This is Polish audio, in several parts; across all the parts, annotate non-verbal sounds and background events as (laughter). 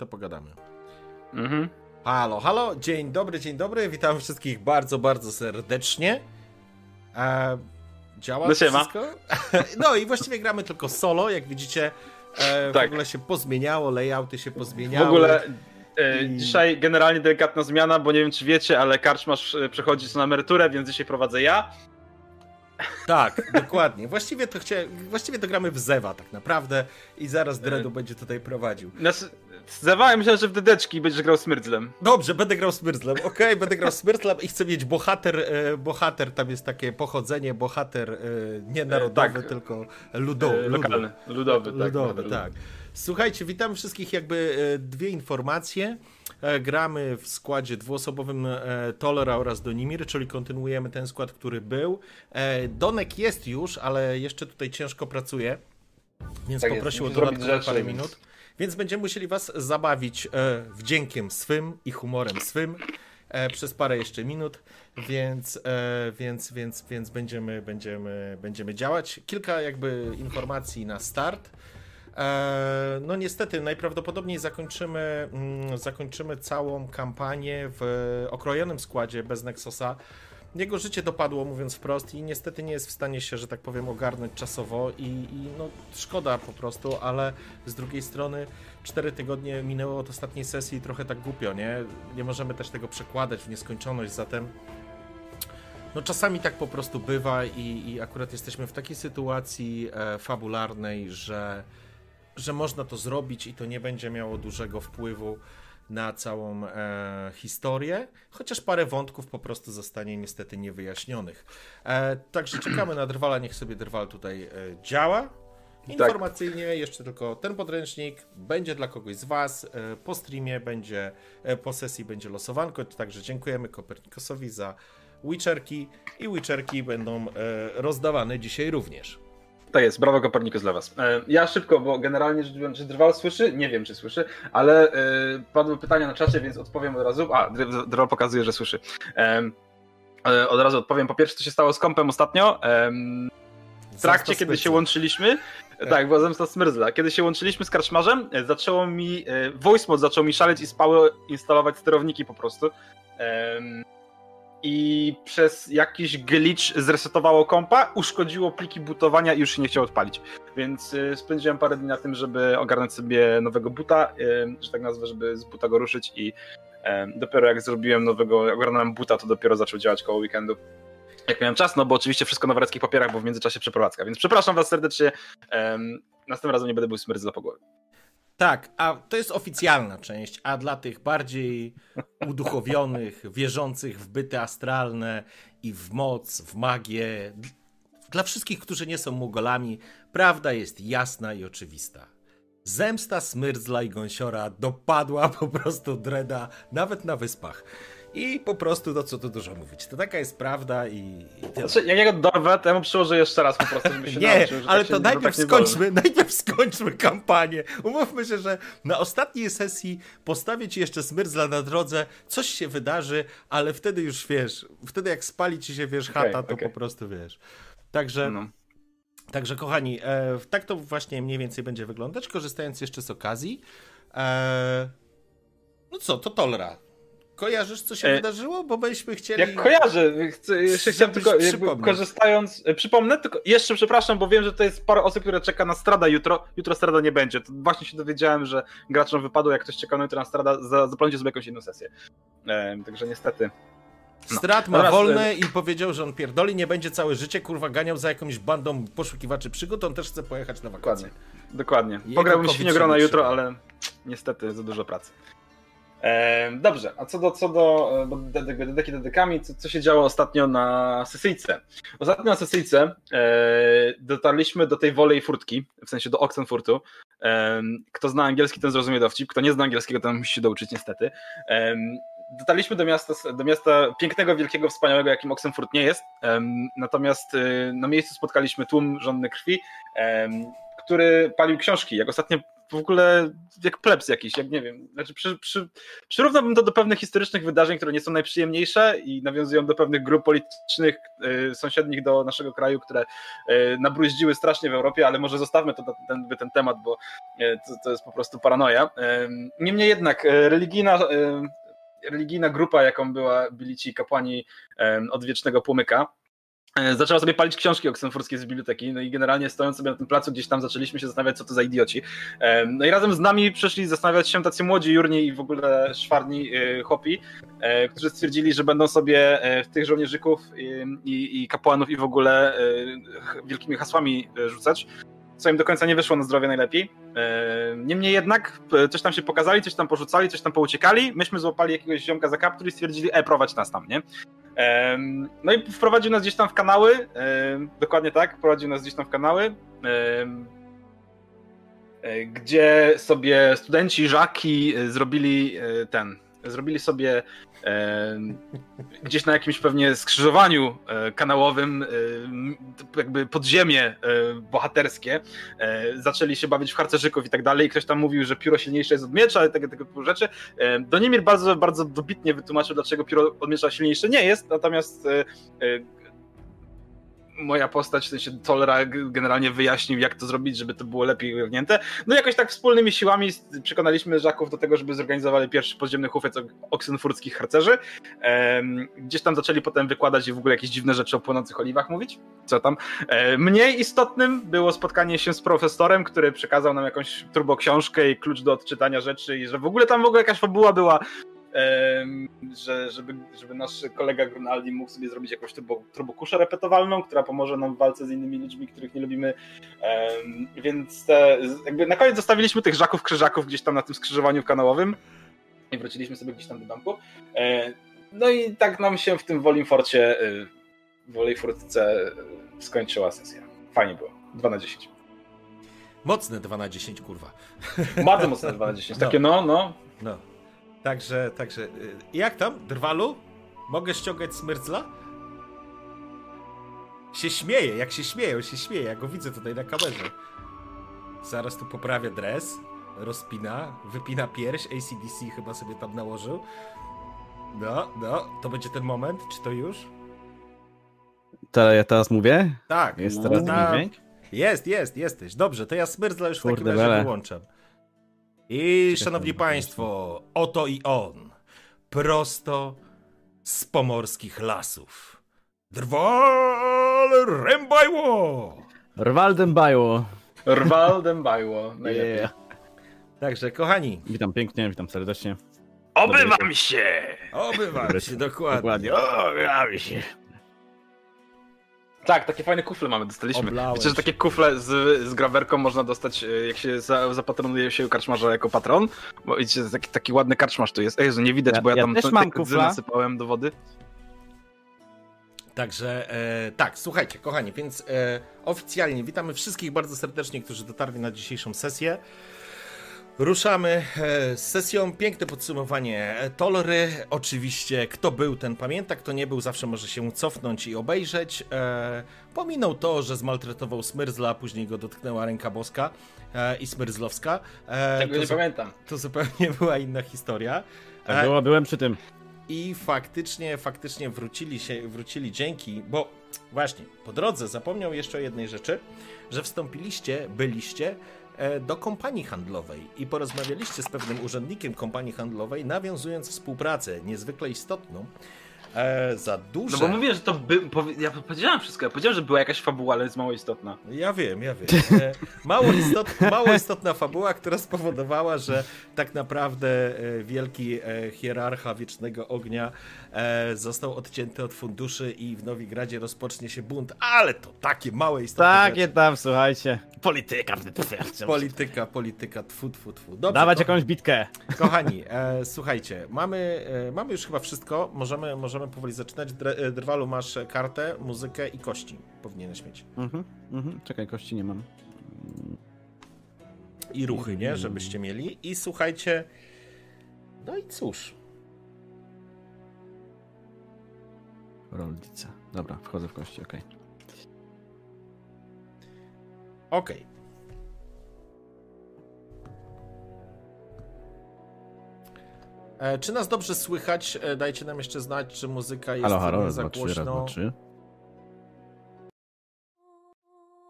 To pogadamy. Mhm. Halo, halo, dzień dobry, dzień dobry, witam wszystkich bardzo, bardzo serdecznie. E, działa No wszystko? (laughs) No i właściwie gramy tylko solo, jak widzicie. E, w Tak. ogóle się pozmieniało, layouty się pozmieniały. W ogóle e, dzisiaj generalnie delikatna zmiana, bo nie wiem czy wiecie, ale karczmasz e, przechodzi na emeryturę, więc dzisiaj prowadzę ja. Tak, (laughs) dokładnie. Właściwie to, chcia... właściwie to gramy w Zewa tak naprawdę i zaraz Dredu będzie tutaj prowadził. Znaczy, zdawałem myślałem, że w dedeczki będziesz grał smyrdzlem. Dobrze, będę grał Smyrtlem. Okej, będę grał Smyrtlem i chcę mieć bohater, e, bohater, tam jest takie pochodzenie, bohater e, nie narodowy, tak. tylko ludo, E. Lokalny, ludowy. tak, Ludowy, ludowy. tak. Słuchajcie, witam wszystkich jakby e, dwie informacje. E, Gramy w składzie dwuosobowym e, Tolera oraz Donimir, czyli kontynuujemy ten skład, który był. E, Donek jest już, ale jeszcze tutaj ciężko pracuje, więc Tak jest, poprosił o dodatkowe parę więc- minut. Więc będziemy musieli was zabawić e, wdziękiem swym i humorem swym e, przez parę jeszcze minut, więc, e, więc, więc, więc będziemy, będziemy, będziemy działać. Kilka jakby informacji na start. E, No niestety, najprawdopodobniej zakończymy, mm, zakończymy całą kampanię w okrojonym składzie bez Nexosa. Jego życie dopadło, mówiąc wprost, i niestety nie jest w stanie się, że tak powiem, ogarnąć czasowo i, i no, szkoda po prostu, ale z drugiej strony cztery tygodnie minęło od ostatniej sesji i trochę tak głupio, nie? Nie możemy też tego przekładać w nieskończoność, zatem no czasami tak po prostu bywa i, i akurat jesteśmy w takiej sytuacji e, fabularnej, że, że można to zrobić i to nie będzie miało dużego wpływu na całą e, historię, chociaż parę wątków po prostu zostanie niestety niewyjaśnionych. E, także (clears throat) czekamy na Drwala, niech sobie Drwal tutaj e, działa. Informacyjnie jeszcze tylko ten podręcznik będzie dla kogoś z Was. E, po streamie będzie, e, po sesji będzie losowanko, także dziękujemy Kopernikosowi za Witcherki i Witcherki będą e, rozdawane dzisiaj również. Tak jest, brawo Kopernikus dla was. E, Ja szybko, bo generalnie rzecz biorąc, czy Drwal słyszy? Nie wiem, czy słyszy, ale e, padły pytania na czacie, więc odpowiem od razu. A, Dr- Drwal pokazuje, że słyszy. E, Od razu odpowiem. Po pierwsze, co się stało z kompem ostatnio. W trakcie, kiedy się łączyliśmy, tak, była zemsta Smyrzla. Kiedy się łączyliśmy z karczmarzem, zaczęło mi, voice mod zaczął mi szaleć i spały instalować sterowniki po prostu. I przez jakiś glitch zresetowało kompa, uszkodziło pliki bootowania i już się nie chciało odpalić. Więc e, spędziłem parę dni na tym, żeby ogarnąć sobie nowego buta, e, że tak nazwę, żeby z buta go ruszyć i dopiero jak zrobiłem nowego, ogarnąłem buta, to dopiero zaczął działać koło weekendu jak miałem czas, no bo oczywiście wszystko na wareckich papierach, bo w międzyczasie przeprowadzka. Więc przepraszam was serdecznie. Następnym razem nie będę był smyrdzla po głowie. Tak, a to jest oficjalna część, a dla tych bardziej uduchowionych, (laughs) wierzących w byty astralne i w moc, w magię, dla wszystkich, którzy nie są mugolami, prawda jest jasna i oczywista. Zemsta Smyrdzla i Gąsiora dopadła po prostu Dreda nawet na wyspach. I po prostu, no co tu dużo mówić, to taka jest prawda i, i tyle. Znaczy, jak ja go dorwę, to ja mu przyłożę jeszcze raz po prostu, żeby się (laughs) Nie, nauczył, że ale tak to najpierw tak skończmy, (laughs) najpierw skończmy kampanię. Umówmy się, że na ostatniej sesji postawię ci jeszcze smyrdzla na drodze, coś się wydarzy, ale wtedy już wiesz, wtedy jak spali ci się, wiesz, chata, Okej, to okej. po prostu wiesz. Także, No. także kochani, e, tak to właśnie mniej więcej będzie wyglądać, korzystając jeszcze z okazji. E, no co, to Tolra. Kojarzysz, co się E, wydarzyło? Bo byśmy chcieli... Jak kojarzę, chcę, jeszcze chciałem tylko, korzystając, e, przypomnę, tylko jeszcze przepraszam, bo wiem, że to jest parę osób, które czeka na Strada jutro, jutro Strada nie będzie, to właśnie się dowiedziałem, że graczom wypadło, jak ktoś czekał na jutro na Strada, za, zaplanujcie sobie jakąś inną sesję. E, także niestety. No. Strat ma Natomiast, wolne i powiedział, że on pierdoli, nie będzie całe życie, kurwa, ganiał za jakąś bandą poszukiwaczy przygód, on też chce pojechać na wakacje. Dokładnie. Dokładnie. Pograłbym świniogrona jutro, ale niestety za dużo pracy. Dobrze, a co do, co do e, bo de- de- dedeki dedekami, co, co się działo ostatnio na sesyjce? Ostatnio na sesyjce e, dotarliśmy do tej wolej furtki, w sensie do Oxenfurtu. Kto zna angielski, ten zrozumie dowcip, kto nie zna angielskiego, ten musi się douczyć niestety. Dotarliśmy do miasta, do miasta pięknego, wielkiego, wspaniałego, jakim Oxenfurt nie jest. Natomiast e, na miejscu spotkaliśmy tłum żądny krwi, który palił książki. Jak ostatnio w ogóle jak plebs jakiś, jak nie wiem. Znaczy, przy, przy, przyrównałbym to do pewnych historycznych wydarzeń, które nie są najprzyjemniejsze i nawiązują do pewnych grup politycznych y, sąsiednich do naszego kraju, które y, nabruździły strasznie w Europie, ale może zostawmy to, ten, ten temat, bo y, to, to jest po prostu paranoja. Y, niemniej jednak, y, religijna y, religijna grupa, jaką była, byli ci kapłani odwiecznego płomyka, zaczęła sobie palić książki oksenfurskie z biblioteki, no i generalnie stojąc sobie na tym placu gdzieś tam zaczęliśmy się zastanawiać, co to za idioci. No i razem z nami przyszli zastanawiać się tacy młodzi jurni i w ogóle szwarni e, hopi, e, którzy stwierdzili, że będą sobie tych żołnierzyków i, i kapłanów i w ogóle wielkimi hasłami rzucać co im do końca nie wyszło na zdrowie najlepiej. E, niemniej jednak coś tam się pokazali, coś tam porzucali, coś tam pouciekali. Myśmy złapali jakiegoś ziomka za kaptur i stwierdzili, e, prowadź nas tam, nie? E, no i wprowadził nas gdzieś tam w kanały, e, dokładnie tak, wprowadził nas gdzieś tam w kanały, gdzie sobie studenci Żaki zrobili ten, zrobili sobie e, gdzieś na jakimś pewnie skrzyżowaniu e, kanałowym, e, jakby podziemie e, bohaterskie, zaczęli się bawić w harcerzyków i tak dalej. I ktoś tam mówił, że pióro silniejsze jest od miecza, ale tego, typu rzeczy. Donimir bardzo, bardzo dobitnie wytłumaczył, dlaczego pióro od miecza silniejsze nie jest, natomiast moja postać, w sensie Tolera generalnie wyjaśnił, jak to zrobić, żeby to było lepiej ogarnięte. No jakoś tak wspólnymi siłami przekonaliśmy Żaków do tego, żeby zorganizowali pierwszy podziemny hufiec oksenfurckich harcerzy. Gdzieś tam zaczęli potem wykładać i w ogóle jakieś dziwne rzeczy o płonących oliwach mówić. Co tam? E, mniej istotnym było spotkanie się z profesorem, który przekazał nam jakąś turbo książkę i klucz do odczytania rzeczy i że w ogóle tam w ogóle jakaś fabuła była że, żeby, żeby nasz kolega Grunaldi mógł sobie zrobić jakąś turbo, turbokuszę repetowalną, która pomoże nam w walce z innymi ludźmi, których nie lubimy. Więc te, jakby na koniec zostawiliśmy tych żaków, krzyżaków gdzieś tam na tym skrzyżowaniu kanałowym i wróciliśmy sobie gdzieś tam do domku. E, no i tak nam się w tym Wolimforcie, y, w Wolimfortce y, skończyła sesja. Fajnie było. 2 na 10. Mocne 2 na 10, kurwa. Bardzo mocne 2 na 10. Takie no, no. No. Także, także. Y, jak tam, Drwalu? Mogę ściągać smyrcla? Się śmieje, jak się śmieje, on się śmieje, ja go widzę tutaj na kamerze. Zaraz tu poprawia dres, rozpina, wypina pierś, ACDC chyba sobie tam nałożył. No, no, to będzie ten moment, czy to już? To ja teraz mówię? Tak. Jest teraz no, dźwięk? Jest, jest, jesteś. Dobrze, to ja smyrcla już Kurde w takim razie wyłączam. I szanowni państwo, oto i on, prosto z pomorskich lasów. Drwal Rembajło! Rwaldem Bajło. Rwaldem Bajło, (laughs) najlepiej. Yeah. Także, kochani. Witam pięknie, witam serdecznie. Obywam się! Obywam się, dokładnie. Dokładnie, obywam się. Tak, takie fajne kufle mamy, dostaliśmy. Oblałeś. Wiecie, że takie kufle z, z grawerką można dostać, e, jak się za, zapatronuje się karczmarza jako patron? Bo widzicie, taki, taki ładny karczmarz tu jest. Ej, nie widać, ja, bo ja, ja tam też mam kufla. nasypałem do wody. Także e, tak, słuchajcie, kochani, więc e, oficjalnie witamy wszystkich bardzo serdecznie, którzy dotarli na dzisiejszą sesję. Ruszamy e, z sesją. Piękne podsumowanie Tolry. Oczywiście, kto był, ten pamięta, kto nie był, zawsze może się cofnąć i obejrzeć. E, pominął to, że zmaltretował Smyrzla, a później go dotknęła ręka boska e, i Smyrzlowska. Tego nie pamiętam. To zupełnie (laughs) była inna historia. Tak było, byłem przy tym. I faktycznie, faktycznie wrócili się, wrócili dzięki, bo właśnie, po drodze zapomniał jeszcze o jednej rzeczy, że wstąpiliście, byliście E, do kompanii handlowej i porozmawialiście z pewnym urzędnikiem kompanii handlowej, nawiązując współpracę niezwykle istotną e, za duże. No bo mówię, że to by, ja powiedziałem wszystko, ja powiedziałem, że była jakaś fabuła, ale jest mało istotna. Ja wiem, ja wiem. E, mało, istot, mało istotna fabuła, która spowodowała, że tak naprawdę e, wielki e, hierarcha Wiecznego Ognia e, został odcięty od funduszy i w Nowigradzie rozpocznie się bunt, ale to takie małe istotne Takie rzeczy. tam, słuchajcie. Polityka. Polityka, polityka, tfu, tfu, tfu. Dobrze, Dawać to... jakąś bitkę. Kochani, e, słuchajcie, mamy, e, mamy już chyba wszystko, możemy, możemy powoli zaczynać. E, Drwalu masz kartę, muzykę i kości powinieneś mieć. Mhm, mhm. Czekaj, kości nie mam. I ruchy, nie? Żebyście mieli. I słuchajcie, no i cóż, Roldica. Dobra, wchodzę w kości, okej. Okay. Okej. Czy nas dobrze słychać? E, dajcie nam jeszcze znać, czy muzyka jest Halo, halo, za głośno.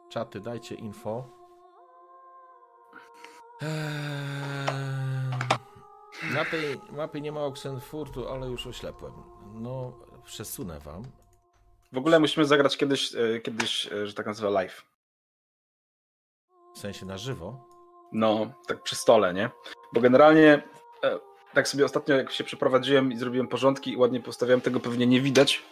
Czaty, dajcie info. Eee, Na tej mapie nie ma Oxenfurtu, ale już oślepłem. No, przesunę wam. W ogóle musimy zagrać kiedyś, e, kiedyś e, że tak nazywa, live. W sensie na żywo. No, tak przy stole, nie? Bo generalnie e, tak sobie ostatnio jak się przeprowadziłem i zrobiłem porządki i ładnie postawiłem, tego pewnie nie widać,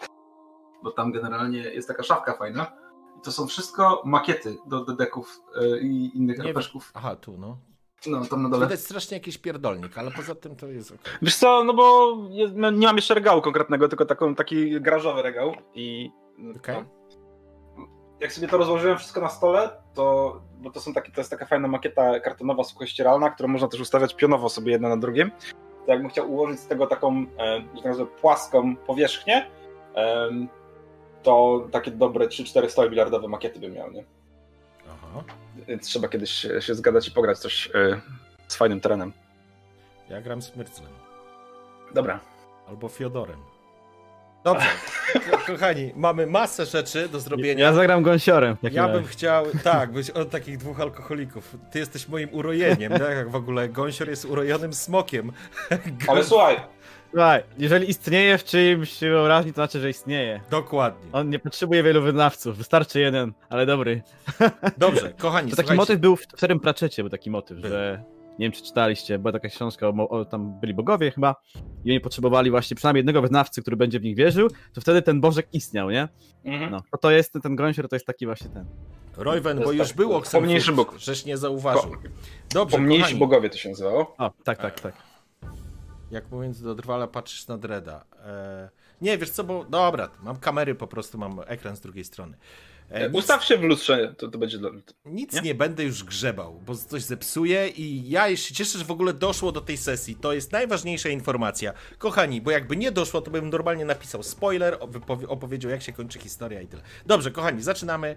bo tam generalnie jest taka szafka fajna. I to są wszystko makiety do dedeków e, i innych Nie RPszków. Aha, tu no. No, tam na dole. Widać strasznie jakiś pierdolnik, ale poza tym to jest okej. Wiesz co, no bo no, nie mam jeszcze regału konkretnego, tylko taką, taki garażowy regał i Okej. no, jak sobie to rozłożyłem wszystko na stole, to, bo to są takie, to jest taka fajna makieta kartonowa suchościeralna, którą można też ustawiać pionowo sobie jedno na drugim, to jakbym chciał ułożyć z tego taką, e, że tak nazwę, płaską powierzchnię, to takie dobre 3-4 stoły bilardowe makiety bym miał, nie? Aha. Więc trzeba kiedyś się, się zgadać i pograć coś e, z fajnym terenem. Ja gram z Myrclem. Dobra. Albo Fiodorem. Dobrze. Ko- Kochani, mamy masę rzeczy do zrobienia. Ja zagram gąsiorem. Ja bym razie. chciał, tak, być od takich dwóch alkoholików. Ty jesteś moim urojeniem, tak? Jak w ogóle Gąsior jest urojonym smokiem. (laughs) Ale słuchaj, Słuchaj, jeżeli istnieje w czyimś wyobraźni, to znaczy, że istnieje. Dokładnie. On nie potrzebuje wielu wyznawców, wystarczy jeden, ale dobry. Dobrze, (laughs) kochani, To taki słuchajcie. motyw był w w starym Pratchecie, był taki motyw, Był. że nie wiem czy czytaliście, była taka książka, o, o, tam byli bogowie chyba i oni potrzebowali właśnie przynajmniej jednego wyznawcy, który będzie w nich wierzył, to wtedy ten bożek istniał, nie? mhm. No, to, to jest ten, ten gąsior, to jest taki właśnie ten. Royven, bo już tak, był pomniejszy Bóg. żeś nie zauważył. Dobrze, Pomniejsi kochani, bogowie to się nazywało. O, tak, tak, tak. jak mówiąc do Drwala patrzysz na Dreda. E, nie, wiesz co, bo dobra, mam kamery, po prostu mam ekran z drugiej strony. E, nic, Ustaw się w lustrze, to, to będzie dla... nic nie? nie? będę już grzebał, bo coś zepsuję i ja się cieszę, że w ogóle doszło do tej sesji. To jest najważniejsza informacja. Kochani, bo jakby nie doszło, to bym normalnie napisał spoiler, opowiedział jak się kończy historia i tyle. Dobrze, kochani, zaczynamy.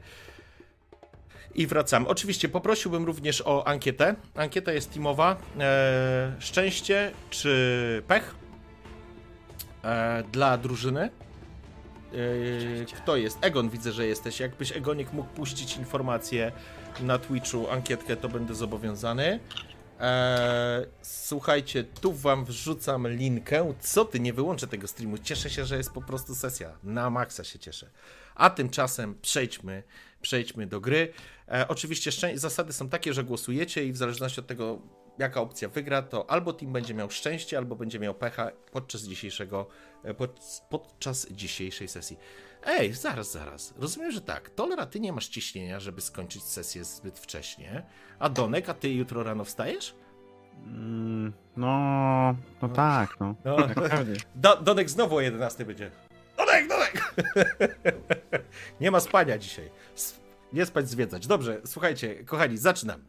I wracamy. Oczywiście poprosiłbym również o ankietę. Ankieta jest teamowa. E, szczęście czy pech e, dla drużyny? Kto jest? Egon, widzę, że jesteś. Jakbyś Egonik mógł puścić informację na Twitchu, ankietkę, to będę zobowiązany. E, słuchajcie, tu wam wrzucam linkę. Co ty, nie wyłączę tego streamu. Cieszę się, że jest po prostu sesja. Na maksa się cieszę. A tymczasem przejdźmy, przejdźmy do gry. E, oczywiście zasady są takie, że głosujecie i w zależności od tego, jaka opcja wygra, to albo team będzie miał szczęście, albo będzie miał pecha podczas dzisiejszego, pod, podczas dzisiejszej sesji. Ej, zaraz, zaraz. Rozumiem, że tak. Tolera, ty nie masz ciśnienia, żeby skończyć sesję zbyt wcześnie. A Donek, a ty jutro rano wstajesz? Mm, no, no tak, no. No, Naprawdę. (laughs) Do, Donek znowu o 11 będzie. Donek, Donek! (laughs) nie ma spania dzisiaj. Nie spać, zwiedzać. Dobrze, słuchajcie, kochani, zaczynamy.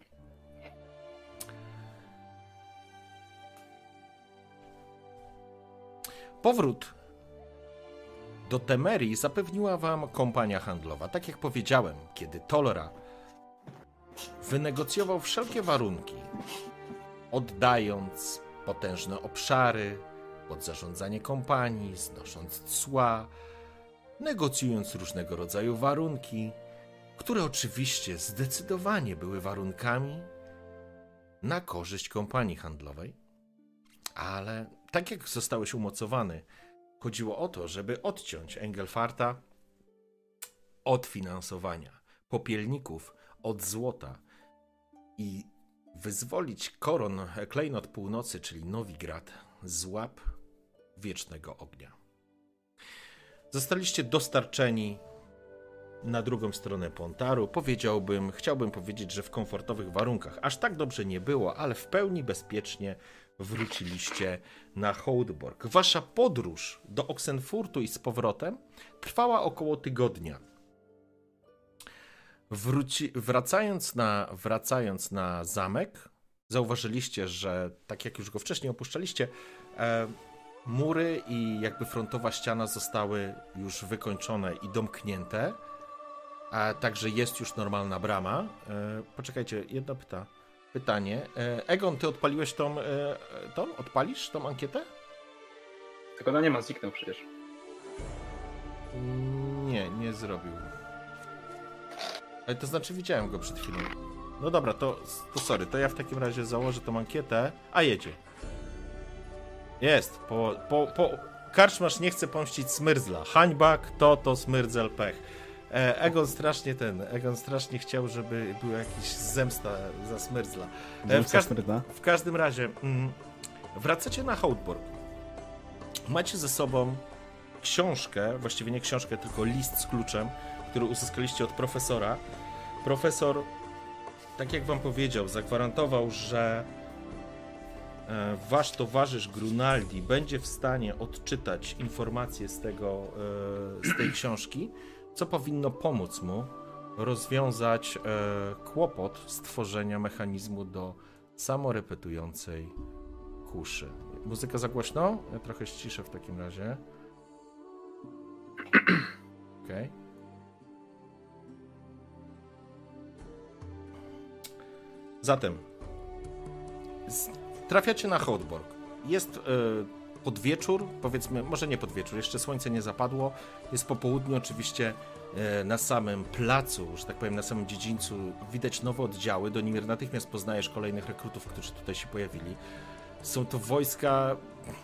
Powrót do Temerii zapewniła wam kompania handlowa. Tak jak powiedziałem, kiedy Tolera wynegocjował wszelkie warunki, oddając potężne obszary pod zarządzanie kompanii, znosząc cła, negocjując różnego rodzaju warunki, które oczywiście zdecydowanie były warunkami na korzyść kompanii handlowej. Ale tak jak zostałeś umocowany, chodziło o to, żeby odciąć Engelfarta od finansowania, popielników od złota i wyzwolić koron klejnot północy, czyli Nowigrad, z łap wiecznego ognia. Zostaliście dostarczeni na drugą stronę Pontaru. Powiedziałbym, chciałbym powiedzieć, że w komfortowych warunkach. Aż tak dobrze nie było, ale w pełni bezpiecznie wróciliście na Hołdborg. Wasza podróż do Oxenfurtu i z powrotem trwała około tygodnia. Wróci, wracając, na, wracając na zamek, zauważyliście, że tak jak już go wcześniej opuszczaliście, e, mury i jakby frontowa ściana zostały już wykończone i domknięte. A także jest już normalna brama. E, poczekajcie, jedno pyta, pytanie. E, Egon, ty odpaliłeś tą, e, tą? Odpalisz tą ankietę? Tylko ona nie ma, zniknął przecież. Nie, nie zrobił. Ale to znaczy widziałem go przed chwilą. No dobra, to, to sorry, to ja w takim razie założę tą ankietę. A jedzie. Jest. Po, po, po... Karczmasz nie chce pomścić Smyrdzla. Hańba, kto to Smyrdzel pech. E, Egon strasznie ten, Egon strasznie chciał, żeby była jakaś zemsta za Smyrdzla. E, w, Zemsta każdym, Smyrdzla? w każdym razie, mm, wracacie na Hołdborg. Macie ze sobą książkę, właściwie nie książkę, tylko list z kluczem, który uzyskaliście od profesora. Profesor, tak jak wam powiedział, zagwarantował, że e, wasz towarzysz Grunaldi będzie w stanie odczytać informacje z, tego, z tej książki, co powinno pomóc mu rozwiązać e, kłopot stworzenia mechanizmu do samorepetującej kuszy. Muzyka za głośno? Ja trochę ściszę w takim razie. Okej. Zatem z- trafiacie na Hołdborg. Jest e, podwieczór, powiedzmy, może nie podwieczór, jeszcze słońce nie zapadło. Jest po południu oczywiście e, na samym placu, że tak powiem, na samym dziedzińcu widać nowe oddziały. Do Nimir natychmiast poznajesz kolejnych rekrutów, którzy tutaj się pojawili. Są to wojska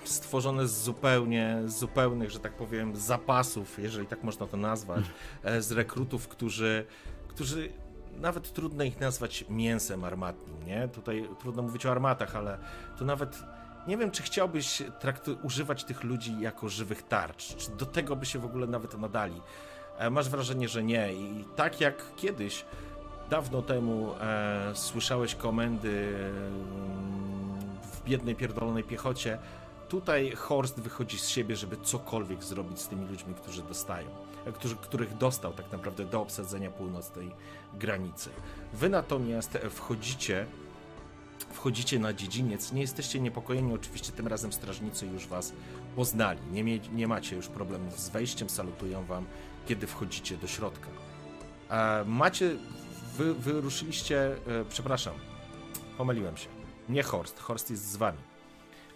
stworzone z zupełnie, z zupełnych, że tak powiem, zapasów, jeżeli tak można to nazwać, e, z rekrutów, którzy, którzy nawet trudno ich nazwać mięsem armatnim, nie? Tutaj trudno mówić o armatach, ale to nawet nie wiem, czy chciałbyś traktu- używać tych ludzi jako żywych tarcz, czy do tego by się w ogóle nawet nadali. E, Masz wrażenie, że nie. I tak jak kiedyś, dawno temu e, słyszałeś komendy mm, w biednej, pierdolonej piechocie, tutaj Horst wychodzi z siebie, żeby cokolwiek zrobić z tymi ludźmi, którzy dostają, e, którzy, których dostał tak naprawdę do obsadzenia północnej granicy. Wy natomiast wchodzicie wchodzicie na dziedziniec, nie jesteście niepokojeni, oczywiście tym razem strażnicy już was poznali, nie, mie- nie macie już problemów z wejściem, salutują wam, kiedy wchodzicie do środka. E, macie, wy, wy ruszyliście, e, przepraszam, pomyliłem się, nie Horst, Horst jest z wami,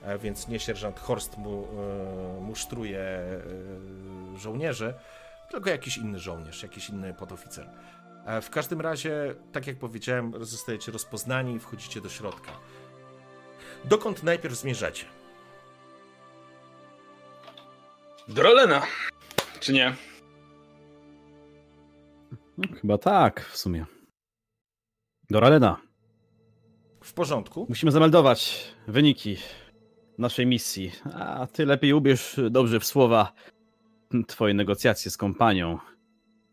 e, więc nie sierżant Horst mu, e, musztruje e, żołnierzy, tylko jakiś inny żołnierz, jakiś inny podoficer. E, W każdym razie, tak jak powiedziałem, zostajecie rozpoznani i wchodzicie do środka. Dokąd najpierw zmierzacie? Drolena! Czy nie? Chyba tak, w sumie. Do Ralena. W porządku. Musimy zameldować wyniki naszej misji. A ty lepiej ubierz dobrze w słowa twoje negocjacje z kompanią.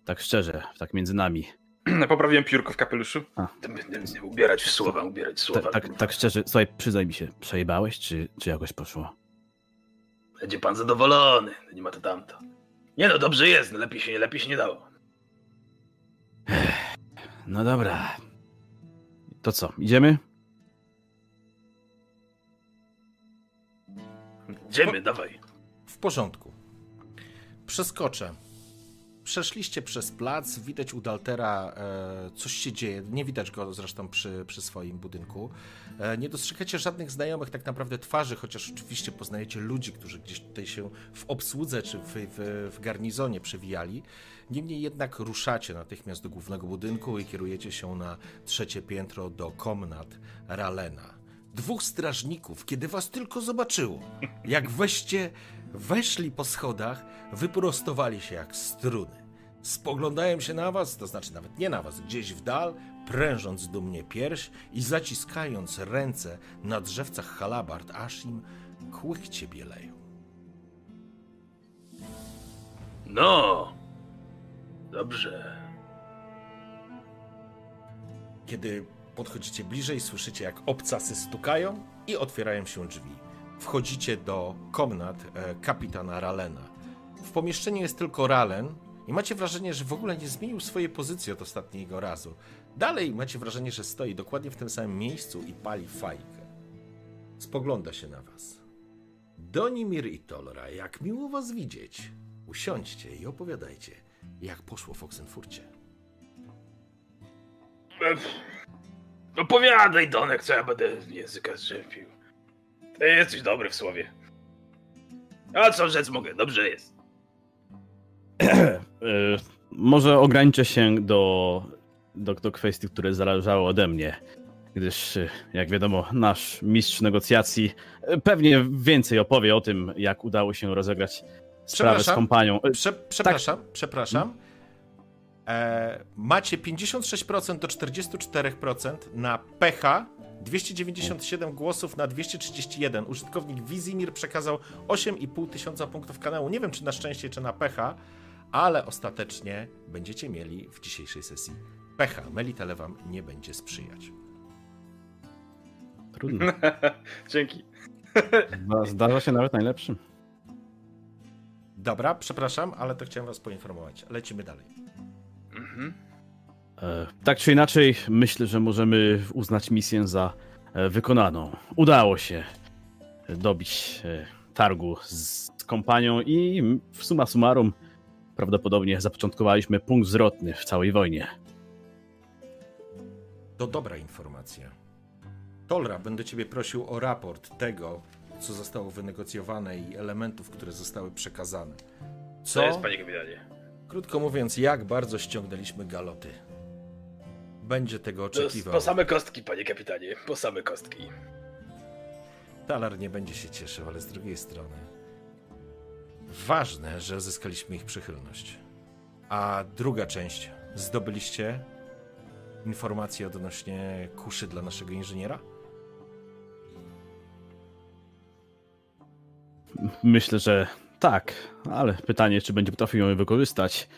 Tak szczerze, tak między nami. (clears throat) Poprawiłem piórko w kapeluszu. A. Ubierać w słowa, ubierać w Ta, słowa. tak, tak szczerze, słuchaj, przyznaj mi się, przejebałeś, czy, czy jakoś poszło? Będzie pan zadowolony. Nie ma to tamto. Nie no, dobrze jest. No, lepiej się, lepiej się nie dało. No dobra. To co, idziemy? Idziemy, dawaj. W porządku. Przeskoczę. Przeszliście przez plac, widać u Daltera e, coś się dzieje. Nie widać go zresztą przy, przy swoim budynku. E, nie dostrzegacie żadnych znajomych tak naprawdę twarzy, chociaż oczywiście poznajecie ludzi, którzy gdzieś tutaj się w obsłudze czy w, w, w garnizonie przewijali. Niemniej jednak ruszacie natychmiast do głównego budynku i kierujecie się na trzecie piętro do komnat Ralena. Dwóch strażników, kiedy was tylko zobaczyło, jak weście weszli po schodach, wyprostowali się jak struny. Spoglądają się na was, to znaczy nawet nie na was, gdzieś w dal, prężąc dumnie pierś i zaciskając ręce na drzewcach halabard, aż im kłykcie bieleją. No. Dobrze. Kiedy podchodzicie bliżej, słyszycie jak obcasy stukają i otwierają się drzwi. Wchodzicie do komnat e, kapitana Ralena. W pomieszczeniu jest tylko Ralen i macie wrażenie, że w ogóle nie zmienił swojej pozycji od ostatniego razu. Dalej macie wrażenie, że stoi dokładnie w tym samym miejscu i pali fajkę. Spogląda się na was. Donimir i Tolra, jak miło was widzieć. Usiądźcie i opowiadajcie, jak poszło w Oxenfurcie. Opowiadaj, Donek, co ja będę języka zrzepił. Ty jesteś dobry w słowie. A co rzec mogę, dobrze jest. (clears throat) E, może ograniczę się do, do, do kwestii, które zależały ode mnie. Gdyż, e, jak wiadomo, nasz mistrz negocjacji e, pewnie więcej opowie o tym, jak udało się rozegrać sprawę z kompanią. Prze przepraszam, przepraszam. E, macie 56% do 44% na pecha, 297 głosów na 231. Użytkownik Wizimir przekazał 8,5 tysiąca punktów kanału. Nie wiem, czy na szczęście, czy na pecha, ale ostatecznie będziecie mieli w dzisiejszej sesji pecha. Melitele wam nie będzie sprzyjać. Trudno. (laughs) Dzięki. Zda- Zdarza się nawet najlepszym. Dobra, przepraszam, ale to chciałem was poinformować. Lecimy dalej. Mhm. E, Tak czy inaczej, myślę, że możemy uznać misję za e, wykonaną. Udało się dobić e, targu z kompanią i w summa summarum prawdopodobnie zapoczątkowaliśmy punkt zwrotny w całej wojnie. To dobra informacja. Tolra, będę Ciebie prosił o raport tego, co zostało wynegocjowane i elementów, które zostały przekazane. Co? Co jest, panie kapitanie? Krótko mówiąc, jak bardzo ściągnęliśmy galoty. Będzie tego oczekiwał. Po same kostki, panie kapitanie, po same kostki. Talar nie będzie się cieszył, ale z drugiej strony. Ważne, że uzyskaliśmy ich przychylność. A druga część. Zdobyliście informacje odnośnie kuszy dla naszego inżyniera? Myślę, że tak, ale pytanie, czy będzie potrafił ją wykorzystać.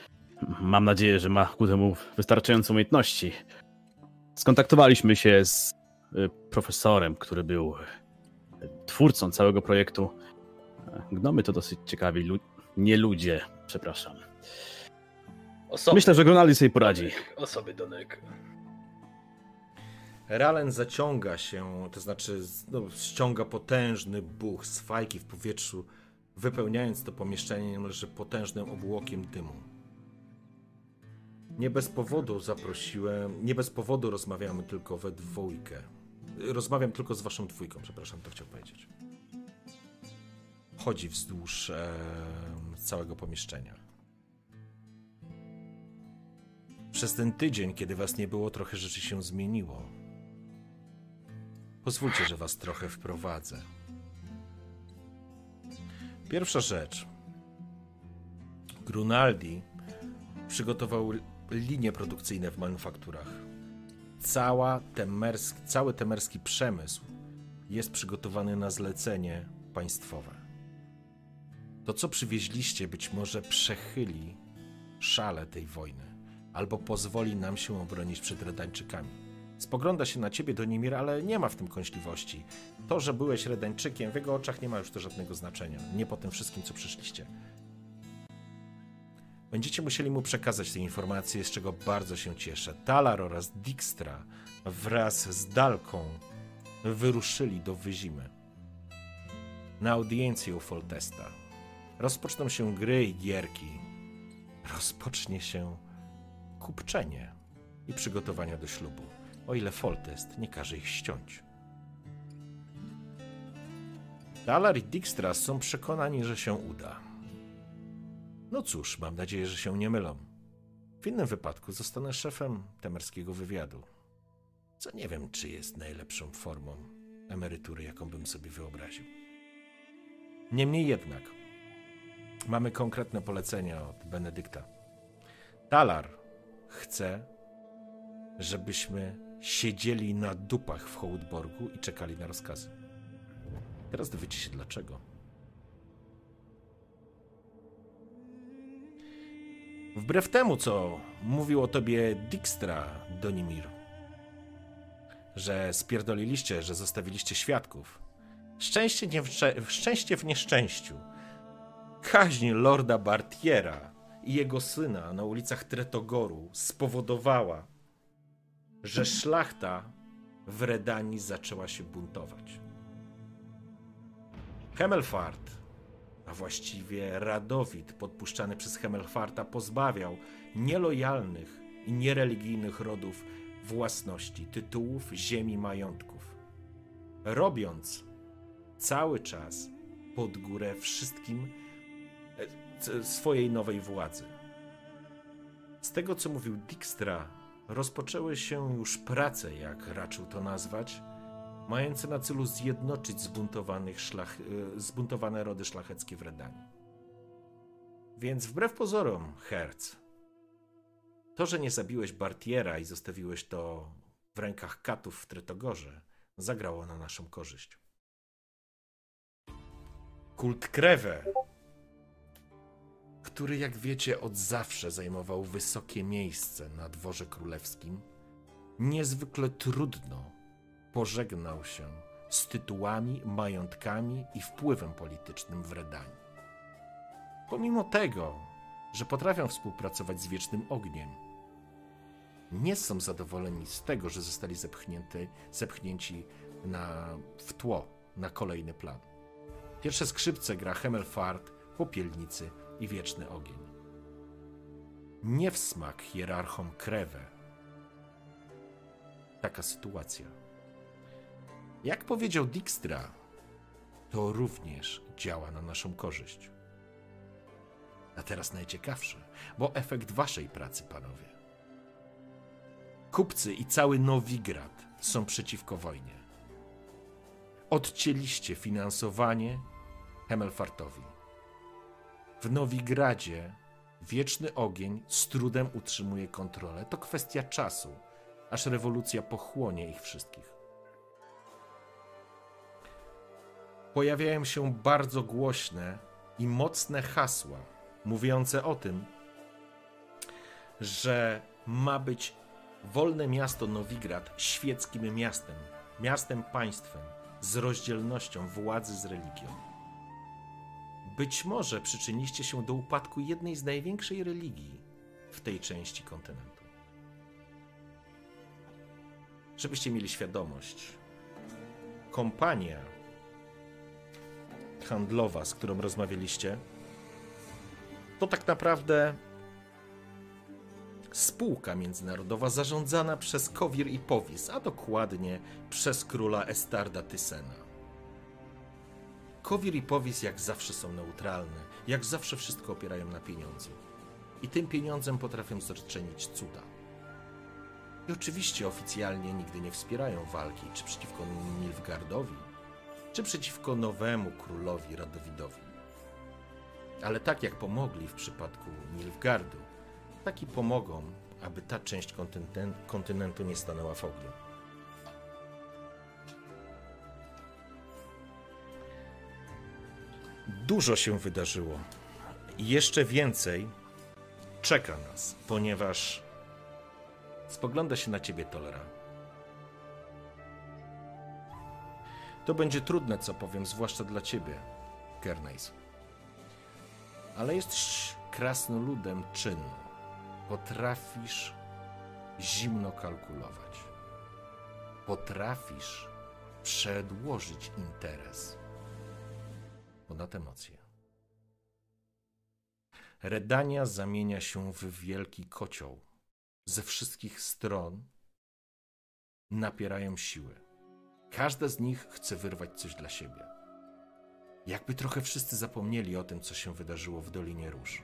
Mam nadzieję, że ma ku temu wystarczające umiejętności. Skontaktowaliśmy się z y, profesorem, który był y, twórcą całego projektu. Gnomy to dosyć ciekawi lu- nie ludzie, przepraszam. Osoby, Myślę, że Grunaldi sobie poradzi. Osoby, Donek. Ralen zaciąga się, to znaczy no, ściąga potężny buch z fajki w powietrzu, wypełniając to pomieszczenie niemalże potężnym obłokiem dymu. Nie bez powodu zaprosiłem, nie bez powodu rozmawiamy tylko we dwójkę. Rozmawiam tylko z waszą dwójką, przepraszam, to chciał powiedzieć. Chodzi wzdłuż em, całego pomieszczenia. Przez ten tydzień, kiedy was nie było, trochę rzeczy się zmieniło. Pozwólcie, że was trochę wprowadzę. Pierwsza rzecz. Grunaldi przygotował linie produkcyjne w manufakturach. Cała temersk, cały temerski przemysł jest przygotowany na zlecenie państwowe. To, co przywieźliście, być może przechyli szale tej wojny, albo pozwoli nam się obronić przed Redańczykami. Spogląda się na ciebie, Donimir, ale nie ma w tym kąśliwości. To, że byłeś Redańczykiem, w jego oczach nie ma już to żadnego znaczenia. Nie po tym wszystkim, co przyszliście. Będziecie musieli mu przekazać te informacje, z czego bardzo się cieszę. Talar oraz Dijkstra wraz z Dalką wyruszyli do Wyzimy. Na audiencję u Foltesta. Rozpoczną się gry i gierki. Rozpocznie się kupczenie i przygotowania do ślubu, o ile Foltest nie każe ich ściąć. Dalar i Dijkstra są przekonani, że się uda. No cóż, mam nadzieję, że się nie mylą. W innym wypadku zostanę szefem temerskiego wywiadu. Co nie wiem, czy jest najlepszą formą emerytury, jaką bym sobie wyobraził. Niemniej jednak, mamy konkretne polecenia od Benedykta. Talar chce, żebyśmy siedzieli na dupach w Hołdborgu i czekali na rozkazy. Teraz dowiecie się dlaczego. Wbrew temu, co mówił o tobie Dijkstra, Donimir, że spierdoliliście, że zostawiliście świadków. Szczęście, nie w, szczę- szczęście w nieszczęściu. Kaźń lorda Bartiera i jego syna na ulicach Tretogoru spowodowała, że szlachta w Redanii zaczęła się buntować. Hemelfart, a właściwie Radowid, podpuszczany przez Hemelfarta, pozbawiał nielojalnych i niereligijnych rodów własności, tytułów, ziemi, majątków. Robiąc cały czas pod górę wszystkim e, swojej nowej władzy. Z tego, co mówił Dijkstra, rozpoczęły się już prace, jak raczył to nazwać, mające na celu zjednoczyć zbuntowanych szlach, e, zbuntowane rody szlacheckie w Redanii. Więc wbrew pozorom, Herz, to, że nie zabiłeś Bartiera i zostawiłeś to w rękach katów w Tretogorze, zagrało na naszą korzyść. Kult Krewe, który, jak wiecie, od zawsze zajmował wysokie miejsce na dworze królewskim, niezwykle trudno pożegnał się z tytułami, majątkami i wpływem politycznym w Redanii. Pomimo tego, że potrafią współpracować z wiecznym ogniem, nie są zadowoleni z tego, że zostali zepchnięty, zepchnięci na, w tło, na kolejny plan. Pierwsze skrzypce gra Hemelfart, Popielnicy i Wieczny Ogień. Nie w smak hierarchom Krewę. Taka sytuacja. Jak powiedział Dijkstra, to również działa na naszą korzyść. A teraz najciekawsze, bo efekt waszej pracy, panowie. Kupcy i cały Nowigrad są przeciwko wojnie. Odcięliście finansowanie Hemelfartowi. W Nowigradzie wieczny ogień z trudem utrzymuje kontrolę. To kwestia czasu, aż rewolucja pochłonie ich wszystkich. Pojawiają się bardzo głośne i mocne hasła mówiące o tym, że ma być wolne miasto Nowigrad świeckim miastem, miastem państwem, z rozdzielnością władzy z religią. Być może przyczyniliście się do upadku jednej z największej religii w tej części kontynentu. Żebyście mieli świadomość, kompania handlowa, z którą rozmawialiście, to tak naprawdę spółka międzynarodowa zarządzana przez Kowir i Powis, a dokładnie przez króla Estarda Tysena. Kowir i Powis jak zawsze są neutralne, jak zawsze wszystko opierają na pieniądzu. I tym pieniądzem potrafią zaczynić cuda. I oczywiście oficjalnie nigdy nie wspierają walki czy przeciwko Nilfgardowi, czy przeciwko nowemu królowi Radowidowi. Ale tak jak pomogli w przypadku Nilfgardu, tak i pomogą, aby ta część kontynentu nie stanęła w ogniu. Dużo się wydarzyło. Jeszcze więcej czeka nas, ponieważ spogląda się na ciebie Tolera. To będzie trudne, co powiem, zwłaszcza dla ciebie, Gernais. Ale jesteś krasnoludem czynu. Potrafisz zimno kalkulować. Potrafisz przedłożyć interes ponad emocje. Redania zamienia się w wielki kocioł. Ze wszystkich stron napierają siły. Każda z nich chce wyrwać coś dla siebie. Jakby trochę wszyscy zapomnieli o tym, co się wydarzyło w Dolinie Róż.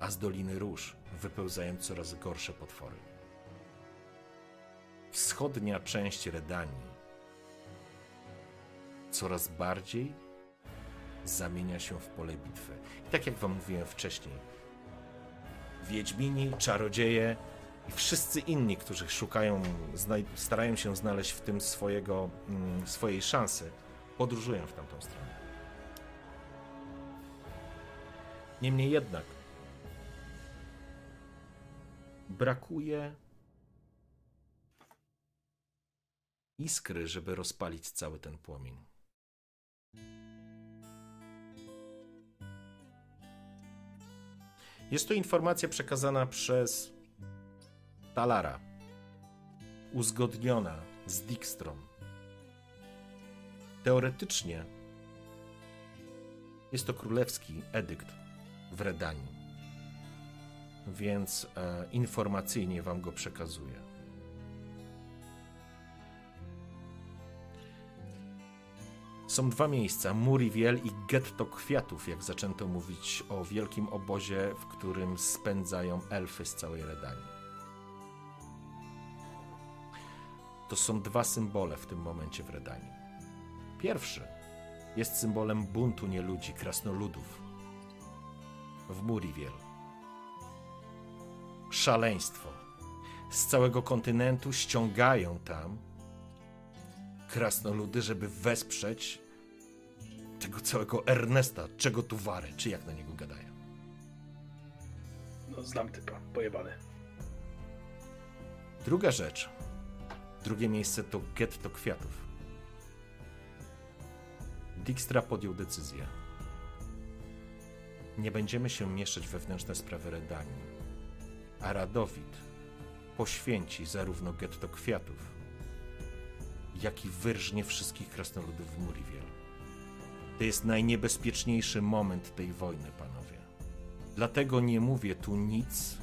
A z Doliny Róż wypełzają coraz gorsze potwory. Wschodnia część Redanii coraz bardziej zamienia się w pole bitwy. I tak jak wam mówiłem wcześniej, Wiedźmini, czarodzieje i wszyscy inni, którzy szukają, starają się znaleźć w tym swojego, mm, swojej szansy, podróżują w tamtą stronę. Niemniej jednak brakuje iskry, żeby rozpalić cały ten płomień. Jest to informacja przekazana przez Talara, uzgodniona z Dijkstrom. Teoretycznie jest to królewski edykt w Redanii, więc e, informacyjnie wam go przekazuję. Są dwa miejsca, Muriwiel i Getto Kwiatów, jak zaczęto mówić o wielkim obozie, w którym spędzają elfy z całej Redanii. To są dwa symbole w tym momencie w Redanii. Pierwszy jest symbolem buntu nieludzi, krasnoludów w Muriwiel. Szaleństwo. Z całego kontynentu ściągają tam krasnoludy, żeby wesprzeć tego całego Ernesta, czego tu warę, czy jak na niego gadają. No, znam typa, pojebany. Druga rzecz, drugie miejsce to getto kwiatów. Dijkstra podjął decyzję. Nie będziemy się mieszać wewnętrzne sprawy Redanii, a Radowid poświęci zarówno getto kwiatów, jak i wyrżnie wszystkich krasnoludów w Muriwiel. To jest najniebezpieczniejszy moment tej wojny, panowie. Dlatego nie mówię tu nic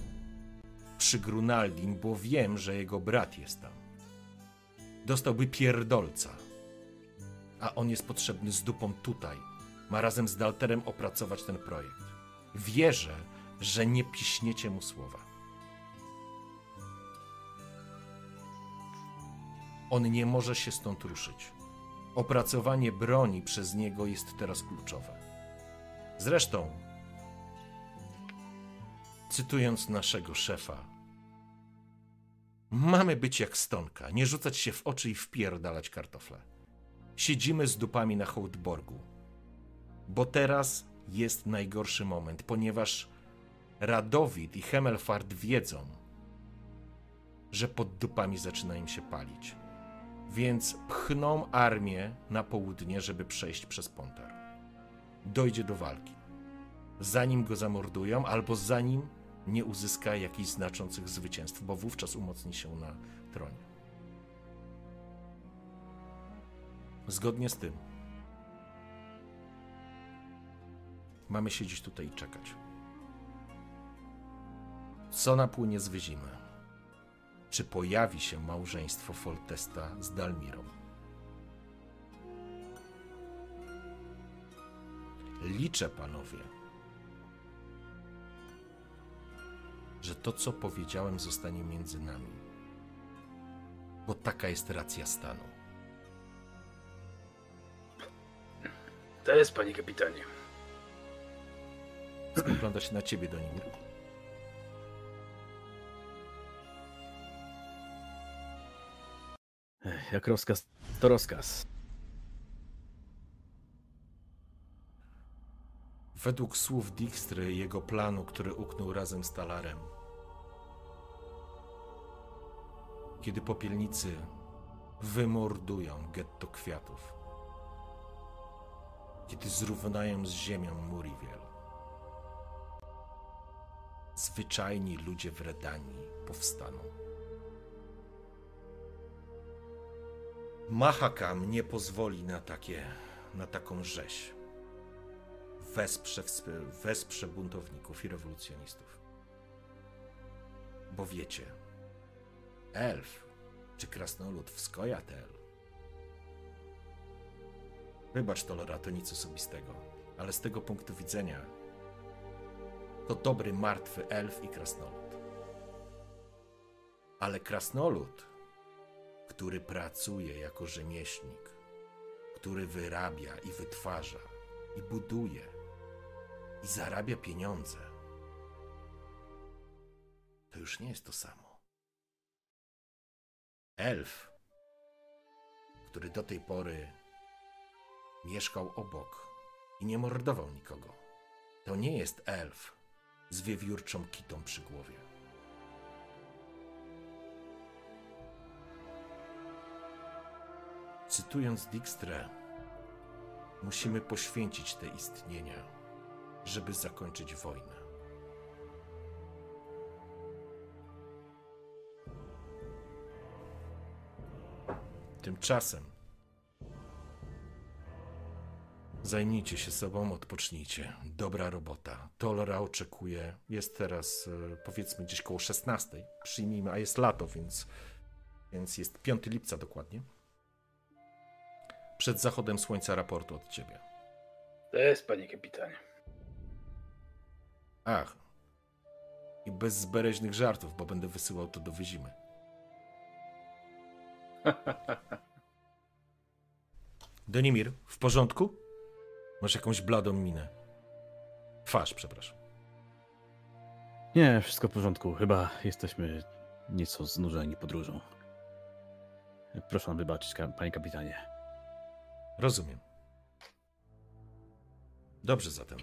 przy Grunaldin, bo wiem, że jego brat jest tam. Dostałby pierdolca, a on jest potrzebny z dupą tutaj. Ma razem z Dalterem opracować ten projekt. Wierzę, że nie piśniecie mu słowa. On nie może się stąd ruszyć. Opracowanie broni przez niego jest teraz kluczowe. Zresztą, cytując naszego szefa, mamy być jak stonka, nie rzucać się w oczy i wpierdalać kartofle. Siedzimy z dupami na Hołdborgu, bo teraz jest najgorszy moment, ponieważ Radowid i Hemelfart wiedzą, że pod dupami zaczyna im się palić więc pchną armię na południe, żeby przejść przez Pontar. Dojdzie do walki. Zanim go zamordują, albo zanim nie uzyska jakichś znaczących zwycięstw, bo wówczas umocni się na tronie. Zgodnie z tym mamy siedzieć tutaj i czekać. Co napłynie z wyzimy? Czy pojawi się małżeństwo Foltesta z Dalmirą. Liczę, panowie, że to, co powiedziałem, zostanie między nami, bo taka jest racja stanu. To jest, panie kapitanie. Spogląda się na ciebie, Donimir. Jak rozkaz, to rozkaz. Według słów Dijkstry, jego planu, który uknął razem z Talarem, kiedy popielnicy wymordują getto kwiatów, kiedy zrównają z ziemią Muriwiel, zwyczajni ludzie w Redanii powstaną. Mahakam nie pozwoli na takie, na taką rzeź. Wesprze, wesprze buntowników i rewolucjonistów. Bo wiecie, elf czy krasnolud w Skojatel. Wybacz, Tolora, to nic osobistego, ale z tego punktu widzenia to dobry, martwy elf i krasnolud. Ale krasnolud który pracuje jako rzemieślnik, który wyrabia i wytwarza, i buduje, i zarabia pieniądze, to już nie jest to samo. Elf, który do tej pory mieszkał obok i nie mordował nikogo, to nie jest elf z wiewiórczą kitą przy głowie. Cytując Dijkstrę, musimy poświęcić te istnienia, żeby zakończyć wojnę. Tymczasem zajmijcie się sobą, odpocznijcie. Dobra robota. Tolora oczekuje. Jest teraz e, powiedzmy gdzieś koło 16. Przyjmijmy, a jest lato, więc, więc jest 5 lipca dokładnie. Przed zachodem słońca raportu od ciebie. To jest, panie kapitanie. Ach. I bez zbereźnych żartów, bo będę wysyłał to do Wyzimy. (laughs) Donimir, w porządku? Masz jakąś bladą minę. Twarz, przepraszam. Nie, wszystko w porządku. Chyba jesteśmy nieco znużeni podróżą. Proszę nam wybaczyć, panie kapitanie. Rozumiem. Dobrze zatem.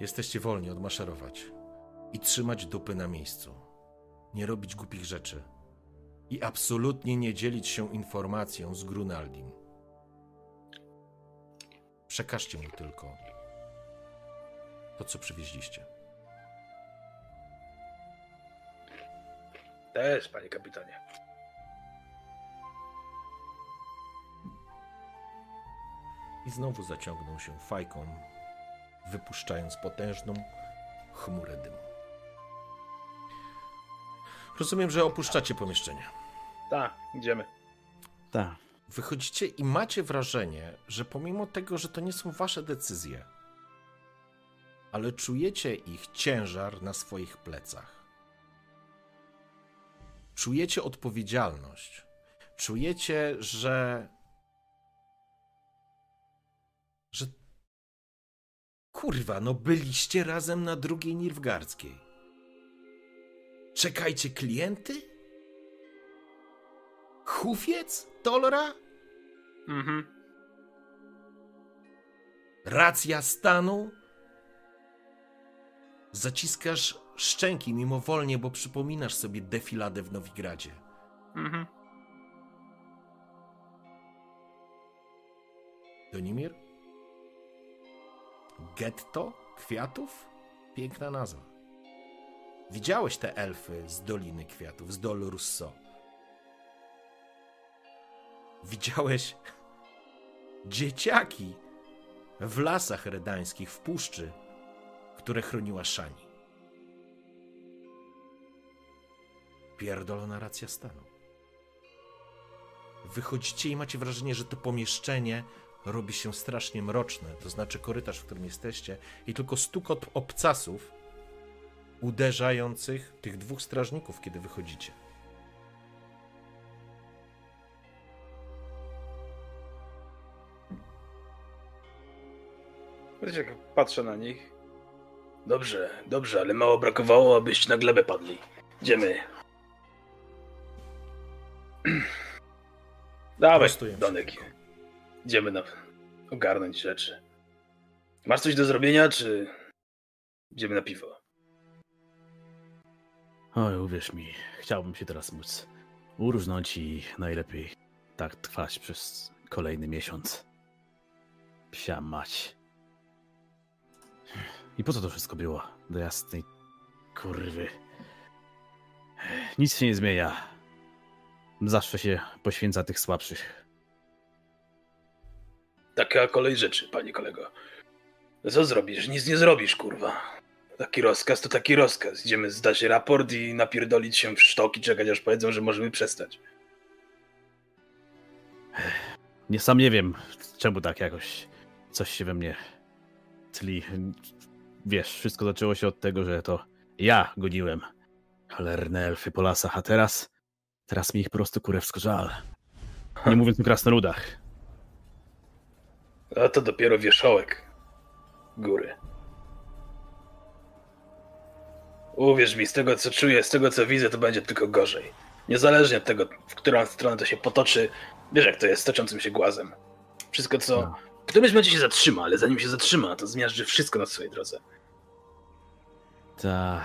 Jesteście wolni odmaszerować i trzymać dupy na miejscu. Nie robić głupich rzeczy. I absolutnie nie dzielić się informacją z Grunaldim. Przekażcie mu tylko to, co przywieźliście. Jest, panie kapitanie. I znowu zaciągnął się fajką, wypuszczając potężną chmurę dymu. Rozumiem, że opuszczacie pomieszczenie. Tak, idziemy. Tak. Wychodzicie i macie wrażenie, że pomimo tego, że to nie są wasze decyzje, ale czujecie ich ciężar na swoich plecach. Czujecie odpowiedzialność. Czujecie, że. że. Kurwa, no byliście razem na drugiej Nirwgardzkiej. Czekajcie klienty? Hufiec? Tolra? Mhm. Racja stanu? Zaciskasz szczęki mimowolnie, bo przypominasz sobie defiladę w Nowigradzie. Mhm. Donimir? Getto kwiatów? Piękna nazwa. Widziałeś te elfy z Doliny Kwiatów, z Dol Russo. Widziałeś dzieciaki w lasach redańskich, w puszczy, które chroniła Szani. Pierdolona racja stanu. Wychodzicie i macie wrażenie, że to pomieszczenie robi się strasznie mroczne, to znaczy korytarz, w którym jesteście i tylko stukot obcasów uderzających tych dwóch strażników, kiedy wychodzicie. Wiecie, jak patrzę na nich. Dobrze, dobrze, ale mało brakowało, abyście na glebę padli. Idziemy. (clears throat) Dawaj, Donek. tylko. Idziemy na... ogarnąć rzeczy. Masz coś do zrobienia, czy... Idziemy na piwo? Oj, uwierz mi, chciałbym się teraz móc uróżnąć i najlepiej tak trwać przez kolejny miesiąc. Psia mać. I po co to wszystko było? Do jasnej kurwy. Nic się nie zmienia. Zawsze się poświęca tych słabszych. Taka kolej rzeczy, panie kolego. Co zrobisz? Nic nie zrobisz, kurwa. Taki rozkaz to taki rozkaz. Idziemy zdać raport i napierdolić się w sztoki, czekać aż powiedzą, że możemy przestać. Nie sam nie wiem, czemu tak jakoś coś się we mnie tli. Wiesz, wszystko zaczęło się od tego, że to ja goniłem cholerne elfy po lasach, a teraz, teraz mi ich po prostu kurewsko żal. Nie (laughs) mówiąc o krasnoludach. A to dopiero wierzchołek góry. Uwierz mi, z tego co czuję, z tego co widzę, to będzie tylko gorzej. Niezależnie od tego, w którą stronę to się potoczy, wiesz jak to jest z toczącym się głazem. Wszystko co... No. W którymś momencie się zatrzyma, ale zanim się zatrzyma, to zmiażdży wszystko na swojej drodze. Ta.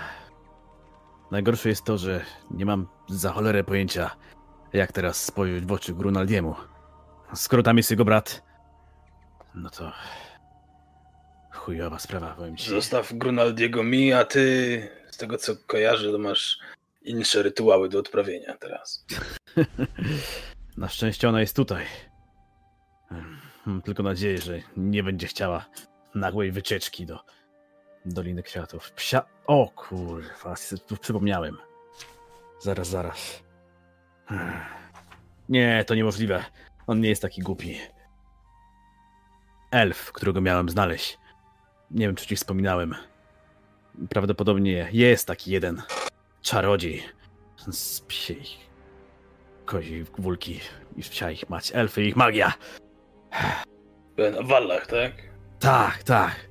Najgorsze jest to, że nie mam za cholerę pojęcia, jak teraz spojrzeć w oczy Grunaldiemu. Skoro tam jest jego brat, no to chujowa sprawa, powiem ci. Zostaw Grunaldiego mi, a ty, z tego co kojarzę, to masz inne rytuały do odprawienia teraz. (laughs) Na szczęście ona jest tutaj. Mam tylko nadzieję, że nie będzie chciała nagłej wycieczki do Doliny Kwiatów. Psia... O kurwa, tu przypomniałem. Zaraz, zaraz. Nie, to niemożliwe. On nie jest taki głupi. Elf, którego miałem znaleźć. Nie wiem, czy ci wspominałem. Prawdopodobnie jest taki jeden czarodziej z psiej kozi wulki i psia ich mać. Elfy ich magia. Na Wallach, tak? Tak, tak.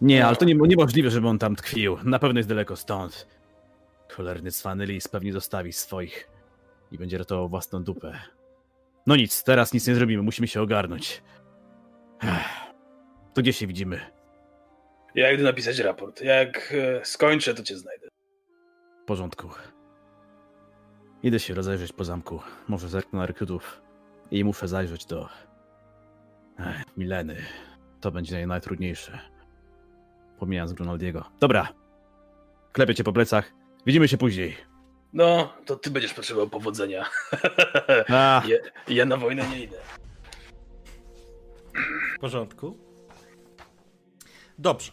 Nie, ale to nie, niemożliwe, żeby on tam tkwił. Na pewno jest daleko stąd. Cholerny Swanylis pewnie zostawi swoich i będzie ratował własną dupę. No nic, teraz nic nie zrobimy, musimy się ogarnąć. To gdzie się widzimy? Ja idę napisać raport. Jak e, skończę, to cię znajdę. W porządku. Idę się rozejrzeć po zamku. Może zerknę na rekrutów. I muszę zajrzeć do... Ech, Mileny. To będzie naj- najtrudniejsze. Pomijając Grunaldiego. Dobra. Klepię cię po plecach. Widzimy się później. No, to ty będziesz potrzebował powodzenia. (laughs) Ja, ja na wojnę nie idę. W porządku. Dobrze.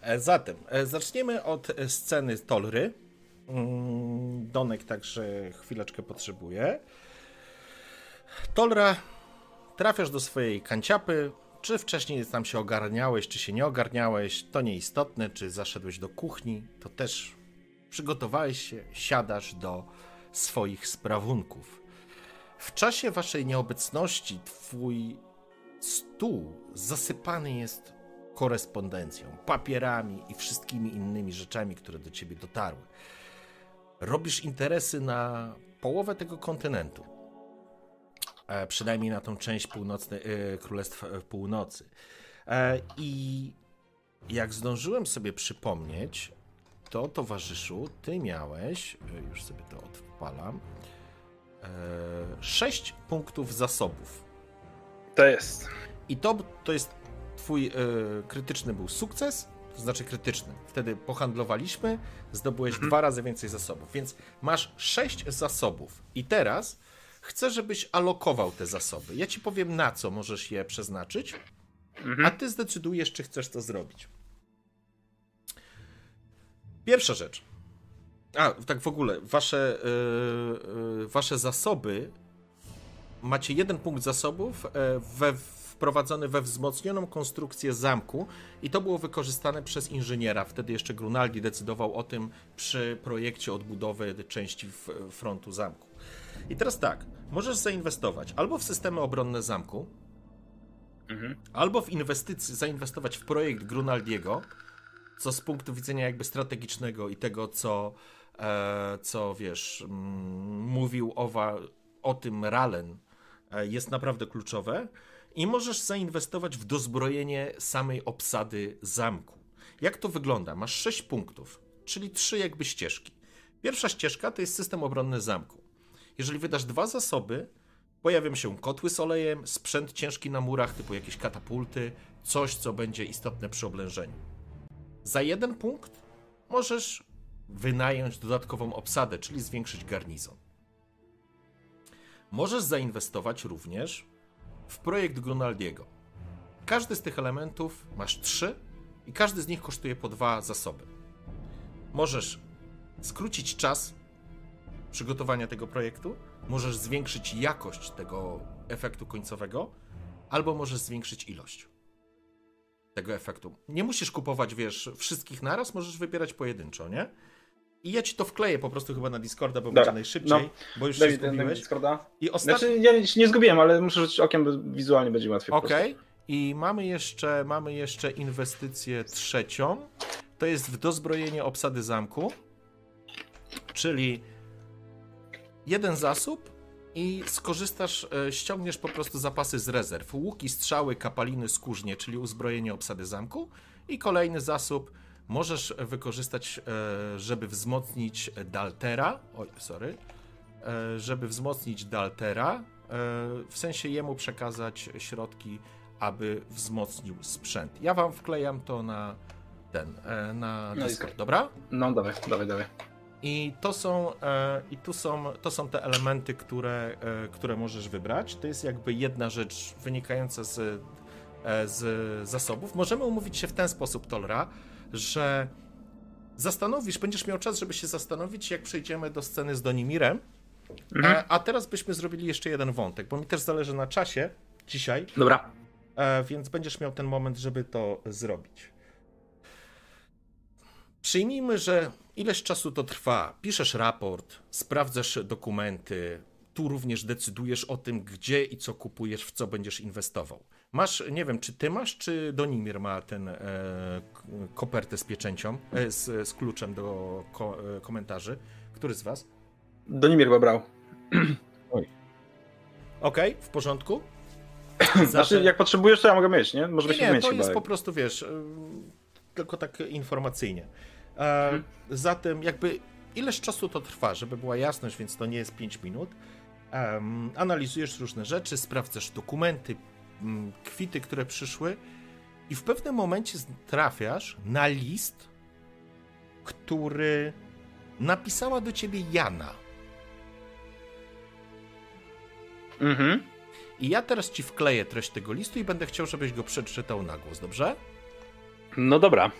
E, Zatem e, zaczniemy od e, sceny Tolry. Mm, Donek także chwileczkę potrzebuje. Tolra, trafiasz do swojej kanciapy. Czy wcześniej tam się ogarniałeś, czy się nie ogarniałeś, to nieistotne. Czy zaszedłeś do kuchni, to też przygotowałeś się, siadasz do swoich sprawunków. W czasie waszej nieobecności twój stół zasypany jest korespondencją, papierami i wszystkimi innymi rzeczami, które do ciebie dotarły. Robisz interesy na połowę tego kontynentu. E, przynajmniej na tą część północnej, e, Królestwa Północy. E, I jak zdążyłem sobie przypomnieć, to towarzyszu, ty miałeś, e, już sobie to odpalam, e, sześć punktów zasobów. To jest. I to, to jest twój e, krytyczny był sukces, to znaczy krytyczny. Wtedy pohandlowaliśmy, zdobyłeś dwa razy więcej zasobów, więc masz sześć zasobów. I teraz chcę, żebyś alokował te zasoby. Ja ci powiem, na co możesz je przeznaczyć, a ty zdecydujesz, czy chcesz to zrobić. Pierwsza rzecz. A, tak w ogóle, wasze, yy, yy, wasze zasoby macie jeden punkt zasobów e, we, wprowadzony we wzmocnioną konstrukcję zamku i to było wykorzystane przez inżyniera. Wtedy jeszcze Grunaldi decydował o tym przy projekcie odbudowy części frontu zamku. I teraz tak, możesz zainwestować albo w systemy obronne zamku, Mhm. albo w inwestycje, zainwestować w projekt Grunaldiego, co z punktu widzenia jakby strategicznego i tego, co, e, co wiesz, mm, mówił owa, o tym Ralen, jest naprawdę kluczowe. I możesz zainwestować w dozbrojenie samej obsady zamku. Jak to wygląda? Masz 6 punktów, czyli trzy jakby ścieżki. Pierwsza ścieżka to jest system obronny zamku. Jeżeli wydasz dwa zasoby, pojawią się kotły z olejem, sprzęt ciężki na murach, typu jakieś katapulty, coś, co będzie istotne przy oblężeniu. Za jeden punkt możesz wynająć dodatkową obsadę, czyli zwiększyć garnizon. Możesz zainwestować również w projekt Grunaldiego. Każdy z tych elementów masz trzy i każdy z nich kosztuje po dwa zasoby. Możesz skrócić czas przygotowania tego projektu, możesz zwiększyć jakość tego efektu końcowego, albo możesz zwiększyć ilość tego efektu. Nie musisz kupować, wiesz, wszystkich naraz, możesz wybierać pojedynczo, nie? I ja ci to wkleję po prostu chyba na Discorda, bo Dobra, będzie najszybciej, no. bo już się Dawid, Dawid zgubiłeś. Discorda. I ostatni... Znaczy, ja się nie zgubiłem, ale muszę rzucić okiem, bo wizualnie będzie łatwiej. Okej. I mamy jeszcze, mamy jeszcze inwestycję trzecią. To jest w dozbrojenie obsady zamku. Czyli jeden zasób i skorzystasz, e, ściągniesz po prostu zapasy z rezerw. Łuki, strzały, kapaliny, skórznie, czyli uzbrojenie obsady zamku. I kolejny zasób możesz wykorzystać, e, żeby wzmocnić Daltera. Oj, sorry. E, Żeby wzmocnić Daltera, e, w sensie jemu przekazać środki, aby wzmocnił sprzęt. Ja wam wklejam to na ten, na No Discord, dobra? No, dawaj, dawaj, dawaj. I to są, i tu są, to są te elementy, które, które możesz wybrać. To jest jakby jedna rzecz wynikająca z, z zasobów. Możemy umówić się w ten sposób, Tolra, że zastanowisz, będziesz miał czas, żeby się zastanowić, jak przejdziemy do sceny z Donimirem, Mhm. E, a teraz byśmy zrobili jeszcze jeden wątek, bo mi też zależy na czasie dzisiaj, Dobra. e, więc będziesz miał ten moment, żeby to zrobić. Przyjmijmy, że ileś czasu to trwa. Piszesz raport, sprawdzasz dokumenty, tu również decydujesz o tym, gdzie i co kupujesz, w co będziesz inwestował. Masz, nie wiem, czy ty masz, czy Donimir ma ten e, kopertę z pieczęcią, e, z, z kluczem do ko, e, komentarzy? Który z was? Donimir chyba brał. Okej, w porządku? (clears throat) Znaczy, jak potrzebujesz, to ja mogę mieć, nie? Może Nie, nie, mieć to chyba. jest po prostu, wiesz, ym, tylko tak informacyjnie. E, Mhm. Zatem jakby ileś czasu to trwa, żeby była jasność, więc to nie jest 5 minut. Analizujesz różne rzeczy, sprawdzasz dokumenty, kwity, które przyszły i w pewnym momencie trafiasz na list, który napisała do ciebie Jana. Mhm. I ja teraz ci wkleję treść tego listu i będę chciał, żebyś go przeczytał na głos, dobrze? No dobra.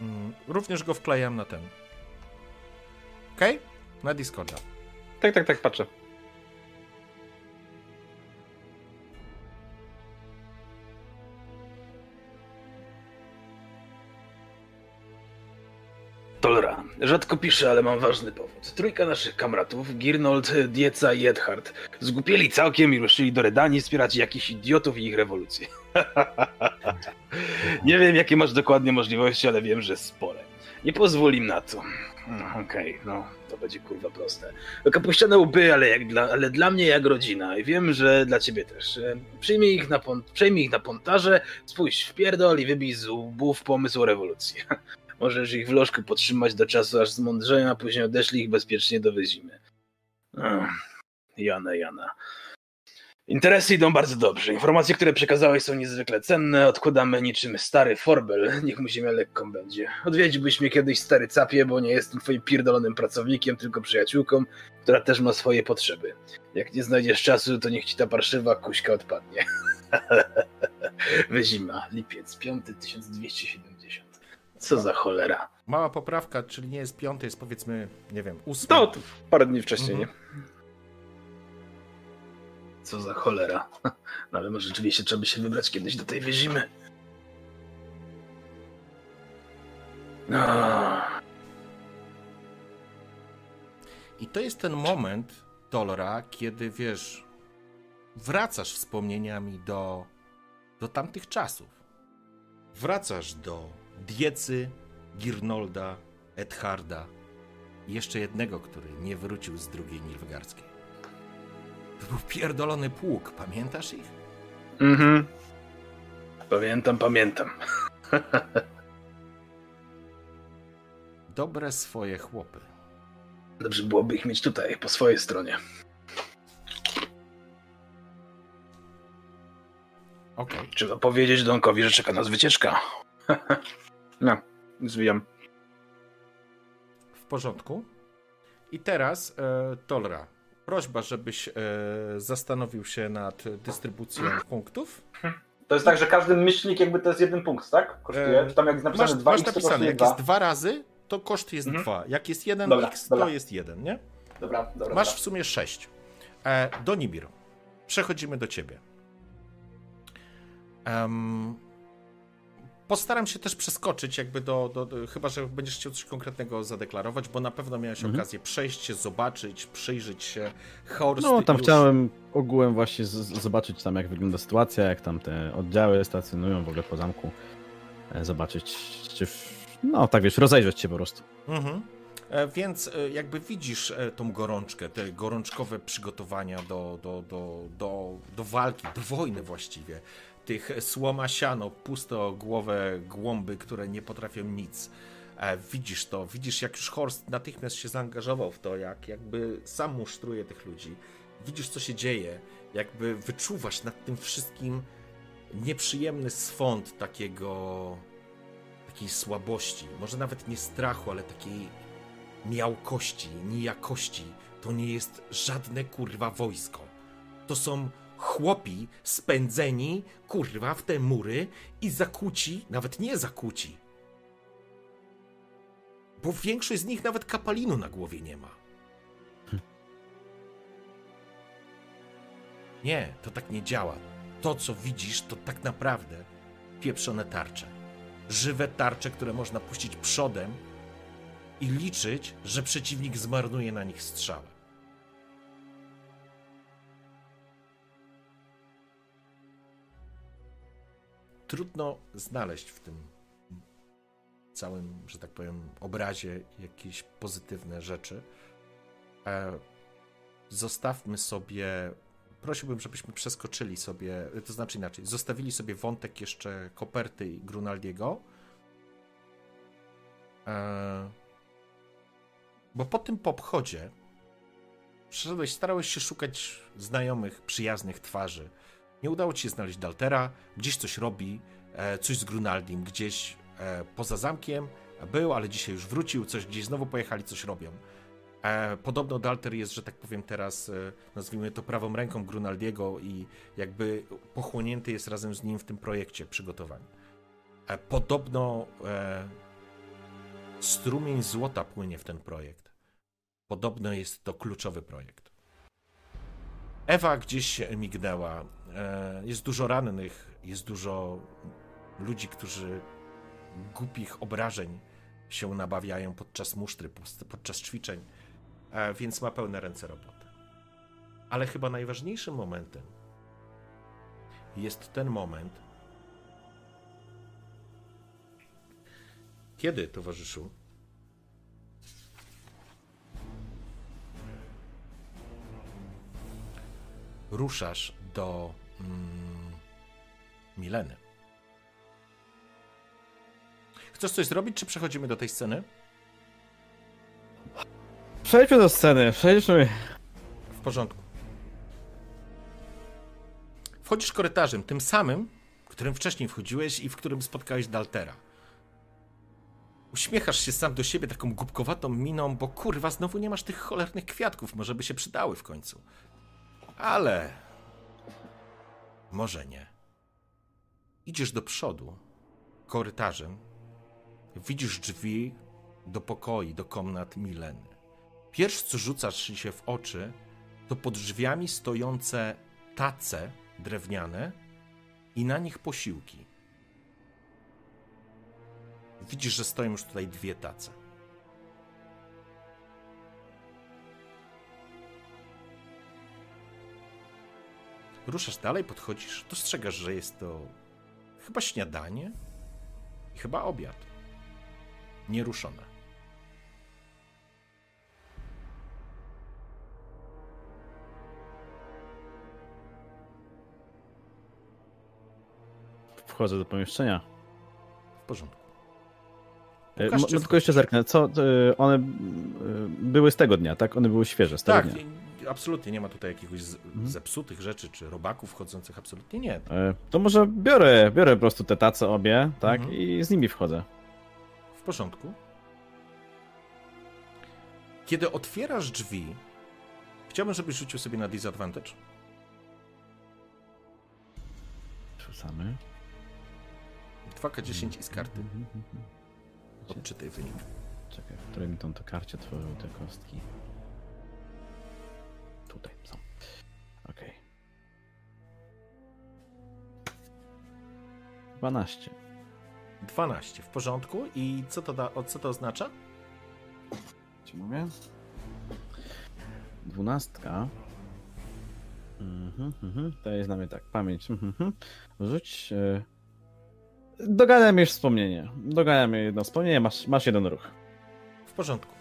Mm, Również go wklejam na ten. Okej? Na Discorda. Tak, tak, tak, patrzę. Tolra, rzadko piszę, ale mam ważny powód. Trójka naszych kamratów, Girnold, Dieca i Edhard, zgłupieli całkiem i ruszyli do Redanii wspierać jakichś idiotów i ich rewolucję. (laughs) Nie wiem, jakie masz dokładnie możliwości, ale wiem, że spore. Nie pozwól im na to. No, Okej, no, to będzie kurwa proste. Kapuściane łby, ale, jak dla, ale dla mnie jak rodzina i wiem, że dla ciebie też. E, Przyjmij ich na, pon- przejmij ich na pontarze, spójrz w pierdol i wybij z łbów pomysł rewolucji. (laughs) Możesz ich w lożku podtrzymać do czasu aż zmądrzeją, a później odeślij ich bezpiecznie do wyzimy. Ach, Jana, Jana. Interesy idą bardzo dobrze. Informacje, które przekazałeś są niezwykle cenne. Odkładamy niczym stary forbel. Niech mu ziemia lekką będzie. Odwiedziłbyś mnie kiedyś, stary capie, bo nie jestem twoim pierdolonym pracownikiem, tylko przyjaciółką, która też ma swoje potrzeby. Jak nie znajdziesz czasu, to niech ci ta parszywa kuśka odpadnie. (laughs) Wyzima, lipiec, 5 1270. Co za cholera. Mała poprawka, czyli nie jest piąty, jest powiedzmy, nie wiem, ósmy. No, to parę dni wcześniej, Mhm. nie? Co za cholera. (laughs) No ale może rzeczywiście trzeba by się wybrać kiedyś do tej wyzimy. No. I to jest ten moment, Dolora, kiedy wiesz, wracasz wspomnieniami do, do tamtych czasów. Wracasz do Diecy, Girnolda, Edharda i jeszcze jednego, który nie wrócił z drugiej Nilfgaardzkiej. To był pierdolony pług, pamiętasz ich? Mhm. Pamiętam, pamiętam. (laughs) Dobre swoje chłopy. Dobrze byłoby ich mieć tutaj, po swojej stronie. Okej. Trzeba powiedzieć Donkowi, że czeka nas wycieczka. (laughs) No, zwijam. W porządku. I teraz, e, Tolra, prośba, żebyś e, zastanowił się nad dystrybucją punktów. To jest tak, że każdy myślnik jakby to jest jeden punkt, tak? Kosztuje? E, Czy tam jak jest napisane Masz, 2 masz x napisane, jak 2? jest dwa razy, to koszt jest Mhm. dwa. Jak jest jeden Dobra, x, dobra. to jest jeden, nie? Dobra, dobra. Masz w dobra. sumie sześć. E, Donibir, przechodzimy do ciebie. Em, postaram się też przeskoczyć jakby do, do, do, chyba, że będziesz chciał coś konkretnego zadeklarować, bo na pewno miałeś Mhm. okazję przejść się, zobaczyć, przyjrzeć się. Horst No, tam już... chciałem ogółem właśnie z, z- zobaczyć tam, jak wygląda sytuacja, jak tam te oddziały stacjonują w ogóle po zamku. E, Zobaczyć, czy... No, tak wiesz, rozejrzeć się po prostu. Mhm. E, Więc e, jakby widzisz tą gorączkę, te gorączkowe przygotowania do, do, do, do, do walki, do wojny właściwie. Tych słoma, siano, pusto głowę głąby, które nie potrafią nic. E, Widzisz to, widzisz jak już Horst natychmiast się zaangażował w to, jak jakby sam musztruje tych ludzi. Widzisz co się dzieje, jakby wyczuwasz nad tym wszystkim nieprzyjemny swąd takiego takiej słabości, może nawet nie strachu, ale takiej miałkości, nijakości. To nie jest żadne kurwa wojsko. To są chłopi spędzeni, kurwa, w te mury i zakuci, nawet nie zakuci. Bo większość z nich nawet kapalinu na głowie nie ma. Nie, to tak nie działa. To, co widzisz, to tak naprawdę pieprzone tarcze. Żywe tarcze, które można puścić przodem i liczyć, że przeciwnik zmarnuje na nich strzałę. Trudno znaleźć w tym całym, że tak powiem, obrazie jakieś pozytywne rzeczy. E, zostawmy sobie. Prosiłbym, żebyśmy przeskoczyli sobie, to znaczy inaczej, zostawili sobie wątek jeszcze koperty i Grunaldiego. E, bo po tym popchodzie przyszedłeś, starałeś się szukać znajomych, przyjaznych twarzy. Nie udało ci się znaleźć Daltera, gdzieś coś robi, e, coś z Grunaldim, gdzieś e, poza zamkiem był, ale dzisiaj już wrócił, coś gdzieś znowu pojechali, coś robią. E, podobno Dalter jest, że tak powiem teraz, nazwijmy to prawą ręką Grunaldiego i jakby pochłonięty jest razem z nim w tym projekcie przygotowań. Podobno strumień złota płynie w ten projekt. Podobno jest to kluczowy projekt. Ewa gdzieś się mignęła. E, jest dużo rannych, jest dużo ludzi, którzy głupich obrażeń się nabawiają podczas musztry, podczas ćwiczeń, e, więc ma pełne ręce roboty. Ale chyba najważniejszym momentem jest ten moment, kiedy, towarzyszu, ruszasz do mm, Mileny. Chcesz coś zrobić, czy przechodzimy do tej sceny? Przejdźmy do sceny, przejdźmy. W porządku. Wchodzisz korytarzem, tym samym, którym wcześniej wchodziłeś i w którym spotkałeś Daltera. Uśmiechasz się sam do siebie taką głupkowatą miną, bo kurwa, znowu nie masz tych cholernych kwiatków, może by się przydały w końcu. Ale może nie. Idziesz do przodu, korytarzem, widzisz drzwi do pokoi, do komnat Mileny. Pierwsze, co rzucasz się w oczy, to pod drzwiami stojące tace drewniane i na nich posiłki. Widzisz, że stoją już tutaj dwie tace. Ruszasz dalej, podchodzisz, dostrzegasz, że jest to chyba śniadanie i chyba obiad. Nieruszone. Wchodzę do pomieszczenia. W porządku. E, Pokaż, mo- czy no tylko jeszcze zerknę. Co, e, one e, były z tego dnia, tak? One były świeże z tego Tak, dnia. Nie- absolutnie nie ma tutaj jakiegoś z, zepsutych rzeczy, czy robaków wchodzących, absolutnie nie. E, To może biorę, biorę po prostu te tace obie, tak? Mhm. I z nimi wchodzę. W porządku. Kiedy otwierasz drzwi, chciałbym, żebyś rzucił sobie na disadvantage. Rzucamy. 2K10 i z karty. Mhm, Odczytaj wynik. Czekaj, w której mi tą to karcie tworzył te kostki? Tutaj są. Okej. 12. 12, w porządku. I co to, da, co to oznacza? Ci mówię? Dwunastka. Mhm, mhm. To jest na mnie tak, pamięć. Mhm, mhm. Rzuć. Dogadam już wspomnienie. Dogadam jedno wspomnienie, masz, masz jeden ruch. W porządku.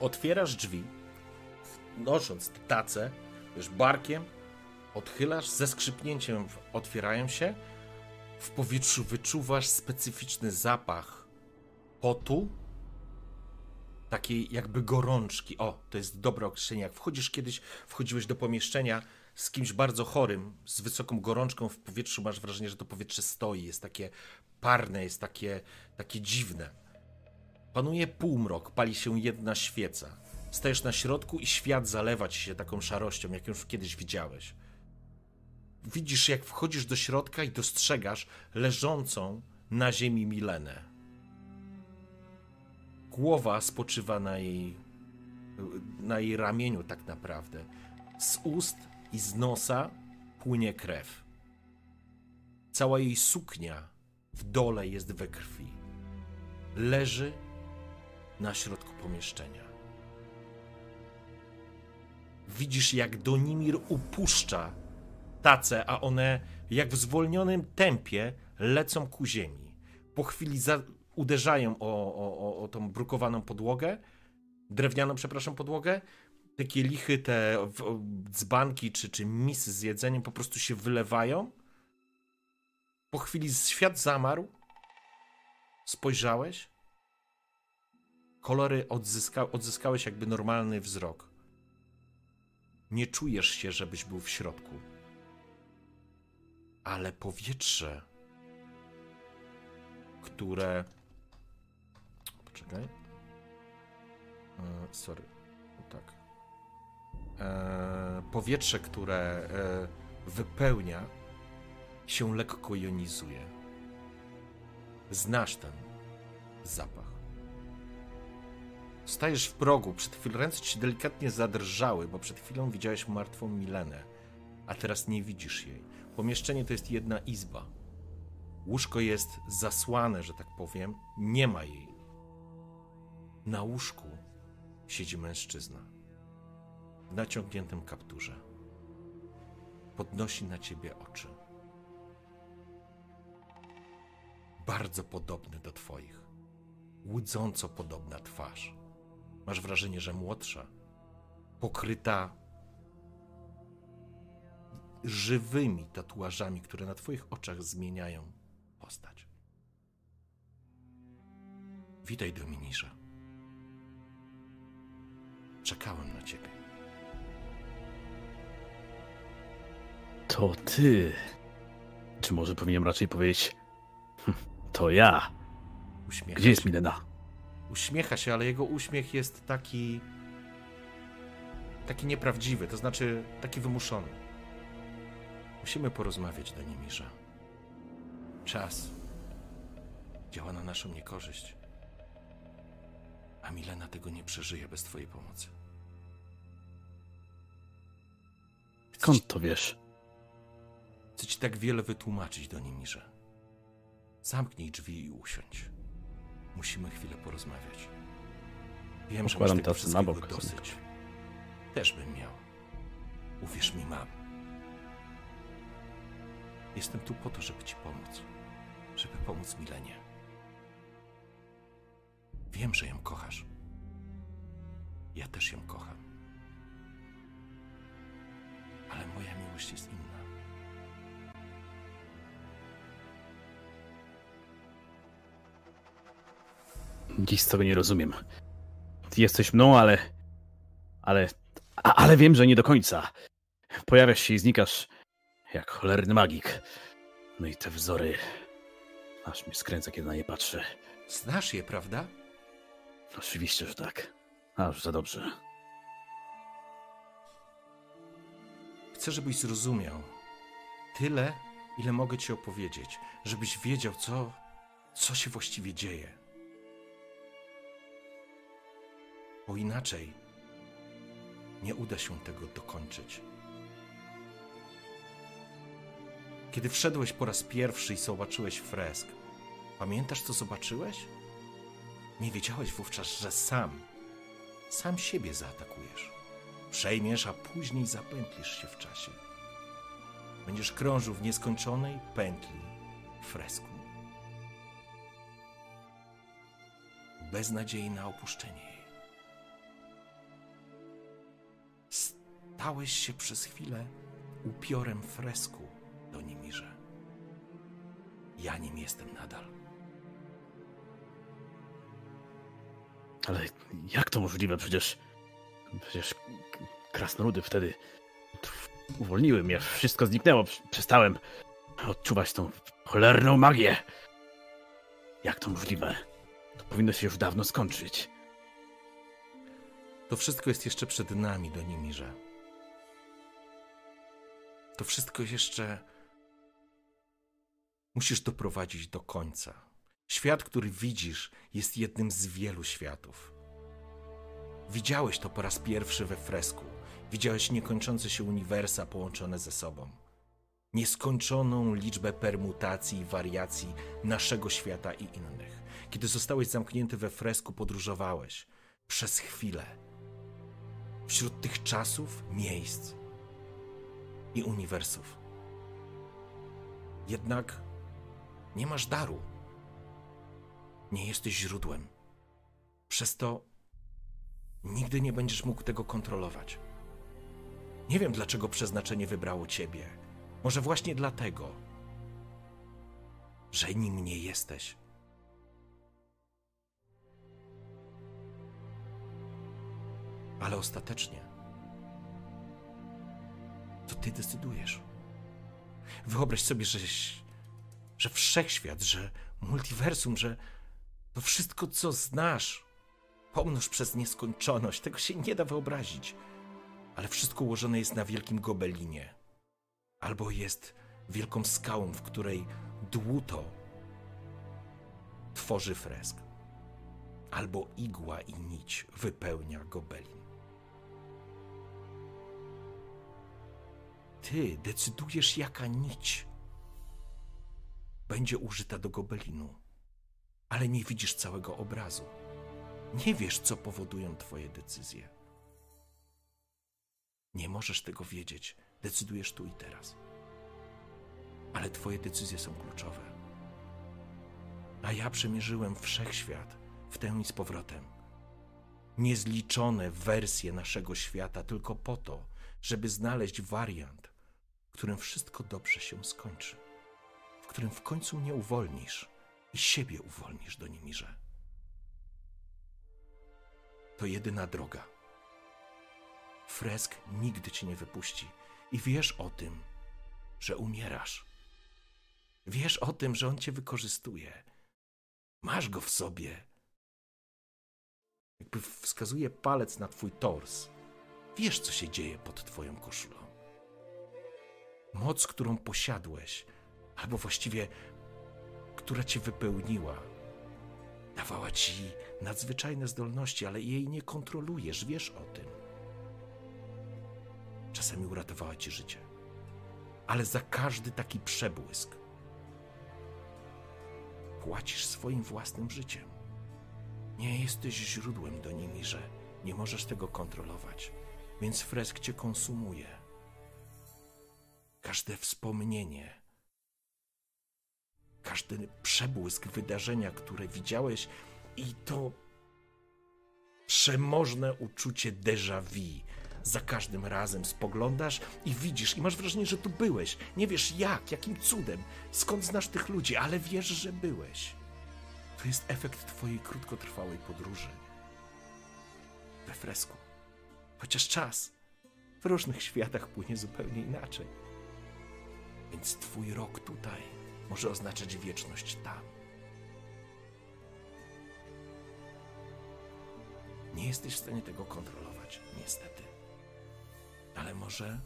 Otwierasz drzwi, nosząc tacę, już barkiem, odchylasz, ze skrzypnięciem otwierają się. W powietrzu wyczuwasz specyficzny zapach potu, takiej jakby gorączki. O, to jest dobre określenie. Jak wchodzisz kiedyś, wchodziłeś do pomieszczenia z kimś bardzo chorym, z wysoką gorączką w powietrzu, masz wrażenie, że to powietrze stoi, jest takie parne, jest takie, takie dziwne. Panuje półmrok, pali się jedna świeca. Stajesz na środku i świat zalewa ci się taką szarością, jak już kiedyś widziałeś. widzisz, jak wchodzisz do środka i dostrzegasz leżącą na ziemi Milenę. Głowa spoczywa na jej, na jej ramieniu, tak naprawdę. Z ust i z nosa płynie krew. Cała jej suknia w dole jest we krwi. Leży na środku pomieszczenia. Widzisz, jak Donimir upuszcza tace, a one jak w zwolnionym tempie lecą ku ziemi. Po chwili za- uderzają o, o, o, tą brukowaną podłogę, drewnianą, przepraszam, podłogę. Te kielichy, te dzbanki czy, czy misy z jedzeniem po prostu się wylewają. Po chwili świat zamarł. Spojrzałeś. Kolory odzyska, odzyskałeś jakby normalny wzrok. Nie czujesz się, żebyś był w środku. Ale powietrze, które. Poczekaj. E, sorry. Tak. E, powietrze, które e, wypełnia, się lekko jonizuje. Znasz ten zapach. Stajesz w progu, przed chwilą ręce ci delikatnie zadrżały, bo przed chwilą widziałeś martwą Milenę, a teraz nie widzisz jej. Pomieszczenie to jest jedna izba. Łóżko jest zasłane, że tak powiem, nie ma jej. Na łóżku siedzi mężczyzna w naciągniętym kapturze. Podnosi na ciebie oczy. Bardzo podobny do twoich. Łudząco podobna twarz. Masz wrażenie, że młodsza, pokryta żywymi tatuażami, które na Twoich oczach zmieniają postać. Witaj, Dominirze. Czekałem na Ciebie. To ty. Czy może powinienem raczej powiedzieć. "Hm, To ja. Uśmiecha Gdzie jest. Milena? Uśmiecha się, ale jego uśmiech jest taki. taki nieprawdziwy, to znaczy taki wymuszony. Musimy porozmawiać, Donimirze. Czas działa na naszą niekorzyść. A Milena tego nie przeżyje bez Twojej pomocy. Skąd to wiesz? chcę ci tak wiele wytłumaczyć, Donimirze. Zamknij drzwi i usiądź. Musimy chwilę porozmawiać. Wiem, że masz tego na bok, dosyć. Też bym miał. Uwierz mi, mam. Jestem tu po to, żeby ci pomóc. Żeby pomóc Milenie. Wiem, że ją kochasz. Ja też ją kocham. Ale moja miłość jest inna. Dziś tego nie rozumiem. Ty jesteś mną, ale. Ale. a- Ale wiem, że nie do końca. Pojawiasz się i znikasz jak cholerny magik. No i te wzory. Aż mnie skręca, kiedy na nie patrzę. Znasz je, prawda? Oczywiście, że tak. Aż za dobrze. Chcę, żebyś zrozumiał tyle, ile mogę ci opowiedzieć, żebyś wiedział, co, co się właściwie dzieje. Bo inaczej nie uda się tego dokończyć. Kiedy wszedłeś po raz pierwszy i zobaczyłeś fresk, pamiętasz, co zobaczyłeś? Nie wiedziałeś wówczas, że sam, sam siebie zaatakujesz przejmiesz, a później zapętlisz się w czasie. Będziesz krążył w nieskończonej pętli fresku. Bez nadziei na opuszczenie Stałeś się przez chwilę upiorem fresku do Nimirze. Ja nim jestem nadal. Ale jak to możliwe? Przecież. Przecież krasnoludy wtedy uwolniły mnie. Wszystko zniknęło. Prz- Przestałem odczuwać tą cholerną magię. Jak to możliwe? To powinno się już dawno skończyć. To wszystko jest jeszcze przed nami, do Nimirze. To wszystko jeszcze musisz doprowadzić do końca. Świat, który widzisz, jest jednym z wielu światów. Widziałeś to po raz pierwszy we fresku. Widziałeś niekończące się uniwersa połączone ze sobą. Nieskończoną liczbę permutacji i wariacji naszego świata i innych. Kiedy zostałeś zamknięty we fresku, podróżowałeś przez chwilę wśród tych czasów, miejsc i uniwersów. Jednak nie masz daru. Nie jesteś źródłem. Przez to nigdy nie będziesz mógł tego kontrolować. Nie wiem, dlaczego przeznaczenie wybrało ciebie. Może właśnie dlatego, że nim nie jesteś. Ale ostatecznie to ty decydujesz. Wyobraź sobie, że, że wszechświat, że multiversum, że to wszystko, co znasz, pomnóż przez nieskończoność. Tego się nie da wyobrazić. Ale wszystko ułożone jest na wielkim gobelinie. Albo jest wielką skałą, w której dłuto tworzy fresk. Albo igła i nić wypełnia gobelin. Ty decydujesz, jaka nić będzie użyta do gobelinu, ale nie widzisz całego obrazu. Nie wiesz, co powodują Twoje decyzje. Nie możesz tego wiedzieć. Decydujesz tu i teraz. Ale Twoje decyzje są kluczowe. A ja przemierzyłem wszechświat w tę i z powrotem. Niezliczone wersje naszego świata tylko po to, żeby znaleźć wariant, w którym wszystko dobrze się skończy, w którym w końcu nie uwolnisz i siebie uwolnisz do Nimirze. To jedyna droga. Fresk nigdy cię nie wypuści i wiesz o tym, że umierasz. Wiesz o tym, że on cię wykorzystuje. Masz go w sobie. Jakby wskazuje palec na twój tors. Wiesz, co się dzieje pod twoją koszulą. Moc, którą posiadłeś, albo właściwie, która cię wypełniła, dawała ci nadzwyczajne zdolności, ale jej nie kontrolujesz, wiesz o tym. Czasami uratowała ci życie, ale za każdy taki przebłysk płacisz swoim własnym życiem. Nie jesteś źródłem do nimi, że nie możesz tego kontrolować, więc fresk cię konsumuje. Każde wspomnienie, każdy przebłysk wydarzenia, które widziałeś, i to przemożne uczucie déjà vu. Za każdym razem spoglądasz i widzisz, i masz wrażenie, że tu byłeś. Nie wiesz jak, jakim cudem, skąd znasz tych ludzi, ale wiesz, że byłeś. To jest efekt Twojej krótkotrwałej podróży we fresku. Chociaż czas w różnych światach płynie zupełnie inaczej. Więc Twój rok tutaj może oznaczać wieczność tam. Nie jesteś w stanie tego kontrolować, niestety. Ale może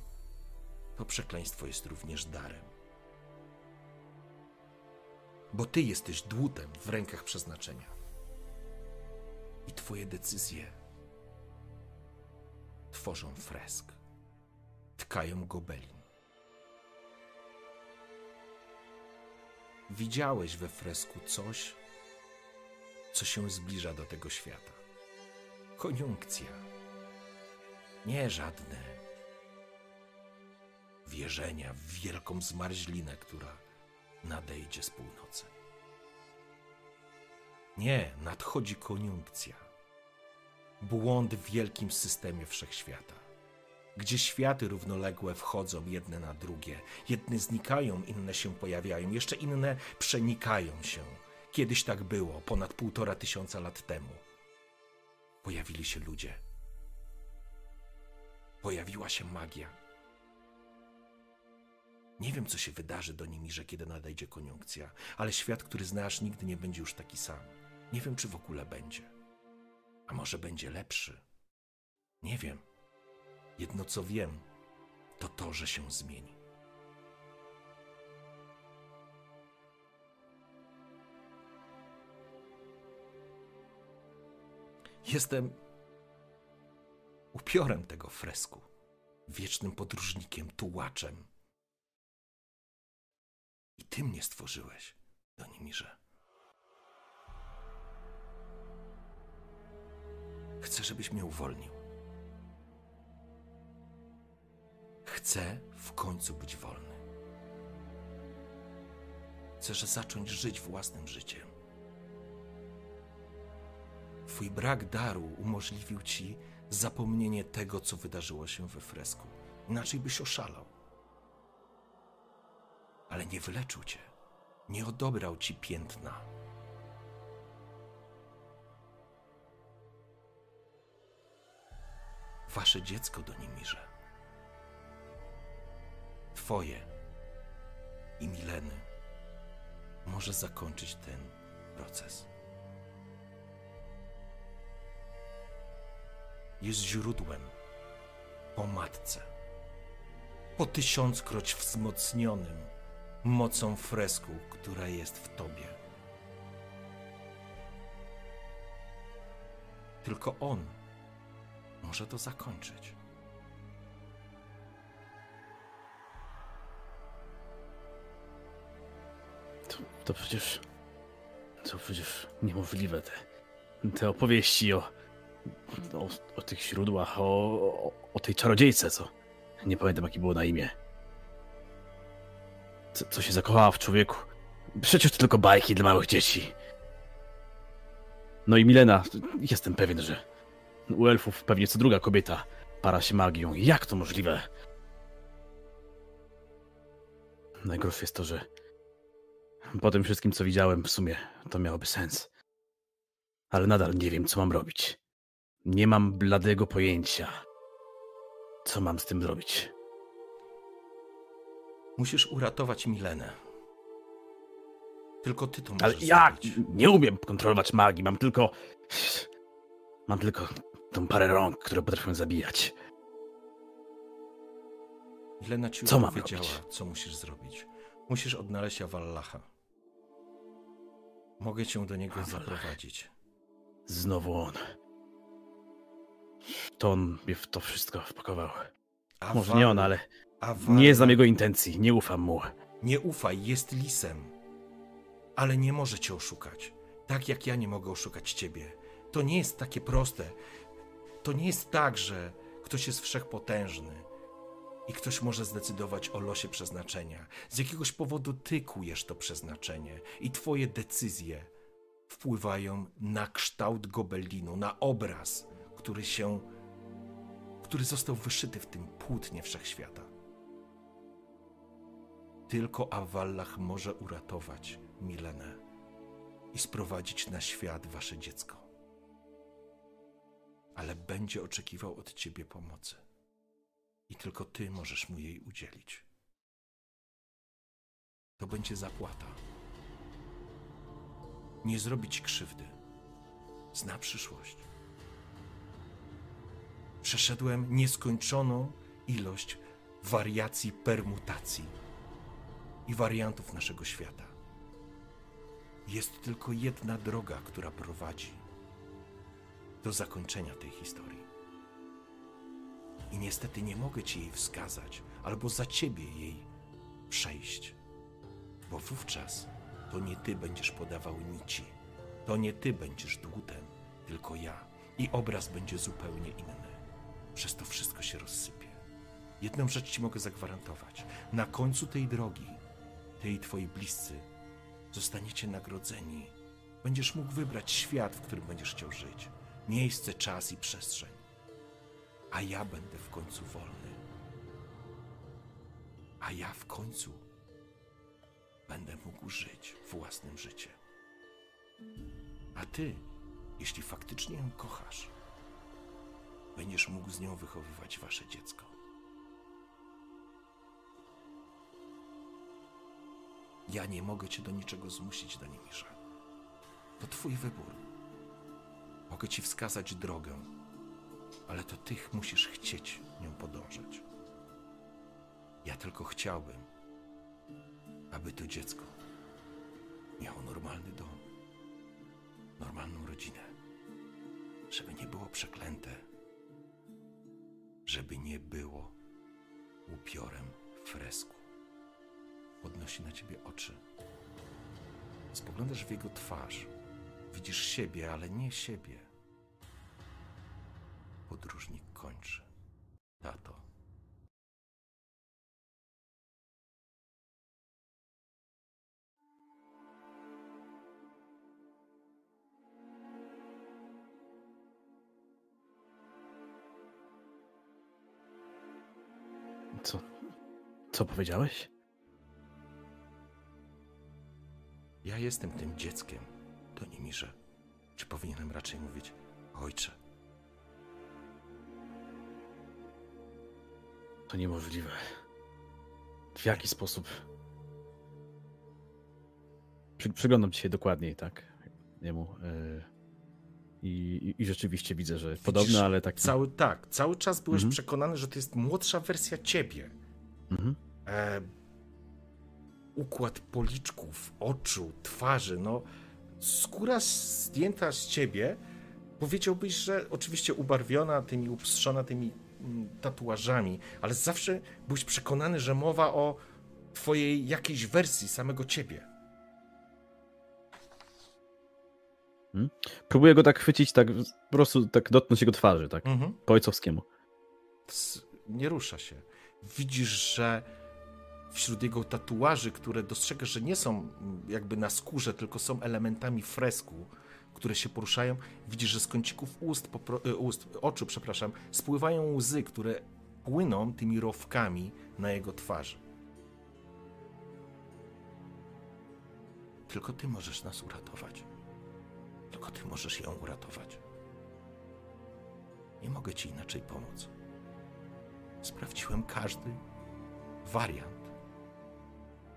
to przekleństwo jest również darem. Bo ty jesteś dłutem w rękach przeznaczenia. I twoje decyzje tworzą fresk, tkają gobelin. Widziałeś we fresku coś, co się zbliża do tego świata. Koniunkcja. Nie żadne wierzenia w wielką zmarzlinę, która nadejdzie z północy. Nie, nadchodzi koniunkcja. Błąd w wielkim systemie wszechświata, gdzie światy równoległe wchodzą jedne na drugie, jedne znikają, inne się pojawiają, jeszcze inne przenikają się. Kiedyś tak było, ponad półtora tysiąca lat temu. Pojawili się ludzie. Pojawiła się magia. Nie wiem, co się wydarzy do nimi, że kiedy nadejdzie koniunkcja, ale świat, który znasz, nigdy nie będzie już taki sam. Nie wiem, czy w ogóle będzie. A może będzie lepszy? Nie wiem. Jedno co wiem, to to, że się zmieni. Jestem upiorem tego fresku, wiecznym podróżnikiem, tułaczem. I ty mnie stworzyłeś, Donimirze. Chcę, żebyś mnie uwolnił. Chcę w końcu być wolny. Chcę zacząć żyć własnym życiem. Twój brak daru umożliwił ci zapomnienie tego, co wydarzyło się we fresku. Inaczej byś oszalał. Ale nie wyleczył cię. Nie odebrał ci piętna. Wasze dziecko do Nimirze. Twoje i Mileny może zakończyć ten proces. Jest źródłem po matce, po tysiąckroć wzmocnionym mocą fresku, która jest w tobie. Tylko on może to zakończyć. To, przecież. To przecież niemożliwe te. Te opowieści o. o, o tych źródłach, o, o, o tej czarodziejce, co. Nie pamiętam, jakie było na imię. Co, co się zakochała w człowieku. Przecież to tylko bajki dla małych dzieci. No i Milena, jestem pewien, że u elfów pewnie co druga kobieta para się magią. Jak to możliwe? Najgorsze jest to, że po tym wszystkim, co widziałem, w sumie to miałoby sens. Ale nadal nie wiem, co mam robić. Nie mam bladego pojęcia, co mam z tym zrobić. Musisz uratować Milenę. Tylko ty to Ale możesz jak? zrobić. Nie umiem kontrolować magii. Mam tylko. Mam tylko tą parę rąk, które potrafią zabijać. Milena ci Co mam powiedziała, robić? co musisz zrobić. Musisz odnaleźć Awallacha. Mogę cię do niego zaprowadzić. Znowu on. To on mnie w to wszystko wpakował. Może nie on, ale nie znam jego intencji. Nie ufam mu. Nie ufaj, jest lisem. Ale nie może cię oszukać. Tak jak ja nie mogę oszukać ciebie. To nie jest takie proste. To nie jest tak, że ktoś jest wszechpotężny i ktoś może zdecydować o losie przeznaczenia. Z jakiegoś powodu ty kujesz to przeznaczenie i twoje decyzje wpływają na kształt gobelinu, na obraz, który się, który został wyszyty w tym płótnie wszechświata. Tylko Awallach może uratować Milenę i sprowadzić na świat wasze dziecko. Ale będzie oczekiwał od ciebie pomocy. I tylko ty możesz mu jej udzielić. To będzie zapłata. Nie zrobić krzywdy. Zna przyszłość. Przeszedłem nieskończoną ilość wariacji permutacji i wariantów naszego świata. Jest tylko jedna droga, która prowadzi do zakończenia tej historii. I niestety nie mogę ci jej wskazać, albo za ciebie jej przejść, bo wówczas to nie ty będziesz podawał nici, to nie ty będziesz dłutem, tylko ja. I obraz będzie zupełnie inny. Przez to wszystko się rozsypie. Jedną rzecz ci mogę zagwarantować. Na końcu tej drogi ty i twoi bliscy zostaniecie nagrodzeni. Będziesz mógł wybrać świat, w którym będziesz chciał żyć. Miejsce, czas i przestrzeń. A ja będę w końcu wolny. A ja w końcu będę mógł żyć własnym życiem. A ty, jeśli faktycznie ją kochasz, będziesz mógł z nią wychowywać wasze dziecko. Ja nie mogę cię do niczego zmusić, Danimirze. To twój wybór. Mogę ci wskazać drogę, ale to ty musisz chcieć nią podążać. Ja tylko chciałbym, aby to dziecko miało normalny dom, normalną rodzinę, żeby nie było przeklęte, żeby nie było upiorem fresku. Podnosi na ciebie oczy. Spoglądasz w jego twarz. Widzisz siebie, ale nie siebie. Podróżnik kończy. Tato. Co? Co powiedziałeś? Ja jestem tym dzieckiem, to nie Mirze. Czy powinienem raczej mówić ojcze? To niemożliwe. W jaki sposób? Przy, przyglądam ci się dokładniej, tak? Niemu. Yy, i, I rzeczywiście widzę, że podobne, ale tak. Cały, tak, cały czas byłeś Mhm. przekonany, że to jest młodsza wersja ciebie. Mhm. E, układ policzków, oczu, twarzy, no skóra zdjęta z ciebie, powiedziałbyś, że oczywiście ubarwiona tymi, upstrzona tymi tatuażami, ale zawsze byłeś przekonany, że mowa o twojej jakiejś wersji samego ciebie. Próbuję go tak chwycić, tak po prostu tak dotknąć jego twarzy, tak Mhm. po ojcowskiemu. Nie rusza się. Widzisz, że wśród jego tatuaży, które dostrzegasz, że nie są mm, jakby na skórze, tylko są elementami fresku, które się poruszają, widzisz, że z kącików ust, e, ust oczu, przepraszam, spływają łzy, które płyną tymi rowkami na jego twarzy. Tylko ty możesz nas uratować. Tylko ty możesz ją uratować. Nie mogę ci inaczej pomóc. Sprawdziłem każdy wariant.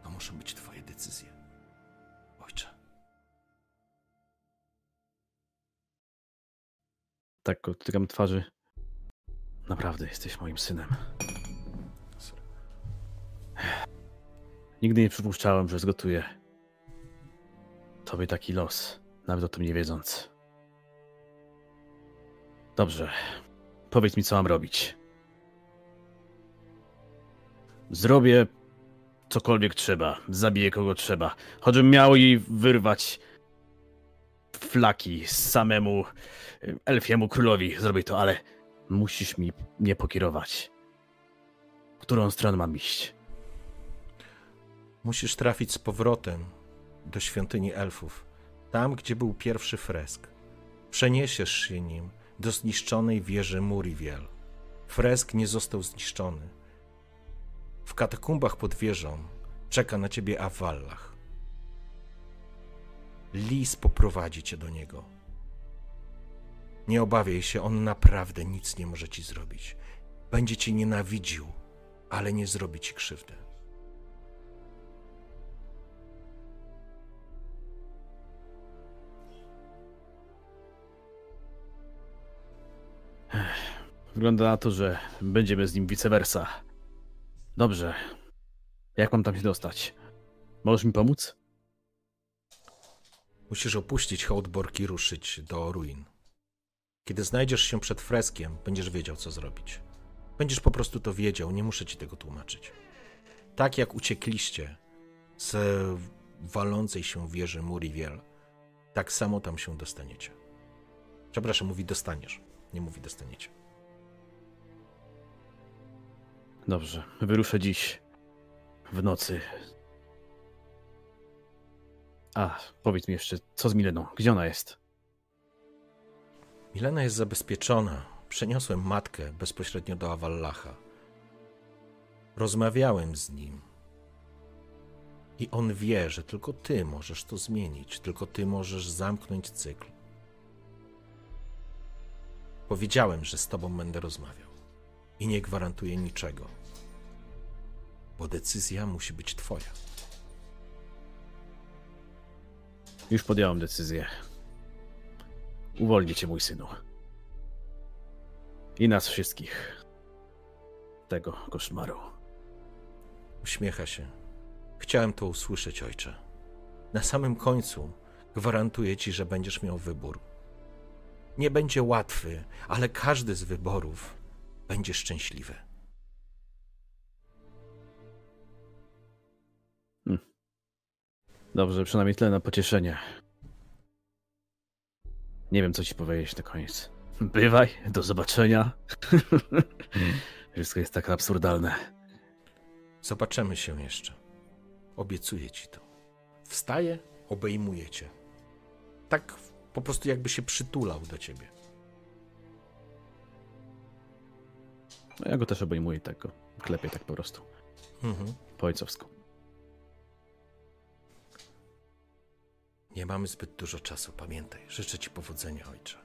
To muszą być twoje decyzje. Tak go dotykam twarzy. Naprawdę jesteś moim synem. Nigdy nie przypuszczałem, że zgotuję tobie taki los, nawet o tym nie wiedząc. Dobrze. Powiedz mi, co mam robić. Zrobię cokolwiek trzeba. Zabiję kogo trzeba. Choćbym miał jej wyrwać flaki samemu elfiemu królowi. Zrobię to, ale musisz mi nie pokierować. W którą stronę mam iść? Musisz trafić z powrotem do świątyni elfów, tam gdzie był pierwszy fresk. Przeniesiesz się nim do zniszczonej wieży Muriwiel. Fresk nie został zniszczony. W katakumbach pod wieżą czeka na ciebie Awallach. Lis poprowadzi cię do niego. Nie obawiaj się, on naprawdę nic nie może ci zrobić. Będzie cię nienawidził, ale nie zrobi ci krzywdy. Wygląda na to, że będziemy z nim vice versa. Dobrze. Jak mam tam się dostać? Możesz mi pomóc? Musisz opuścić Hołdborg i ruszyć do ruin. Kiedy znajdziesz się przed freskiem, będziesz wiedział, co zrobić. Będziesz po prostu to wiedział, nie muszę ci tego tłumaczyć. Tak jak uciekliście z walącej się wieży Muriwiel, tak samo tam się dostaniecie. Przepraszam, mówi dostaniesz, nie mówi dostaniecie. Dobrze. Wyruszę dziś w nocy. A, powiedz mi jeszcze, co z Mileną? Gdzie ona jest? Milena jest zabezpieczona. Przeniosłem matkę bezpośrednio do Awallacha. Rozmawiałem z nim. I on wie, że tylko ty możesz to zmienić, tylko ty możesz zamknąć cykl. Powiedziałem, że z tobą będę rozmawiał. I nie gwarantuję niczego. Bo decyzja musi być twoja. Już podjąłem decyzję. Uwolnię cię, mój synu. I nas wszystkich. Tego koszmaru. Uśmiecha się. Chciałem to usłyszeć, ojcze. Na samym końcu gwarantuję ci, że będziesz miał wybór. nie będzie łatwy, ale każdy z wyborów będzie szczęśliwy. Dobrze, przynajmniej tyle na pocieszenie. Nie wiem, co ci powiedzieć na koniec. Bywaj, do zobaczenia. (laughs) Wszystko jest tak absurdalne. Zobaczymy się jeszcze. Obiecuję ci to. Wstaje, obejmuje cię. Tak po prostu jakby się przytulał do ciebie. No ja go też obejmuję tak go. Klepię tak po prostu. Mhm. Po ojcowsku. Nie mamy zbyt dużo czasu, pamiętaj. Życzę ci powodzenia, ojcze.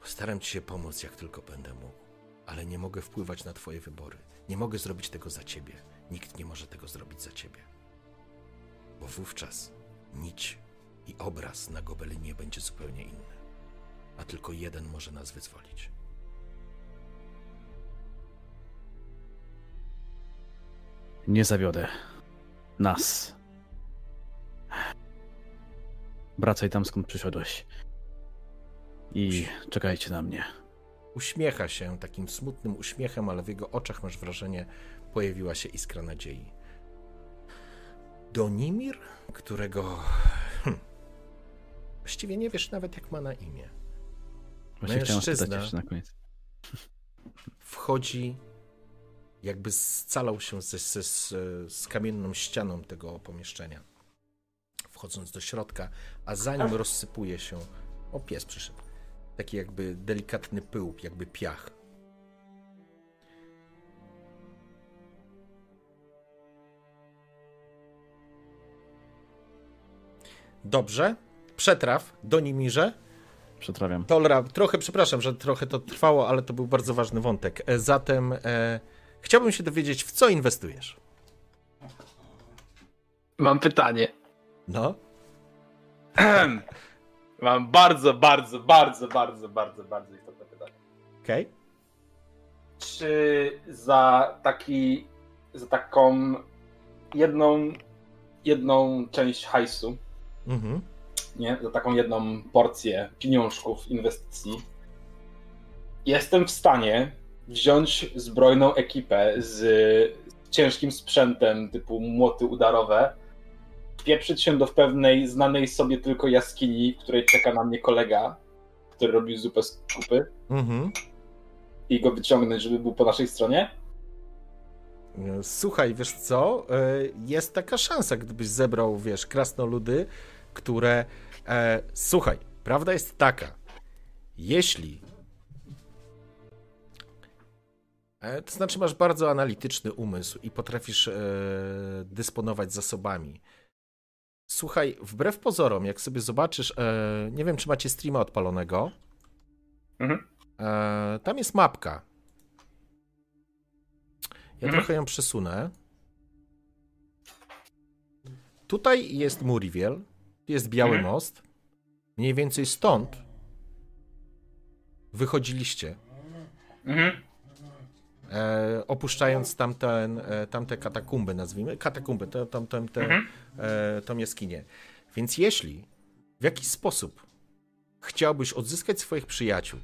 Postaram ci się pomóc, jak tylko będę mógł, ale nie mogę wpływać na twoje wybory. Nie mogę zrobić tego za ciebie. Nikt nie może tego zrobić za ciebie. Bo wówczas nić i obraz na gobelinie będzie zupełnie inny. A tylko jeden może nas wyzwolić. Nie zawiodę. Nas. Wracaj tam, skąd przyszedłeś. I czekajcie na mnie. Uśmiecha się takim smutnym uśmiechem, ale w jego oczach masz wrażenie, pojawiła się iskra nadziei. Donimir, którego. Hm, właściwie nie wiesz nawet, jak ma na imię. Właśnie Mężczyzna. na koniec. Wchodzi, jakby scalał się z, z kamienną ścianą tego pomieszczenia. Wchodząc do środka, a za nim rozsypuje się. O, pies przyszedł. Taki jakby delikatny pył, jakby piach. Dobrze. Przetraw, Donimirze. Przetrawiam. Tolra, trochę przepraszam, że trochę to trwało, ale to był bardzo ważny wątek. E, Zatem e, chciałbym się dowiedzieć, w co inwestujesz. Mam pytanie. No, (clears throat) Mam bardzo, bardzo, bardzo, bardzo, bardzo, bardzo istotne pytanie. okej. Czy za taki, za taką jedną, jedną część hajsu, Mhm. nie, za taką jedną porcję pieniążków, inwestycji, jestem w stanie wziąć zbrojną ekipę z ciężkim sprzętem typu młoty udarowe, pieprzyć się do pewnej znanej sobie tylko jaskini, w której czeka na mnie kolega, który robił zupę z kupy Mhm. i go wyciągnąć, żeby był po naszej stronie? E, Słuchaj, wiesz co? E, Jest taka szansa, gdybyś zebrał, wiesz, krasnoludy, które. E, słuchaj, prawda jest taka. Jeśli. To znaczy, masz bardzo analityczny umysł i potrafisz dysponować zasobami. Słuchaj, wbrew pozorom, jak sobie zobaczysz, e, nie wiem, czy macie streama odpalonego. Mhm. E, tam jest mapka. Ja Mhm. trochę ją przesunę. Tutaj jest Muriel, tu jest Biały Mhm. Most. Mniej więcej stąd wychodziliście, Mhm. E, opuszczając tamten, e, tamte katakumby, nazwijmy. Katakumby, to, tam, tam, te, Mhm. e, tą jaskinię. Więc jeśli w jakiś sposób chciałbyś odzyskać swoich przyjaciół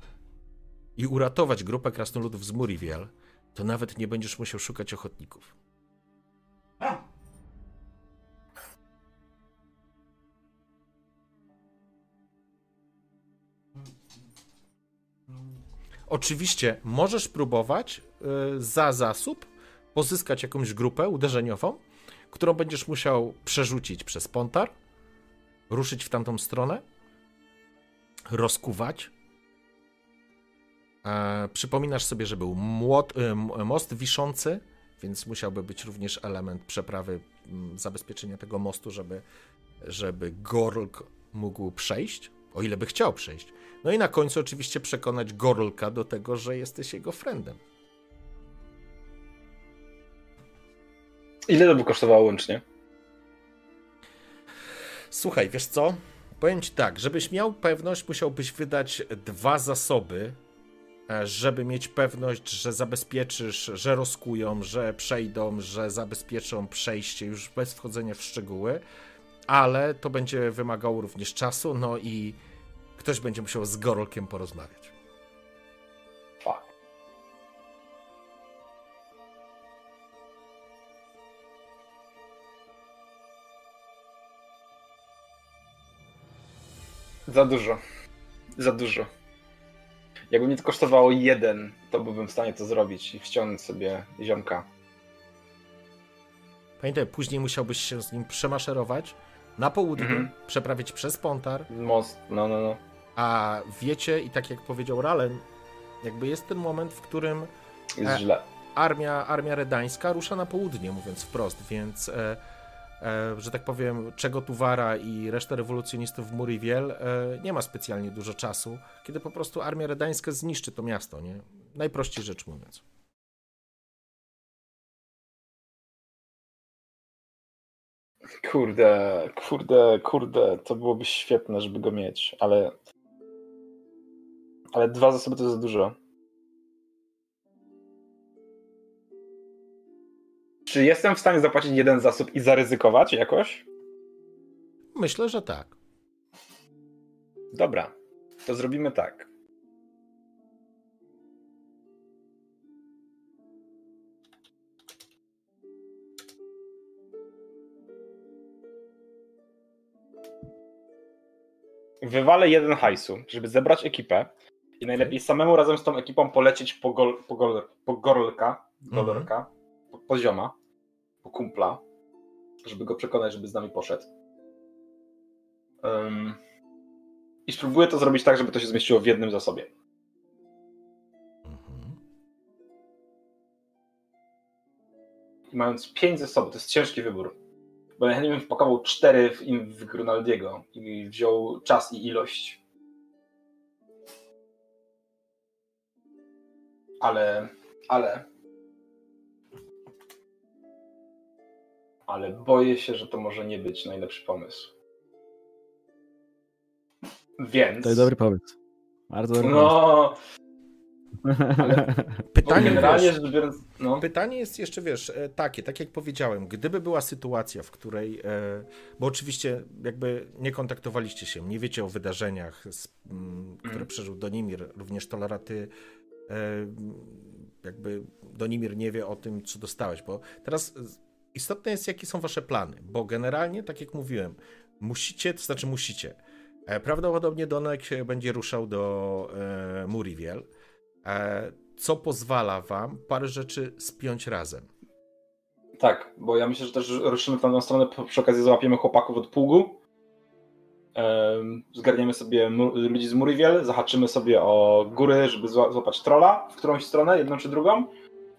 i uratować grupę krasnoludów z Muriel, to nawet nie będziesz musiał szukać ochotników. Oczywiście możesz próbować za zasób pozyskać jakąś grupę uderzeniową, którą będziesz musiał przerzucić przez pontar, ruszyć w tamtą stronę, rozkuwać. E, przypominasz sobie, że był młot, y, m- most wiszący, więc musiałby być również element przeprawy, m, zabezpieczenia tego mostu, żeby, żeby Gorlk mógł przejść, o ile by chciał przejść. No i na końcu oczywiście przekonać Gorlka do tego, że jesteś jego friendem. Ile to by kosztowało łącznie? Słuchaj, wiesz co? Powiem ci tak, żebyś miał pewność, musiałbyś wydać dwa zasoby, e, żeby mieć pewność, że zabezpieczysz, że rozkują, że przejdą, że zabezpieczą przejście, już bez wchodzenia w szczegóły, ale to będzie wymagało również czasu, no i ktoś będzie musiał z Gorolkiem porozmawiać. Za dużo. Za dużo. Jakby mnie to kosztowało jeden, to byłbym w stanie to zrobić i wciągnąć sobie ziomka. Pamiętaj, później musiałbyś się z nim przemaszerować na południe, Mhm. przeprawić przez Pontar, Most, no, no, no. a wiecie, i tak jak powiedział Ralen, jakby jest ten moment, w którym Jest E. źle. armia, armia redańska rusza na południe, mówiąc wprost, więc, e, że tak powiem, czego Tuwara i reszta rewolucjonistów w Muriwiel e, nie ma specjalnie dużo czasu, kiedy po prostu armia redańska zniszczy to miasto, nie? Najprościej rzecz mówiąc. Kurde, kurde, kurde, to byłoby świetne, żeby go mieć, ale. Ale dwa zasoby to za dużo. Czy jestem w stanie zapłacić jeden zasób i zaryzykować jakoś? Myślę, że tak. Dobra, to zrobimy tak. Wywalę jeden hajsu, żeby zebrać ekipę i najlepiej samemu razem z tą ekipą polecieć po, gol, po, gol, po gorlka, golorka, po pozioma, po kumpla, żeby go przekonać, żeby z nami poszedł. Ym, I spróbuję to zrobić tak, żeby to się zmieściło w jednym zasobie. Mhm. I mając pięć zasobów, to jest ciężki wybór. Bo ja nie bym wpakował cztery w, im w Grunaldiego i wziął czas i ilość. Ale, ale. Ale boję się, że to może nie być najlepszy pomysł. Więc. To jest dobry pomysł. Bardzo dobry No. (laughs) Pytanie, generalnie wiesz, rzecz biorąc. No. Pytanie jest jeszcze, wiesz, e, takie, tak jak powiedziałem, gdyby była sytuacja, w której, e, bo oczywiście jakby nie kontaktowaliście się, nie wiecie o wydarzeniach, z, m, które Mhm. przeżył Donimir, również Toleraty, e, jakby Donimir nie wie o tym, co dostałeś, bo teraz istotne jest, jakie są wasze plany, bo generalnie, tak jak mówiłem, musicie, to znaczy musicie, e, prawdopodobnie Donek będzie ruszał do e, Muriwiel, e, co pozwala wam parę rzeczy spiąć razem. Tak, bo ja myślę, że też ruszymy w tamtą stronę, przy okazji załapiemy chłopaków od pługu, em, zgarniemy sobie ludzi z Muriwiel, zahaczymy sobie o góry, żeby zła- złapać trolla w którąś stronę, jedną czy drugą,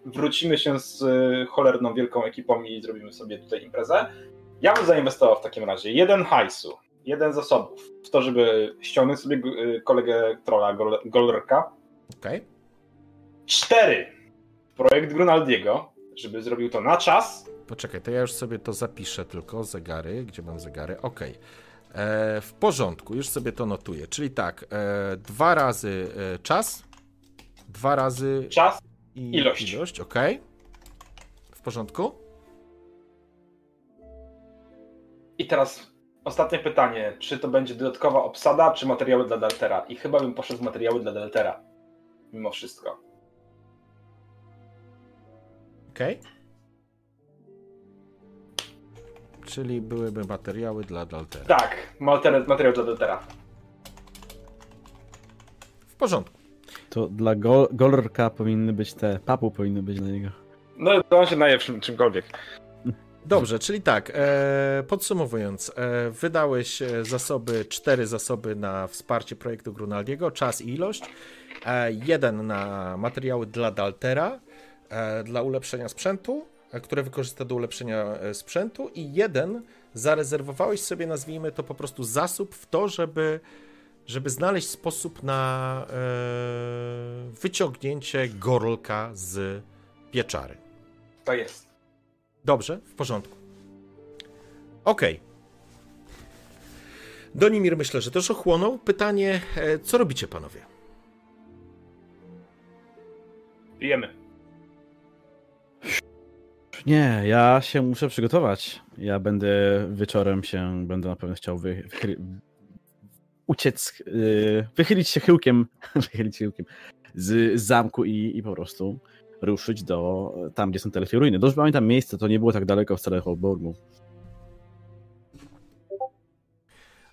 wrócimy się z y, cholerną wielką ekipą i zrobimy sobie tutaj imprezę. Ja bym zainwestował w takim razie jeden hajsu, jeden zasobów w to, żeby ściągnąć sobie y, kolegę trolla, Gol- Golrka, Okej? cztery. Projekt Grunaldiego, żeby zrobił to na czas, Poczekaj, to ja już sobie to zapiszę tylko, zegary, gdzie mam zegary, okej. E, W porządku, już sobie to notuję, czyli tak, e, dwa razy e, czas, dwa razy czas i ilość. ilość okej. W porządku? I teraz ostatnie pytanie. Czy to będzie dodatkowa obsada, czy materiały dla Daltera? I chyba bym poszedł w materiały dla Daltera. Mimo wszystko. Okej. Czyli byłyby materiały dla Daltera. Tak, materiał, materiał dla Daltera. W porządku. To dla go, Golorka powinny być te, papu powinny być dla niego. No, to on się naje czym, czymkolwiek. Dobrze, czyli tak, e, podsumowując, e, wydałeś e, zasoby, cztery zasoby na wsparcie projektu Grunaldiego, czas i ilość, e, jeden na materiały dla Daltera, e, dla ulepszenia sprzętu, e, które wykorzysta do ulepszenia sprzętu i jeden zarezerwowałeś sobie, nazwijmy to po prostu zasób w to, żeby, żeby znaleźć sposób na e, wyciągnięcie Gorolka z pieczary. To jest. Dobrze, w porządku. Okej. Donimir myślę, że też ochłonął. Pytanie, e, co robicie panowie? Pijemy. Nie, ja się muszę przygotować. Ja będę wieczorem się, będę na pewno chciał wy, uciec, yy, wychylić się chyłkiem, (laughs) wychylić się chyłkiem z, z zamku i, i po prostu ruszyć do tam, gdzie są te elfie ruiny. Dobrze pamiętam miejsce, to nie było tak daleko wcale Holborgu.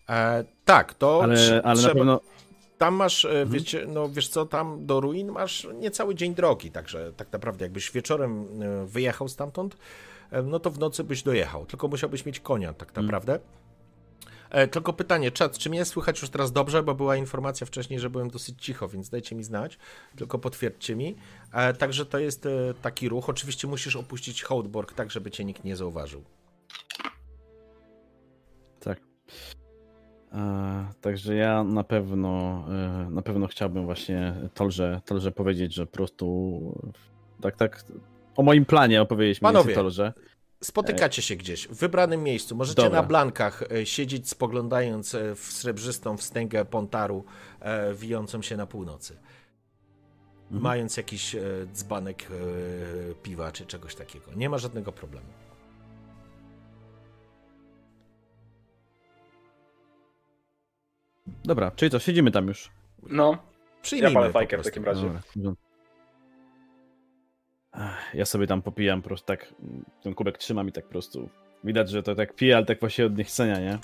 E, tak, to Ale, ale na trzeba, pewno tam masz, e, Mhm. wiecie, no wiesz co, tam do ruin masz niecały dzień drogi, także tak naprawdę jakbyś wieczorem e, wyjechał stamtąd, e, no to w nocy byś dojechał, tylko musiałbyś mieć konia tak Mhm. naprawdę. E, tylko pytanie, czat, czy mnie słychać już teraz dobrze, bo była informacja wcześniej, że byłem dosyć cicho, więc dajcie mi znać, tylko potwierdźcie mi. E, także to jest e, taki ruch, oczywiście musisz opuścić Hołdborg tak, żeby cię nikt nie zauważył. Tak. E, także ja na pewno e, na pewno chciałbym właśnie Tolże, Tolże powiedzieć, że po prostu tak, tak o moim planie opowiedzieć mniej Panowie, Tolże. Spotykacie się gdzieś w wybranym miejscu. Możecie Dobra. na blankach e, siedzieć, spoglądając e, w srebrzystą wstęgę Pontaru e, wijącą się na północy. Mhm. Mając jakiś e, dzbanek e, piwa czy czegoś takiego. Nie ma żadnego problemu. Dobra, czyli co, siedzimy tam już. No, Przyjmijmy palę po fajkę w takim razie. Dobra. Ja sobie tam popijam po prostu tak, ten kubek trzymam i tak po prostu widać, że to tak pije, ale tak właśnie od niechcenia, nie?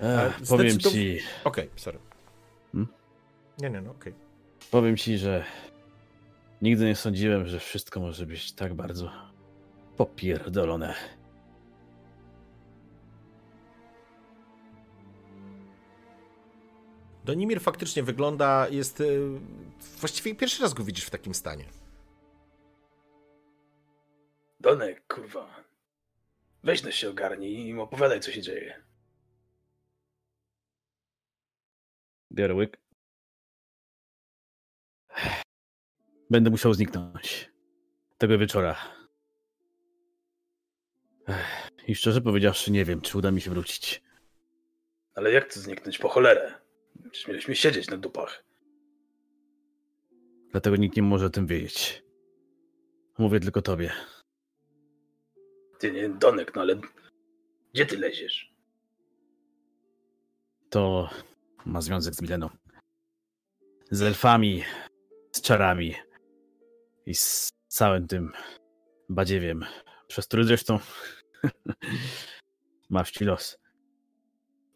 Ech, powiem zdecydow- ci, Okej, sorry. Hmm? Nie, nie, no okej. powiem ci, że nigdy nie sądziłem, że wszystko może być tak bardzo popierdolone. Donimir faktycznie wygląda, jest... e, Właściwie pierwszy raz go widzisz w takim stanie. Donek, kurwa. Weź no się ogarnij i opowiadaj, co się dzieje. Biorę łyk. Będę musiał zniknąć. Tego wieczora. I szczerze powiedziawszy, nie wiem, czy uda mi się wrócić. Ale jak to zniknąć po cholerę? Przecież mieliśmy siedzieć na dupach. Dlatego nikt nie może o tym wiedzieć. Mówię tylko tobie. Ty nie, Donek, no ale gdzie ty leziesz? To ma związek z Mileną. Z elfami, z czarami i z całym tym badziewiem, przez który zresztą (laughs) ma wści los.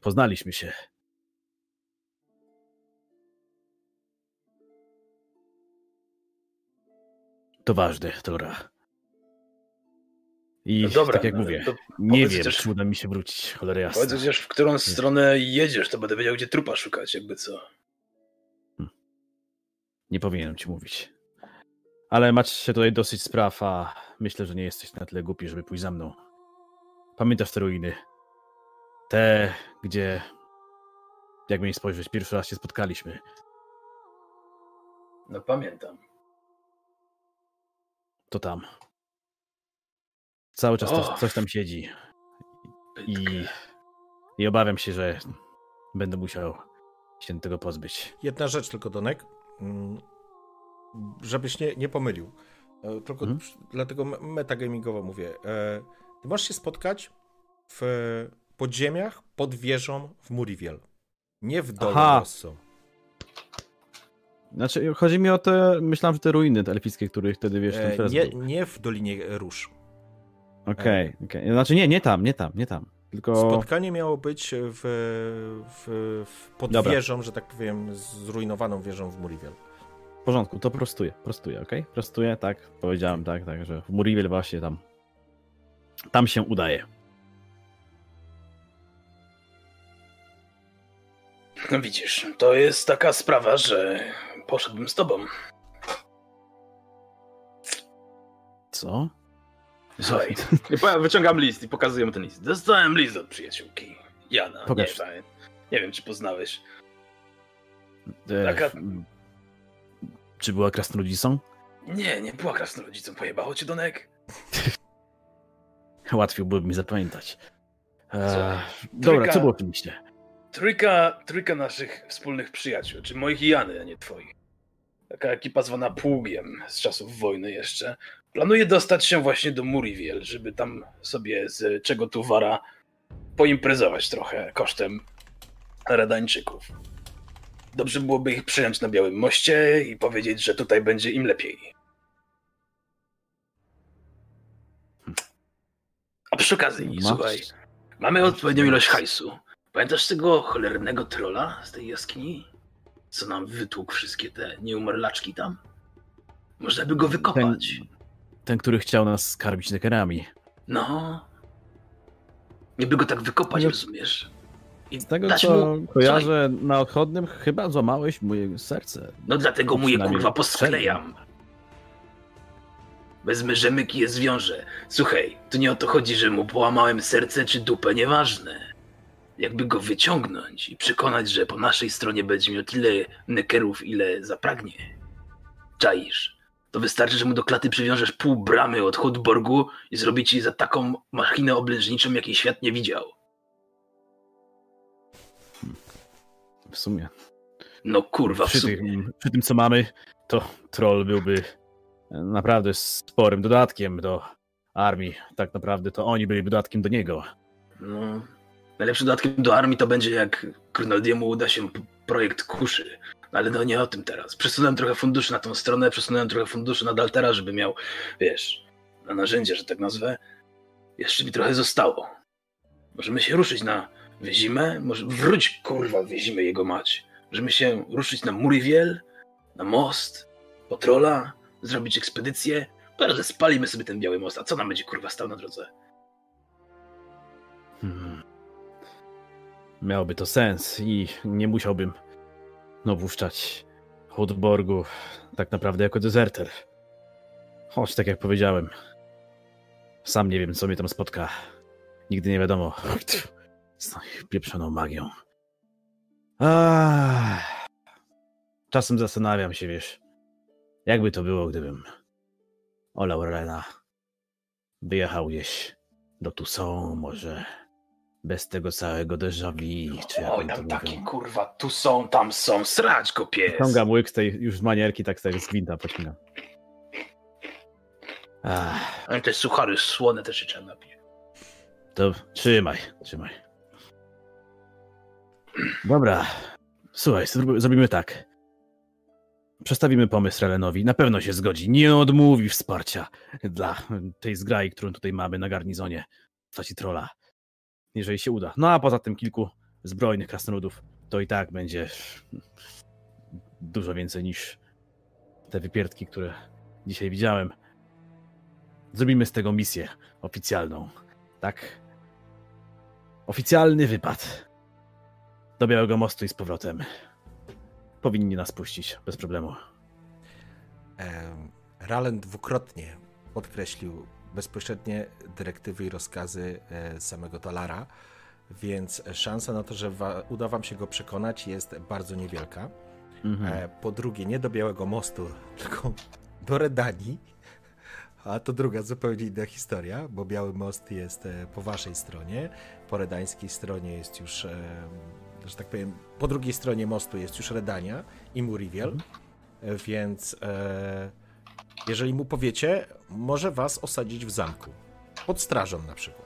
Poznaliśmy się. To ważne, Tora. I No dobra, tak jak mówię, nie wiem, czy uda mi się wrócić, cholera jasna. Powiedz chociaż, w którą stronę jedziesz, to będę wiedział, gdzie trupa szukać, jakby co. Nie powinienem ci mówić. Ale macie tutaj dosyć spraw, a myślę, że nie jesteś na tyle głupi, żeby pójść za mną. Pamiętasz te ruiny? Te, gdzie, jakby nie spojrzeć, pierwszy raz się spotkaliśmy. No pamiętam. To tam. Cały czas coś, Och. coś tam siedzi i, i obawiam się, że będę musiał się tego pozbyć. Jedna rzecz tylko, Donek. Mm, Żebyś nie, nie pomylił. E, Tylko przy- dlatego me- metagamingowo mówię. E, Ty możesz się spotkać w podziemiach pod wieżą w Muriwiel. Nie w dole Aha. Rosso. Znaczy, chodzi mi o te, myślałem, że te ruiny te elfickie, których wtedy, wiesz, ten E, Nie, był. nie w Dolinie Róż. Okej, okej. Znaczy nie, nie tam, nie tam, nie tam. Tylko... Spotkanie miało być w, w, w, pod Dobra. wieżą, że tak powiem, zrujnowaną wieżą w Muriwiel. W porządku, to prostuję, prostuję, okej? Prostuję, tak, powiedziałem, tak, tak, że w Muriel właśnie tam, tam się udaje. No widzisz, to jest taka sprawa, że poszedłbym z tobą. Co? Słuchaj, (laughs) powiem, wyciągam list i pokazuję mu ten list. dostałem list od przyjaciółki. Jana. Nie, Pokaż. nie wiem, czy poznałeś. E, Taka- Czy była krasnoludzicą? Nie, nie była krasnoludzicą. Pojebało cię, Donek? (laughs) Łatwiej byłoby mi zapamiętać. E, dobra, trójka- co było w tym liście? Trójka, trójka naszych wspólnych przyjaciół, czy moich i Jany, a nie twoich. Taka ekipa zwana Pługiem z czasów wojny jeszcze. Planuje dostać się właśnie do Muriwiel, żeby tam sobie z czego tu wara poimprezować trochę kosztem Radańczyków. Dobrze byłoby ich przyjąć na Białym Moście i powiedzieć, że tutaj będzie im lepiej. A przy okazji, Masz- słuchaj, mamy odpowiednią ilość hajsu. Pamiętasz tego cholernego trola z tej jaskini? Co nam wytłukł wszystkie te nieumarlaczki tam? Można by go wykopać. Ten, który chciał nas skarbić nekerami. No. Nie by go tak wykopać, No. rozumiesz? I Z tego co mu- kojarzę na odchodnym, chyba złamałeś moje serce. No dlatego mu je kurwa posklejam. Wezmę rzemyk i je zwiążę. Słuchaj, tu nie o to chodzi, że mu połamałem serce czy dupę, nieważne. Jakby go wyciągnąć i przekonać, że po naszej stronie będzie miał tyle nekerów, ile zapragnie. Czaisz? To wystarczy, że mu do klaty przywiążesz pół bramy od Hudborgu i zrobi ci za taką machinę oblężniczą, jakiej świat nie widział. W sumie. No kurwa, w Przy sumie. tym, przy tym co mamy, to troll byłby naprawdę sporym dodatkiem do armii. Tak naprawdę to oni byli dodatkiem do niego. No, najlepszym dodatkiem do armii to będzie jak Krynoldiemu uda się projekt kuszy. No, ale no nie o tym teraz. Przesunąłem trochę funduszy na tą stronę, przesunąłem trochę funduszy na Daltera, żeby miał, wiesz, na narzędzie, że tak nazwę. Jeszcze mi trochę zostało. Możemy się ruszyć na Wyzimę, może wróć kurwa Wyzimę jego mać. Możemy się ruszyć na Muriwiel, na most, po trola, zrobić ekspedycję. Teraz spalimy sobie ten biały most, a co nam będzie kurwa stał na drodze? Hmm. Miałoby to sens i nie musiałbym opuszczać Hudborgu tak naprawdę jako dezerter. Choć tak jak powiedziałem, sam nie wiem co mnie tam spotka. Nigdy nie wiadomo. Z pieprzoną magią. Ach. Czasem zastanawiam się, wiesz, jakby to było, gdybym olał Rena, wyjechał gdzieś do Tucson, może bez tego całego déjà vu, czy jak Oj, oni to tam mówią. taki kurwa, tu są, tam są, srać go pies. Ciągam łyk z tej już z manierki, tak sobie z gwinta pociągam. Ach, Ale te suchary słone też się trzeba napić. to trzymaj, trzymaj. Dobra, słuchaj, zrób- zrobimy tak. Przestawimy pomysł Relenowi, na pewno się zgodzi, nie odmówi wsparcia dla tej zgrai, którą tutaj mamy na garnizonie w postaci trolla. Jeżeli się uda. No a poza tym kilku zbrojnych krasnoludów, to i tak będzie dużo więcej niż te wypierdki, które dzisiaj widziałem. Zrobimy z tego misję oficjalną. Tak? Oficjalny wypad. Do Białego Mostu i z powrotem. Powinni nas puścić bez problemu. Em, Ralen dwukrotnie podkreślił bezpośrednie dyrektywy i rozkazy e, samego Talara, więc szansa na to, że wa- uda wam się go przekonać jest bardzo niewielka. Mhm. E, Po drugie, nie do Białego Mostu, (laughs) tylko do Redanii. A to druga zupełnie inna historia, bo Biały Most jest e, po waszej stronie, po redańskiej stronie jest już, że tak powiem, po drugiej stronie mostu jest już Redania i Muriwiel, E, więc e, jeżeli mu powiecie, może was osadzić w zamku. Pod strażą na przykład.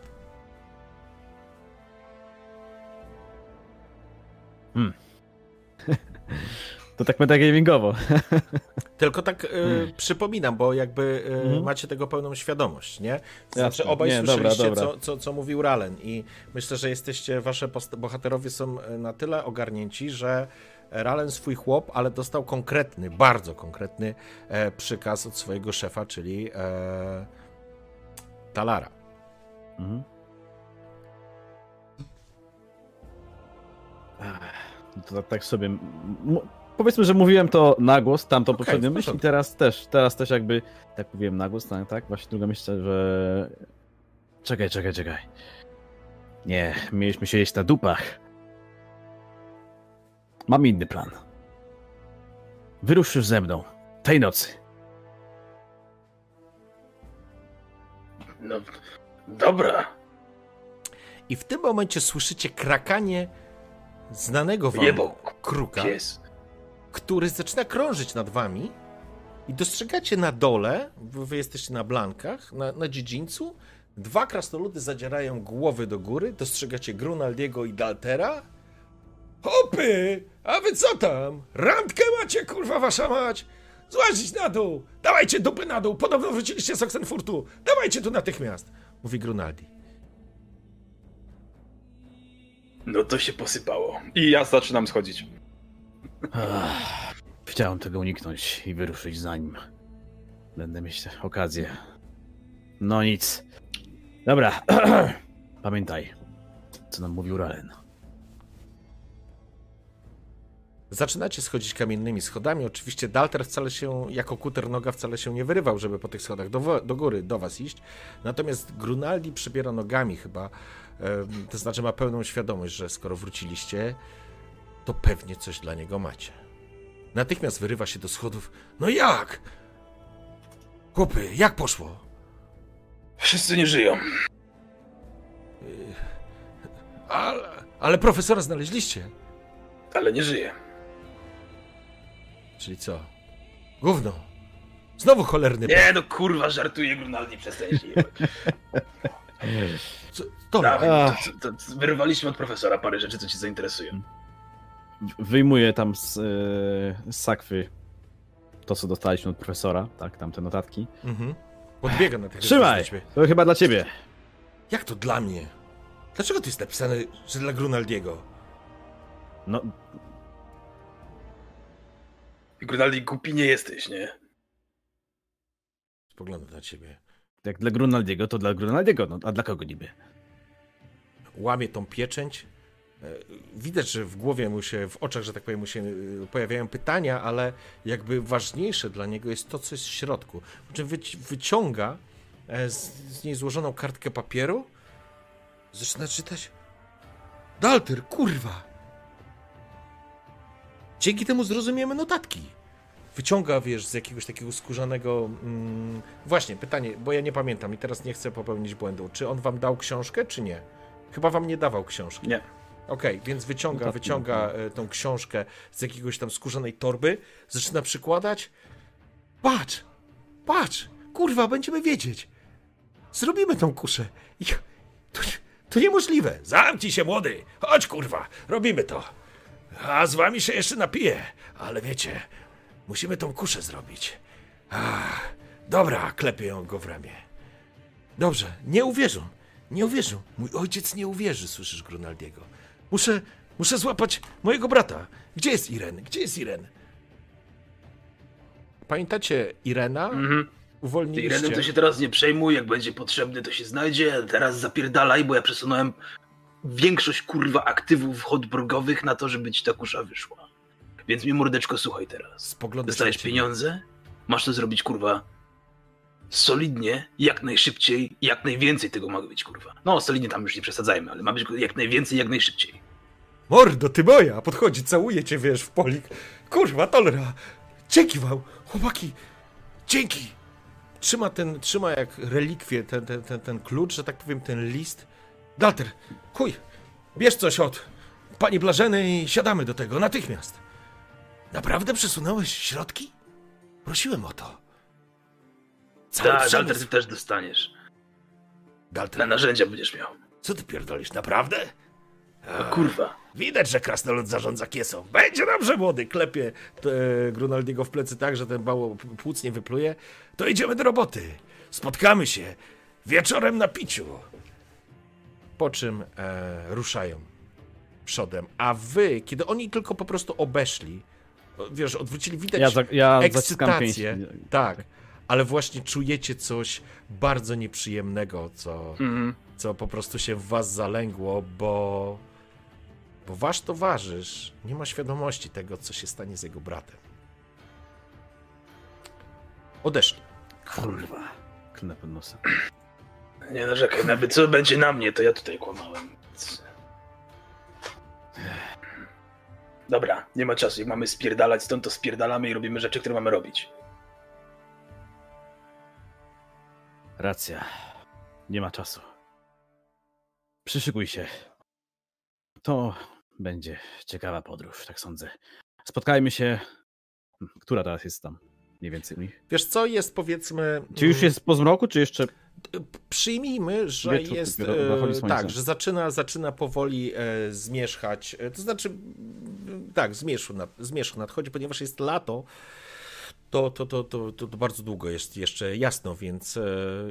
(laughs) To tak metagamingowo. (laughs) Tylko tak e, przypominam, bo jakby e, Mhm. macie tego pełną świadomość, nie? Znaczy Jasne. obaj Nie, dobra, słyszeliście, dobra. Co, co, co mówił Ralen i myślę, że jesteście, wasze bohaterowie są e, na tyle ogarnięci, że Ralen swój chłop, ale dostał konkretny, bardzo konkretny e, przykaz od swojego szefa, czyli e, Talara. Mhm. To tak, sobie. powiedzmy, że mówiłem to na głos, tamto Okej, poprzednią myśl i teraz też, teraz też jakby, tak mówiłem na głos, tak, tak, właśnie druga myśl, że... Czekaj, czekaj, czekaj. Nie, mieliśmy siedzieć na dupach. Mam inny plan. Wyruszysz ze mną. Tej nocy. No, dobra. I w tym momencie słyszycie krakanie znanego wam Jebał, kruka. pies. który zaczyna krążyć nad wami i dostrzegacie na dole, bo wy jesteście na blankach, na, na dziedzińcu, Dwa krasnoludy zadzierają głowy do góry. Dostrzegacie Grunaldiego i Daltera. Hopy! A wy co tam? Randkę macie, kurwa wasza mać! Złazić na dół! Dawajcie dupy na dół! Podobno wróciliście z Oxenfurtu! Dawajcie tu natychmiast! Mówi Grunaldi. No to się posypało. I ja zaczynam schodzić. Ach, Chciałem tego uniknąć i wyruszyć za nim. Będę mieć okazję. No nic. Dobra. (clears throat) Pamiętaj, co nam mówił Ralen. Zaczynacie schodzić kamiennymi schodami. Oczywiście Dalter wcale się, jako kuter noga, wcale się nie wyrywał, żeby po tych schodach do, do góry, do was iść. Natomiast Grunaldi przybiera nogami chyba, to znaczy ma pełną świadomość, że skoro wróciliście, to pewnie coś dla niego macie. Natychmiast wyrywa się do schodów. No jak? Chłopy, jak poszło? Wszyscy nie żyją. Ale, ale profesora znaleźliście. Ale nie żyje. Czyli co? Gówno. Znowu cholerny Nie no kurwa, żartuję Grunaldi, przestań się. (laughs) Co, to, Dawaj, to, to, to, wyrwaliśmy od profesora parę rzeczy, co ci zainteresują. Wyjmuję tam z, e, z sakwy to, co dostaliśmy od profesora, tak, tam te notatki. Mhm. Podbiega na tych Trzymaj! To chyba dla ciebie. Jak to dla mnie? Dlaczego to jest napisane, że dla Grunaldiego? No, Grunaldi, głupi nie jesteś, nie? Spoglądam na ciebie. jak dla Grunaldiego, to dla Grunaldiego, no a dla kogo niby? Łamie tą pieczęć. E, Widać, że w głowie mu się, w oczach, że tak powiem, mu się e, pojawiają pytania, ale jakby ważniejsze dla niego jest to, co jest w środku. Po czym wyci- wyciąga e, z, z niej złożoną kartkę papieru, zaczyna czytać. Dalter, kurwa! Dzięki temu zrozumiemy notatki. Wyciąga, wiesz, z jakiegoś takiego skórzanego. Mm, właśnie, pytanie, bo ja nie pamiętam i teraz nie chcę popełnić błędu. Czy on wam dał książkę, czy nie? Chyba wam nie dawał książki. Nie. Okej, więc wyciąga, Notatki. wyciąga e, tą książkę z jakiegoś tam skórzanej torby, zaczyna przykładać. Patrz! Patrz! Kurwa, będziemy wiedzieć! Zrobimy tą kuszę! To, to niemożliwe! Zamknij się, młody! Chodź, kurwa! Robimy to! A z wami się jeszcze napiję, ale wiecie, musimy tą kuszę zrobić. Ach, dobra, klepię ją go w ramię. Dobrze, nie uwierzą. Nie uwierzą. Mój ojciec nie uwierzy, słyszysz Grunaldiego. Muszę, muszę złapać mojego brata. Gdzie jest Iren? Gdzie jest Iren? Pamiętacie Irena? Mhm. Uwolniliście. Irenem to się teraz nie przejmuj, jak będzie potrzebny, to się znajdzie. Teraz zapierdalaj, bo ja przesunąłem większość kurwa aktywów hotburgowych na to, żeby ci ta kusza wyszła. Więc mi mordeczko, słuchaj teraz. Spoglądasz Dostajesz pieniądze, masz to zrobić kurwa solidnie, jak najszybciej, jak najwięcej tego ma być kurwa. No, solidnie tam już nie przesadzajmy, ale ma być jak najwięcej, jak najszybciej. Mordo, ty moja! Podchodzi, całuje cię, wiesz, w polik. Kurwa, tolera! Dzięki wam! Chłopaki! Dzięki! Trzyma ten, trzyma jak relikwie ten, ten, ten, ten klucz, że tak powiem, ten list. Dalter, chuj! Bierz coś od pani Blażeny i siadamy do tego natychmiast. Naprawdę przesunąłeś środki? Prosiłem o to. Cały Tak, przemysł. Dalter, ty też dostaniesz. Dalter, Na narzędzia będziesz miał. co ty pierdolisz, naprawdę? No kurwa. Widać, że krasnolud zarządza kiesą. Będzie dobrze, młody. Klepie e, Grunaldiego w plecy tak, że ten mało płuc nie wypluje. To idziemy do roboty. Spotkamy się wieczorem na piciu. Po czym e, ruszają przodem. A wy, kiedy oni tylko po prostu obeszli, wiesz, odwrócili, widać Ja, za, ja ekscytację. Tak, ale właśnie czujecie coś bardzo nieprzyjemnego, co Mhm. co po prostu się w was zalęgło, bo, bo wasz towarzysz nie ma świadomości tego, co się stanie z jego bratem. Odeszli. Kurwa. Klnę pod nosem. Nie narzekaj, nawet co będzie na mnie, to ja tutaj kłamałem. Dobra, nie ma czasu. Jak mamy spierdalać stąd, to spierdalamy i robimy rzeczy, które mamy robić. Racja. Nie ma czasu. Przyszykuj się. To będzie ciekawa podróż, tak sądzę. Spotkajmy się. Która teraz jest tam? Mniej więcej u nich. Wiesz co, jest powiedzmy... Czy już mm, jest po zmroku, czy jeszcze. Przyjmijmy, że Wieczór, jest. e. Tak, że zaczyna, zaczyna powoli e, zmierzchać. e, To znaczy, tak, zmierzch, nad, zmierzch nadchodzi, ponieważ jest lato. To, to, to, to, to, bardzo długo jest jeszcze jasno, więc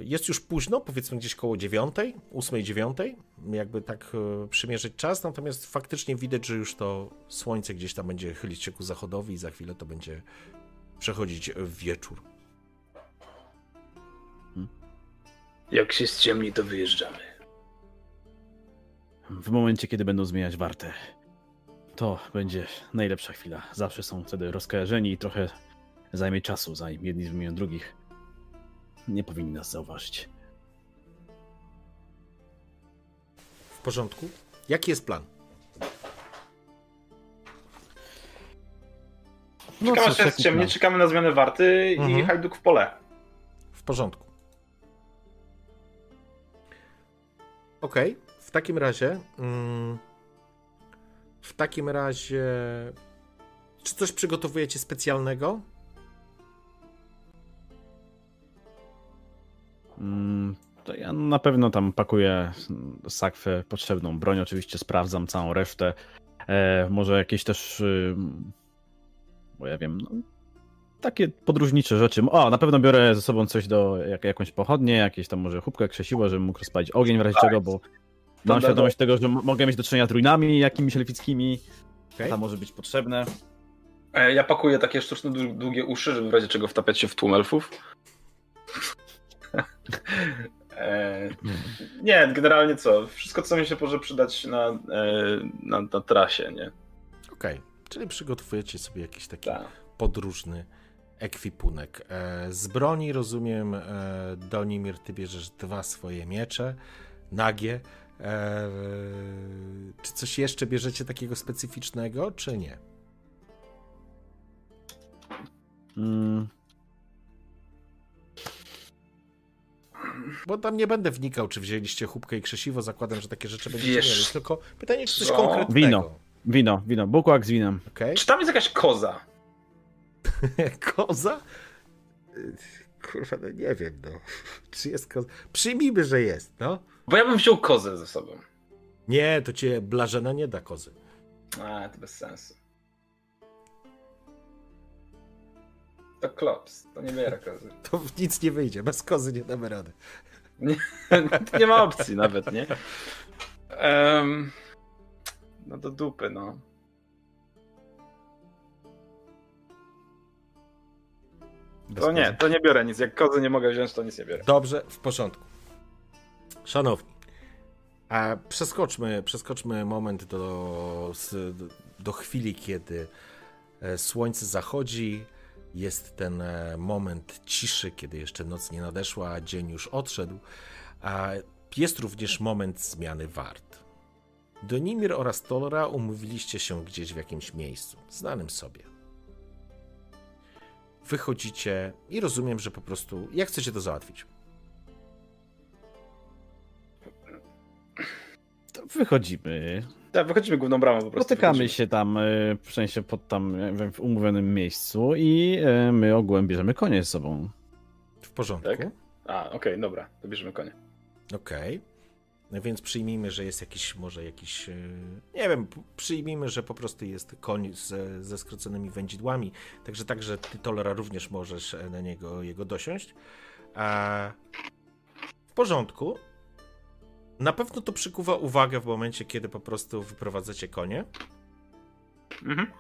jest już późno, powiedzmy gdzieś koło dziewiątej, ósmej, dziewiątej, jakby tak przymierzyć czas, natomiast faktycznie widać, że już to słońce gdzieś tam będzie chylić się ku zachodowi i za chwilę to będzie przechodzić w wieczór. Jak się ściemni, to wyjeżdżamy. W momencie, kiedy będą zmieniać wartę, to będzie najlepsza chwila. Zawsze są wtedy rozkojarzeni i trochę zajmie czasu, zanim jedni zmienią drugich. Nie powinni nas zauważyć. W porządku? Jaki jest plan? No Czekamy, cóż, aż się ściemnie, plan? czekamy na zmianę warty i Mhm. hajduk w pole. W porządku. Okej, w takim razie. Mm, w takim razie. Czy coś przygotowujecie specjalnego? Mm, To ja na pewno tam pakuję sakwę potrzebną broń, oczywiście sprawdzam całą resztę. E, może jakieś też, y, bo ja wiem, no, takie podróżnicze rzeczy. O, na pewno biorę ze sobą coś do, jak, jakąś pochodnię, jakieś tam może chłopkę, krzesiło, żebym mógł rozpalić ogień w razie czego, bo mam świadomość tego, że mogę mieć do czynienia trójnami jakimiś elfickimi. Okej. To może być potrzebne. E, Ja pakuję takie sztuczne, dłu- długie uszy, żeby w razie czego wtapiać się w tłum elfów. (laughs) e, nie, generalnie co? Wszystko, co mi się może przydać na, e, na, na trasie, nie? Okej, czyli przygotowujecie sobie jakiś taki Tak. podróżny ekwipunek. E, z broni rozumiem, e, Donimir, ty bierzesz dwa swoje miecze, nagie. E, czy coś jeszcze bierzecie takiego specyficznego, czy nie? Mm, Bo tam nie będę wnikał, czy wzięliście chubkę i krzesiwo, zakładam, że takie rzeczy będziecie Wiesz mieli. Tylko pytanie, czy coś co? konkretnego. Wino. wino, wino, bukłak z winem. Okej? Czy tam jest jakaś koza? (laughs) Koza? Kurwa, no nie wiem, no. Czy jest koza? Przyjmijmy, że jest, no. Bo ja bym wziął kozę ze sobą. Nie, to cię Blażena nie da kozy. A, to bez sensu. To klops, to nie biera kozy. (laughs) To nic nie wyjdzie, bez kozy nie damy rady. (laughs) To nie ma opcji nawet, nie? Em, no do dupy, no. Bez To nie, to nie biorę nic. Jak kozy nie mogę wziąć, to nic nie biorę. Dobrze, w porządku. Szanowni, a przeskoczmy, przeskoczmy moment do, do chwili, kiedy e, słońce zachodzi. Jest ten e, moment ciszy, kiedy jeszcze noc nie nadeszła, a dzień już odszedł. A jest również moment zmiany wart. Donimir oraz Tolra umówiliście się gdzieś w jakimś miejscu, znanym sobie. Wychodzicie i rozumiem, że po prostu. Jak chcecie to załatwić? To wychodzimy, Tak, wychodzimy główną bramą po prostu. Spotykamy się tam, y, w sensie pod tam w umówionym miejscu i y, my ogółem bierzemy konie z sobą. W porządku. Tak? A, okej, dobra, to bierzemy konie. Okej. No więc przyjmijmy, że jest jakiś, może jakiś, e, nie wiem, przyjmijmy, że po prostu jest koń ze, ze skróconymi wędzidłami, także także ty, Tolera, również możesz e, na niego, jego dosiąść. A w porządku. Na pewno to przykuwa uwagę w momencie, kiedy po prostu wyprowadzacie konie. Mhm.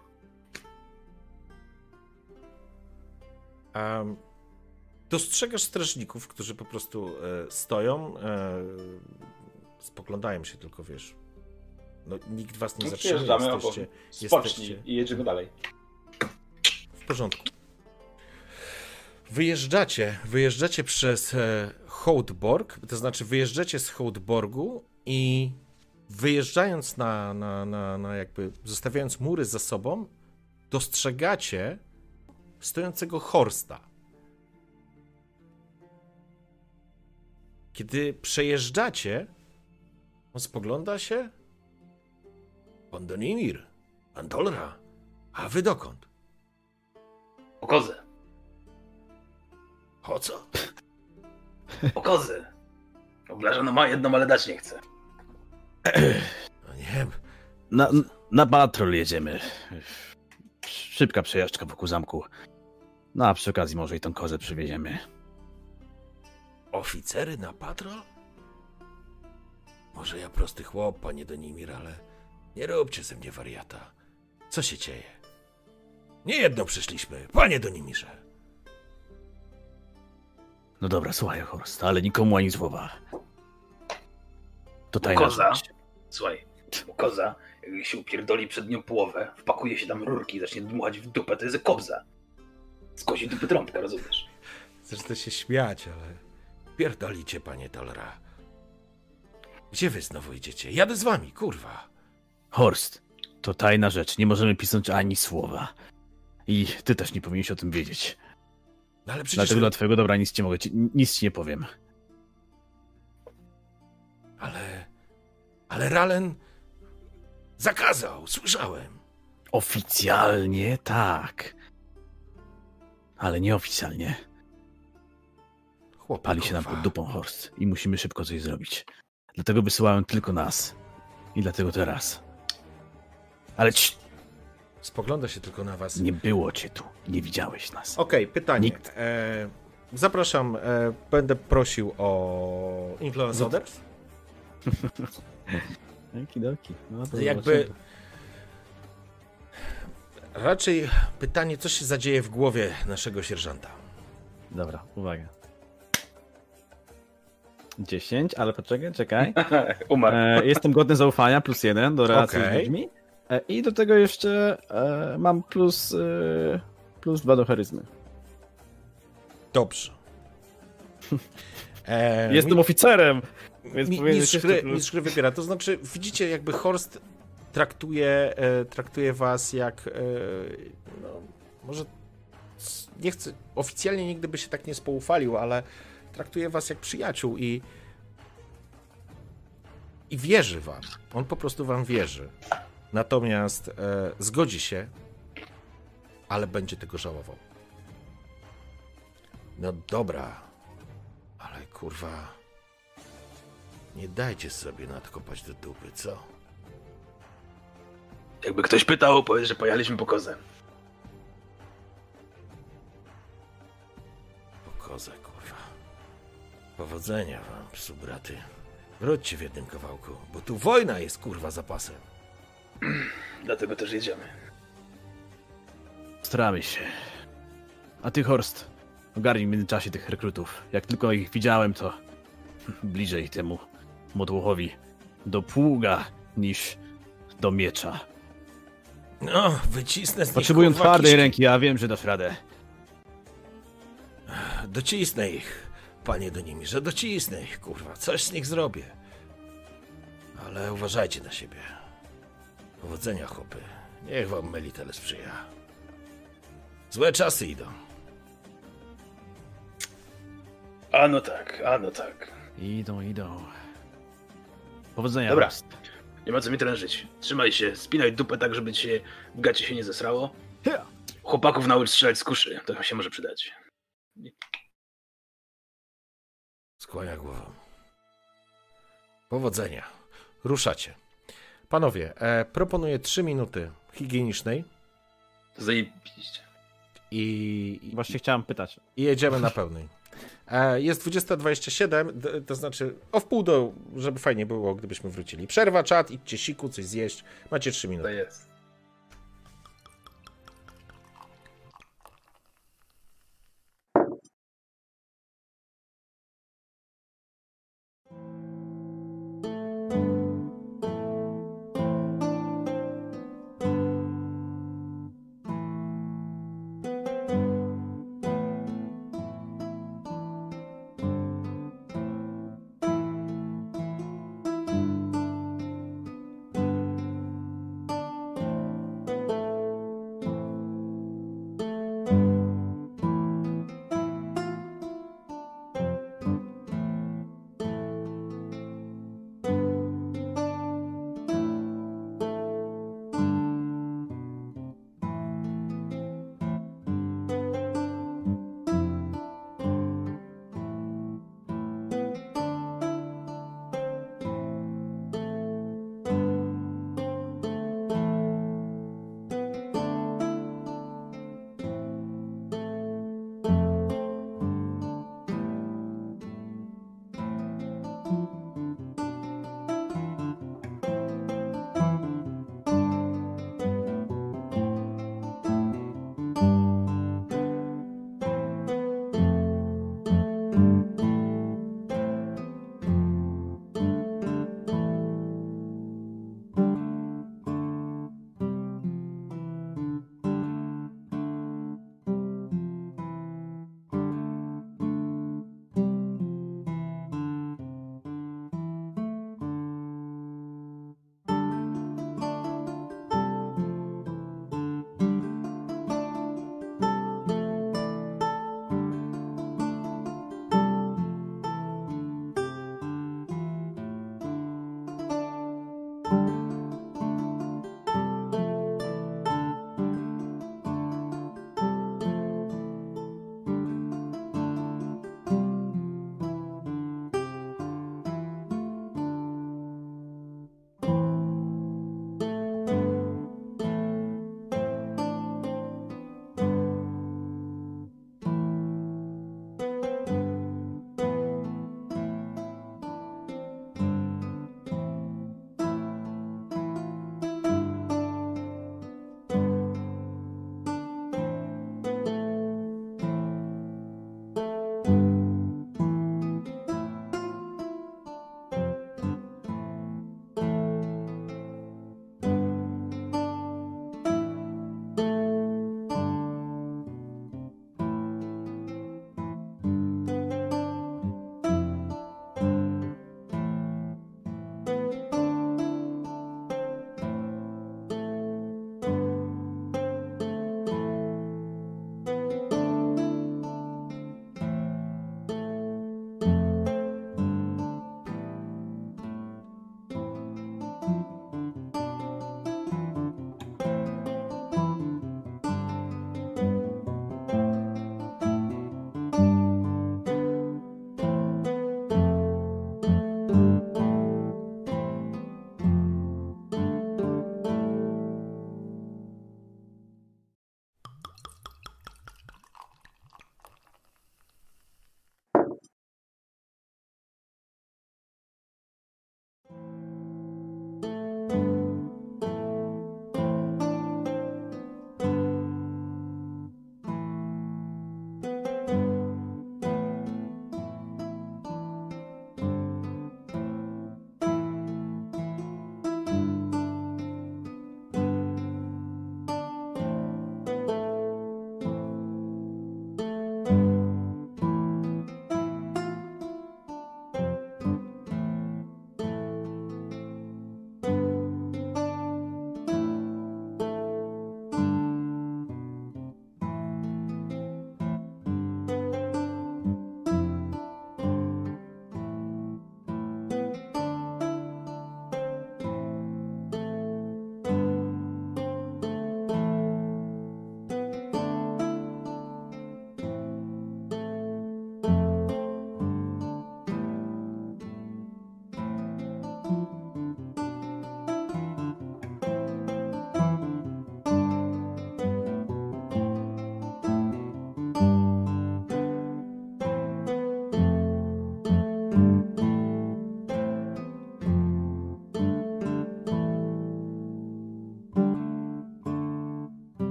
Um, dostrzegasz strażników, którzy po prostu e, stoją, e, spoglądają się tylko, wiesz. No, nikt was nie No, zatrzyma, jesteście, jesteście i jedziemy dalej. w porządku. Wyjeżdżacie, wyjeżdżacie przez e, Hołdborg, to znaczy wyjeżdżacie z Hołdborgu i wyjeżdżając na, na, na, na jakby, zostawiając mury za sobą, dostrzegacie stojącego Horsta. Kiedy przejeżdżacie, on spogląda się. Pan Donimir, pan Dolra, a wy dokąd? O kozę. O co? O no ma jedną, ale dać nie chce. No nie wiem. Na, na patrol jedziemy. Szybka przejażdżka wokół zamku. No a przy okazji może i tą kozę przywieziemy. Oficery na patrol? Może ja prosty chłop, panie Donimir, ale nie róbcie ze mnie wariata. Co się dzieje? Nie jedno przyszliśmy, panie Donimirze. No dobra, słuchaj, Horst, ale nikomu ani słowa. To tajna Koza. rzecz. Słuchaj, koza, jak się upierdoli przed nią połowę, wpakuje się tam rurki i zacznie dmuchać w dupę, to jest jak kobza. Z kozi dupy trąbka, rozumiesz? Zresztą się śmiać, ale... Pierdolicie, panie Tolra. Gdzie wy znowu idziecie? Jadę z wami, kurwa. Horst, to tajna rzecz, nie możemy pisać ani słowa. I ty też nie powinieneś o tym wiedzieć. No ale przecież... Dlatego dla twojego dobra nic ci mogę nic ci nie powiem. Ale... Ale Ralen... Zakazał, słyszałem. Oficjalnie tak. Ale nieoficjalnie. Chłopak, Pali się nam pod dupą Horst i musimy szybko coś zrobić. Dlatego wysyłałem tylko nas. I dlatego teraz. Ale ci, Spogląda się tylko na was. nie było cię tu. Nie widziałeś nas. Okej, pytanie. Nikt. E, zapraszam, e, będę prosił o Influence Others. (laughs) Okidoki. No to Jakby... Raczej pytanie, co się zadzieje w głowie naszego sierżanta. Dobra, uwaga. 10, ale poczekaj, czekaj. (laughs) Umarł. E, jestem godny zaufania, plus jeden do relacji Okej. z ludźmi. E, I do tego jeszcze e, mam plus, e, plus dwa do charyzmy. Dobrze. (laughs) E, Jestem mi- oficerem! Więc mi, mistrz, gry, plus- mistrz gry wybiera. To znaczy, widzicie, jakby Horst traktuje, e, traktuje was jak. E, no, może. Nie chcę. Oficjalnie nigdy by się tak nie spoufalił, ale traktuje was jak przyjaciół i. I wierzy wam. On po prostu wam wierzy. Natomiast e, zgodzi się, ale będzie tego żałował. No dobra, ale kurwa. Nie dajcie sobie nadkopać do dupy, co? Jakby ktoś pytał, powiedz, że pojechaliśmy po kozę. Po kozę. Powodzenia wam, psu braty. Wróćcie w jednym kawałku, bo tu wojna jest kurwa zapasem. (clears throat) Dlatego też jedziemy. Staramy się. A ty, Horst, ogarnij w międzyczasie tych rekrutów. Jak tylko ich widziałem, to (laughs) bliżej temu motłochowi do pługa niż do miecza. No, wycisnę z nich, Potrzebują twardej kiszki. ręki, ja wiem, że dasz radę. Docisnę ich, panie Donimirze, docisnę ich, kurwa. Coś z nich zrobię. Ale uważajcie na siebie. Powodzenia, chłopy. Niech wam Melitele sprzyja. Złe czasy idą. A no tak, a no tak. Idą, idą. Powodzenia, Dobra. Nie ma co mi trężyć. Trzymaj się, spinaj dupę tak, żeby ci się w gacie się nie zesrało. Chłopaków naucz strzelać z kuszy, to się może przydać. Skłania głową. Powodzenia. Ruszacie. Panowie, e, proponuję 3 minuty higienicznej Zajebiście. i, i, Właśnie chciałem pytać. i jedziemy na pełnej. E, jest 20.27, d- to znaczy o wpół do, żeby fajnie było, gdybyśmy wrócili. Przerwa, czat, idźcie siku, coś zjeść. Macie 3 To minuty. jest.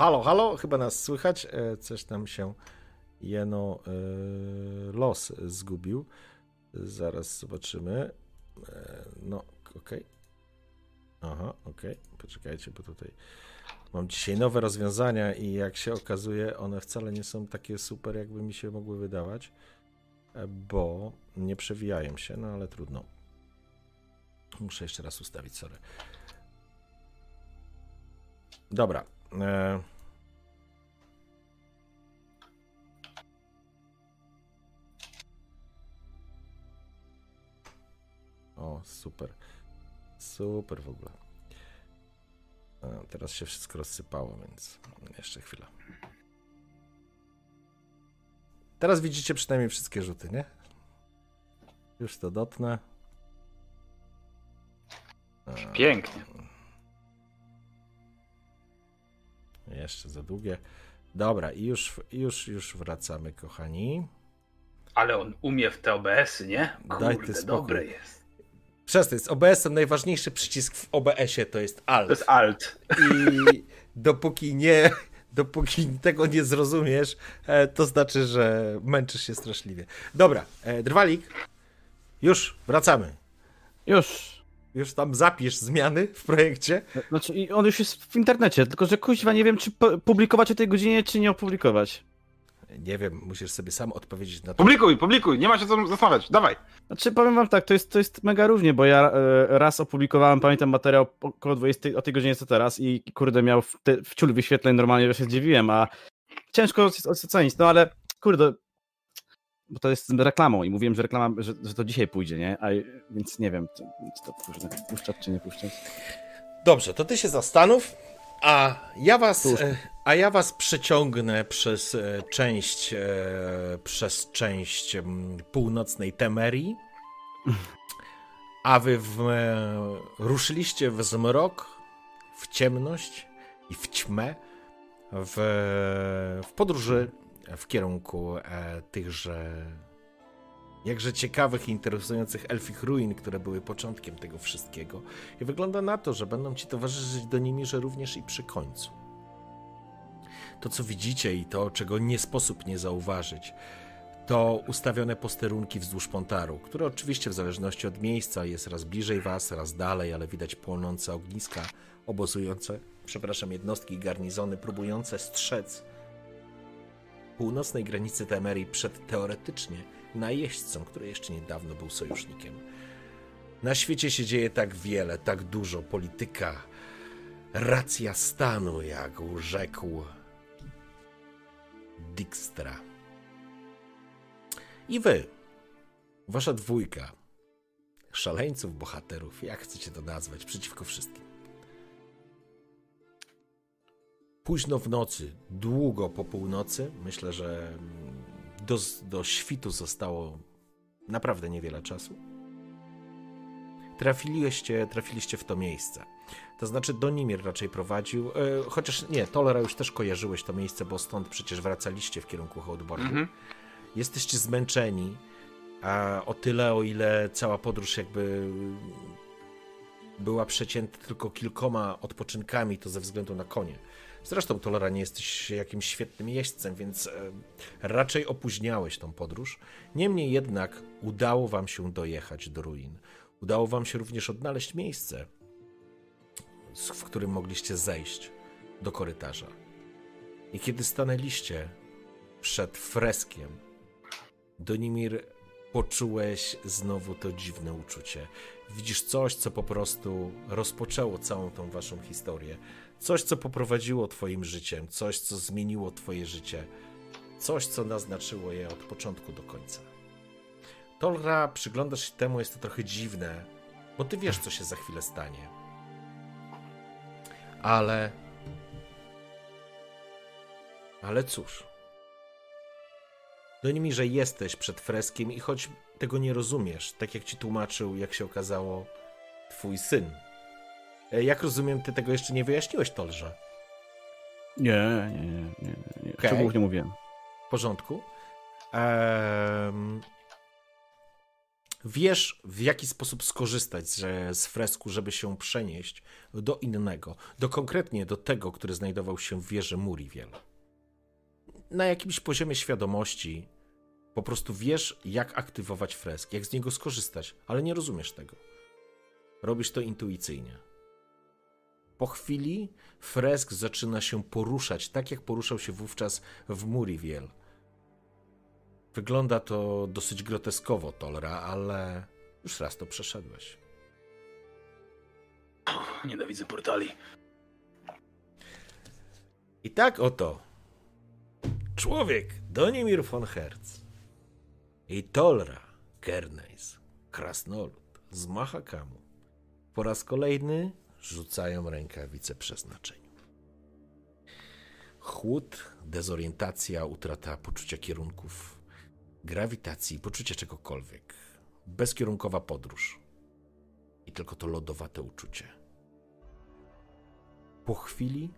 Halo, halo, chyba nas słychać. E, coś tam się jeno e, los zgubił. Zaraz zobaczymy. E, no, okej. Aha, okej. Poczekajcie, bo tutaj mam dzisiaj nowe rozwiązania i jak się okazuje, one wcale nie są takie super, jakby mi się mogły wydawać, bo nie przewijają się, no ale trudno. Muszę jeszcze raz ustawić, sorry. Dobra. E... O, super. Super w ogóle. A, teraz się wszystko rozsypało, więc jeszcze chwilę. Teraz widzicie przynajmniej wszystkie rzuty, nie? Już to dotnę. A, Pięknie. Jeszcze za długie. Dobra, i już, już, już wracamy, kochani. Ale on umie w te OBS-y, nie? Daj ty Kurde, spokój. dobre jest. Przez to jest OBS-em najważniejszy przycisk w OBS-ie to jest Alt. To jest alt. I (laughs) dopóki nie, dopóki tego nie zrozumiesz, e, to znaczy, że męczysz się straszliwie. Dobra, e, Drwalik, już wracamy. Już. Już tam zapisz zmiany w projekcie. Znaczy, i on już jest w internecie, tylko że kuźwa nie wiem, czy pu- publikować o tej godzinie, czy nie opublikować. Nie wiem, musisz sobie sam odpowiedzieć na to. Publikuj, publikuj, nie ma się co zastanawiać. Dawaj. Znaczy, powiem wam tak, to jest, to jest mega różnie, bo ja e, raz opublikowałem, pamiętam, materiał około 20, o tej godzinie co teraz i kurde, miał w, te, w ciul wyświetleń normalnie, że się zdziwiłem, a ciężko oc- ocenić, no ale kurde, bo to jest z reklamą i mówiłem, że reklama, że, że to dzisiaj pójdzie, nie? A, więc nie wiem, czy, czy to kurde, puszczać, czy nie puszczać. Dobrze, to ty się zastanów, a ja was, e, a ja was przeciągnę przez e, część, e, przez część mm, północnej Temerii, a wy w, ruszyliście w zmrok, w ciemność i w ćmę w, w podróży w kierunku e, tychże jakże ciekawych i interesujących elfich ruin, które były początkiem tego wszystkiego. I wygląda na to, że będą ci towarzyszyć do nimi, że również i przy końcu. To, co widzicie i to, czego nie sposób nie zauważyć, to ustawione posterunki wzdłuż Pontaru, które oczywiście w zależności od miejsca jest raz bliżej was, raz dalej, ale widać płonące ogniska, obozujące, przepraszam, jednostki garnizony próbujące strzec północnej granicy Temerii przed teoretycznie najeźdźcą, który jeszcze niedawno był sojusznikiem. Na świecie się dzieje tak wiele, tak dużo polityka, racja stanu, jak rzekł Dijkstra. I wy, wasza dwójka, szaleńców, bohaterów, jak chcecie to nazwać, przeciwko wszystkim. Późno w nocy, długo po północy, myślę, że mm, do, do świtu zostało naprawdę niewiele czasu. Trafiliście, trafiliście w to miejsce. To znaczy, Donimir raczej prowadził, e, chociaż nie, Tolera już też kojarzyłeś to miejsce, bo stąd przecież wracaliście w kierunku Hołdborgu. Mhm. Jesteście zmęczeni, a o tyle, o ile cała podróż jakby była przecięta tylko kilkoma odpoczynkami, to ze względu na konie. Zresztą, Tolera, nie jesteś jakimś świetnym jeźdźcem, więc e, raczej opóźniałeś tą podróż. Niemniej jednak udało wam się dojechać do ruin. Udało wam się również odnaleźć miejsce, w którym mogliście zejść do korytarza. I kiedy stanęliście przed freskiem, Donimir, poczułeś znowu to dziwne uczucie. Widzisz coś, co po prostu rozpoczęło całą tą waszą historię. Coś, co poprowadziło twoim życiem, coś, co zmieniło twoje życie, coś, co naznaczyło je od początku do końca. Tolra, przyglądasz się temu, jest to trochę dziwne, bo ty wiesz, co się za chwilę stanie. Ale. Ale cóż. Do nimi, że jesteś przed freskiem i choć tego nie rozumiesz, tak jak ci tłumaczył, jak się okazało, twój syn. E, Jak rozumiem, ty tego jeszcze nie wyjaśniłeś, Tolrze. Nie, nie, nie, nie. Szczegółów nie mówiłem. W porządku. Wiesz, w jaki sposób skorzystać z, z fresku, żeby się przenieść do innego, do konkretnie do tego, który znajdował się w wieży Muriwiel. Na jakimś poziomie świadomości po prostu wiesz, jak aktywować fresk, jak z niego skorzystać, ale nie rozumiesz tego. Robisz to intuicyjnie. Po chwili fresk zaczyna się poruszać, tak jak poruszał się wówczas w Muriwiel. Wygląda to dosyć groteskowo, Tolra, ale już raz to przeszedłeś. Nienawidzę portali. I tak oto człowiek Donimir von Herz i Tolra Kerneis, krasnolud z Mahakamu po raz kolejny rzucają rękawice przeznaczeniu. Chłód, dezorientacja, utrata poczucia kierunków, grawitacji, poczucia czegokolwiek. Bezkierunkowa podróż. I tylko to lodowate uczucie. Po chwili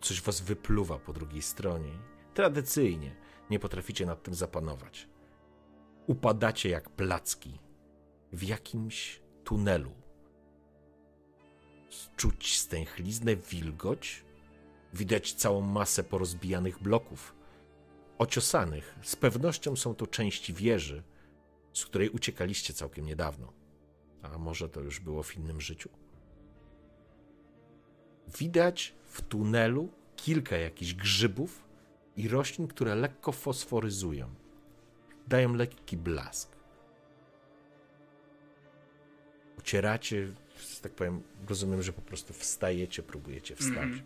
coś was wypluwa po drugiej stronie. Tradycyjnie nie potraficie nad tym zapanować. Upadacie jak placki w jakimś tunelu. Czuć stęchliznę, wilgoć. Widać całą masę porozbijanych bloków. Ociosanych. Z pewnością są to części wieży, z której uciekaliście całkiem niedawno. A może to już było w innym życiu? Widać w tunelu kilka jakichś grzybów i roślin, które lekko fosforyzują. Dają lekki blask. Ucieracie, tak powiem, rozumiem, że po prostu wstajecie, próbujecie wstać, Mhm.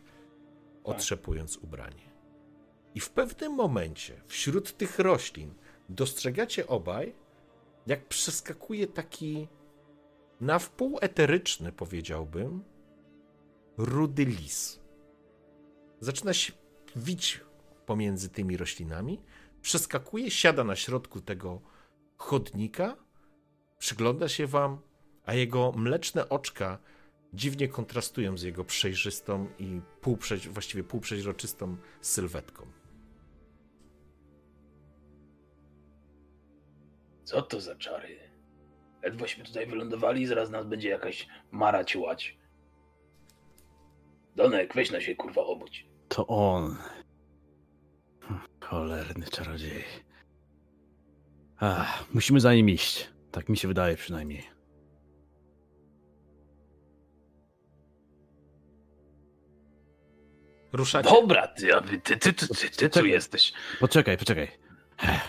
otrzepując ubranie. I w pewnym momencie wśród tych roślin dostrzegacie obaj, jak przeskakuje taki na wpół eteryczny, powiedziałbym, rudy lis. Zaczyna się wić pomiędzy tymi roślinami, przeskakuje, siada na środku tego chodnika, przygląda się wam, a jego mleczne oczka dziwnie kontrastują z jego przejrzystą i półprzeź, właściwie półprzeźroczystą sylwetką. Co to za czary? Ledwośmy tutaj wylądowali, zaraz nas będzie jakaś mara ciłać. Donek, weź na się kurwa obudź. To on. Cholerny czarodziej. Ach, musimy za nim iść. Tak mi się wydaje przynajmniej. Ruszacie. Dobra, ty, ty, ty, ty, ty, ty, ty tu jesteś. Poczekaj, poczekaj.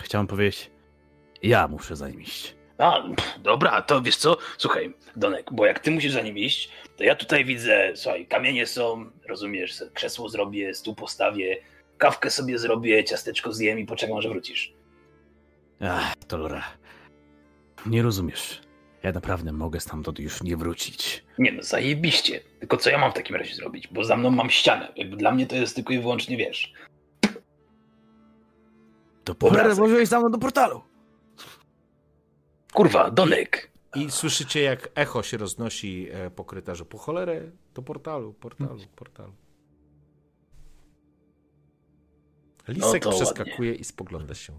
Chciałem powiedzieć, ja muszę za nim iść. A, pff, dobra, to wiesz co? Słuchaj, Donek, bo jak ty musisz za nim iść, to ja tutaj widzę, słuchaj, kamienie są, rozumiesz, krzesło zrobię, stół postawię, kawkę sobie zrobię, ciasteczko zjem i poczekam, że wrócisz. Ach, Tolora. Nie rozumiesz. Ja naprawdę mogę stamtąd już nie wrócić. Nie no, zajebiście. Tylko co ja mam w takim razie zrobić? Bo za mną mam ścianę. Jakby dla mnie to jest tylko i wyłącznie, wiesz. To cholerę włożyłeś za mną do portalu. Kurwa, Donek. I słyszycie, jak echo się roznosi e, po korytarzu. Po cholerę do portalu, portalu, portalu. Lisek No przeskakuje i spogląda się.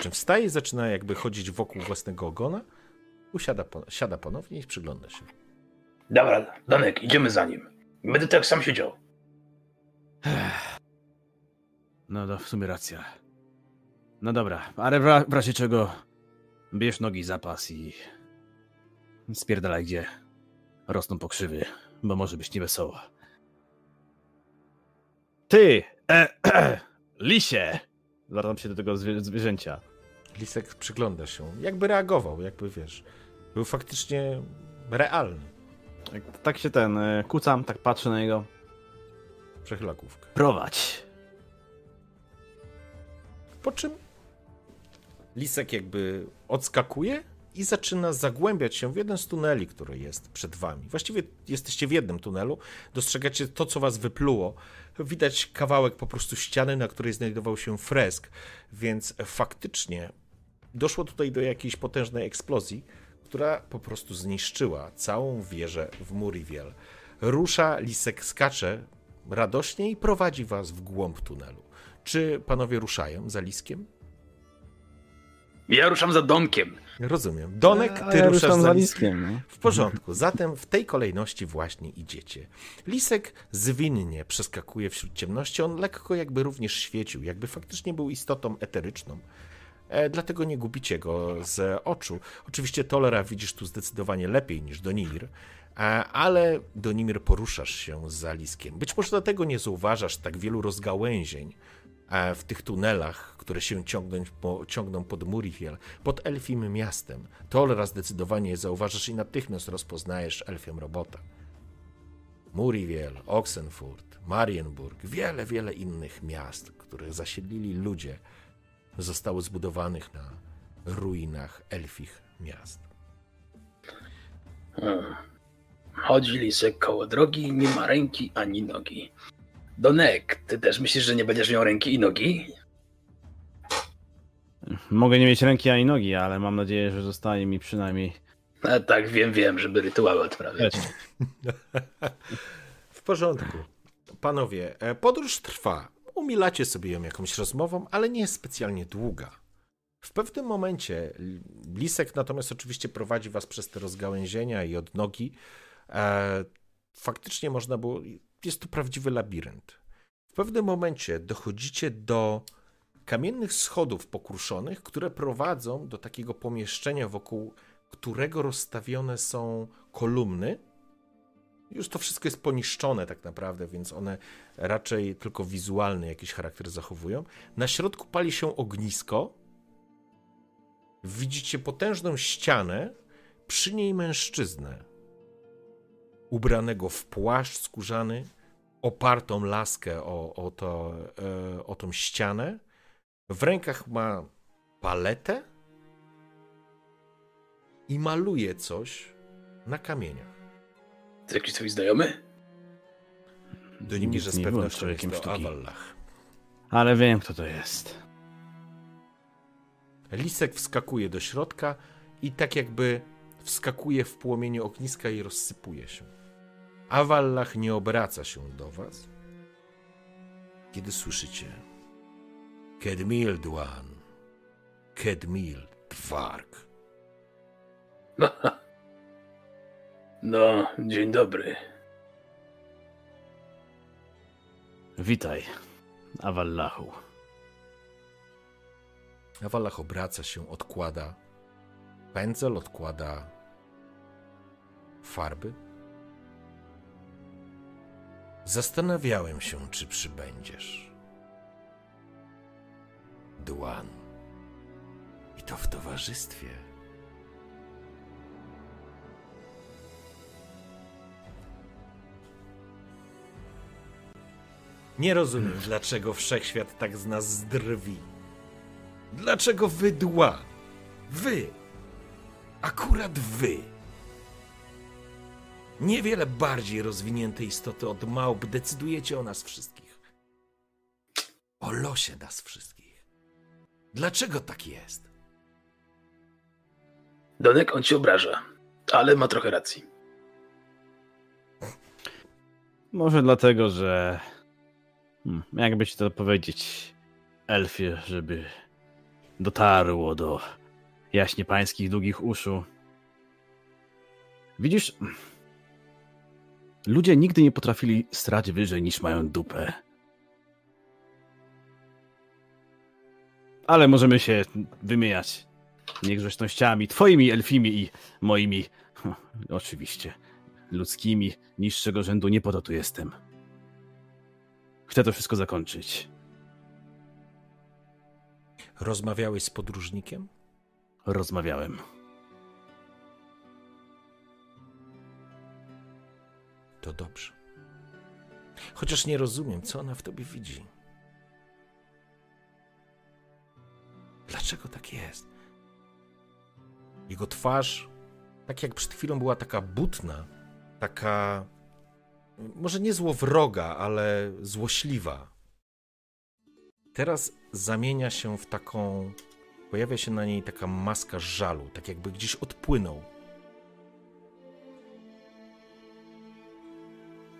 Czym wstaje i zaczyna jakby chodzić wokół własnego ogona, usiada, po, siada ponownie i przygląda się. Dobra, Donek, idziemy za nim. Będę tak sam siedział. No to w sumie racja. No dobra, ale w, ra- w razie czego bierz nogi zapas i spierdalaj gdzie rosną pokrzywy, bo może być niewesoło. Ty, e, e, (clears throat) lisie! Zwracam się do tego zwie- zwierzęcia. Lisek przygląda się, jakby reagował, jakby wiesz, był faktycznie realny. Tak- Tak się ten, e, kucam, tak patrzę na niego. Przechyla główkę. Prowadź. Po czym Lisek jakby odskakuje i zaczyna zagłębiać się w jeden z tuneli, który jest przed wami. Właściwie jesteście w jednym tunelu, dostrzegacie to, co was wypluło. Widać kawałek po prostu ściany, na której znajdował się fresk, więc faktycznie doszło tutaj do jakiejś potężnej eksplozji, która po prostu zniszczyła całą wieżę w Muriwiel. Rusza, Lisek skacze radośnie i prowadzi was w głąb tunelu. Czy panowie ruszają za Liskiem? Ja ruszam za Donkiem. Rozumiem. Donek, ty ja ruszasz ruszam za liskiem. No. W porządku. Zatem w tej kolejności właśnie idziecie. Lisek zwinnie przeskakuje wśród ciemności. On lekko jakby również świecił, jakby faktycznie był istotą eteryczną. E, dlatego nie gubicie go z oczu. Oczywiście Tolera widzisz tu zdecydowanie lepiej niż Donimir, e, ale Donimir poruszasz się za Liskiem. Być może dlatego nie zauważasz tak wielu rozgałęzień e, w tych tunelach, które się ciągną, po, ciągną pod Muriel, pod Elfim miastem. Tolera zdecydowanie zauważasz i natychmiast rozpoznajesz Elfią robota. Muriel, Oxenfurt, Marienburg, wiele, wiele innych miast, które zasiedlili ludzie, zostało zbudowanych na ruinach elfich miast. Hmm. Chodzi lisek koło drogi, nie ma ręki ani nogi. Donek, ty też myślisz, że nie będziesz miał ręki i nogi? Mogę nie mieć ręki ani nogi, ale mam nadzieję, że zostanie mi przynajmniej. A tak, wiem, wiem, żeby rytuały odprawiać. (laughs) W porządku. Panowie, e, podróż trwa. Umilacie sobie ją jakąś rozmową, ale nie jest specjalnie długa. W pewnym momencie Lisek natomiast oczywiście prowadzi was przez te rozgałęzienia i odnogi. E, faktycznie można było. Jest to prawdziwy labirynt. W pewnym momencie dochodzicie do kamiennych schodów pokruszonych, które prowadzą do takiego pomieszczenia, wokół którego rozstawione są kolumny. Już to wszystko jest poniszczone tak naprawdę, więc one raczej tylko wizualny jakiś charakter zachowują. Na środku pali się ognisko. Widzicie potężną ścianę, przy niej mężczyznę. Ubranego w płaszcz skórzany, opartą laskę o, o, to, e, o tą ścianę. W rękach ma paletę i maluje coś na kamieniach. To jakiś twój znajomy? Do nim że z pewnością jest człowiekiem to sztuki. Awallach. Ale wiem, kto to jest. Lisek wskakuje do środka i tak jakby wskakuje w płomienie ogniska i rozsypuje się. Awallach nie obraca się do was, kiedy słyszycie Kedmil Dwan, Kedmil Dwark. (laughs) No, dzień dobry. Witaj, Awallahu. Awallach obraca się, odkłada pędzel, odkłada farby. Zastanawiałem się, czy przybędziesz. Dłan. I to w towarzystwie. Nie rozumiem, dlaczego wszechświat tak z nas zdrwi. Dlaczego wy dła? Wy. Akurat wy. Niewiele bardziej rozwinięte istoty od małp decydujecie o nas wszystkich. O losie nas wszystkich. Dlaczego tak jest? Donek, on ci obraża, ale ma trochę racji. Może dlatego, że. Hmm, jakby ci to powiedzieć, elfie, żeby dotarło do jaśnie pańskich długich uszu. Widzisz, ludzie nigdy nie potrafili strać wyżej niż mają dupę. Ale możemy się wymieniać niegrzecznościami, twoimi elfimi i moimi, (laughs) oczywiście, ludzkimi, niższego rzędu. Nie po to tu jestem. Chcę to wszystko zakończyć. Rozmawiałeś z podróżnikiem? Rozmawiałem. To dobrze. Chociaż nie rozumiem, co ona w tobie widzi. Dlaczego tak jest? Jego twarz, tak jak przed chwilą była taka butna, taka może nie złowroga, ale złośliwa. Teraz zamienia się w taką. Pojawia się na niej taka maska żalu, tak jakby gdzieś odpłynął.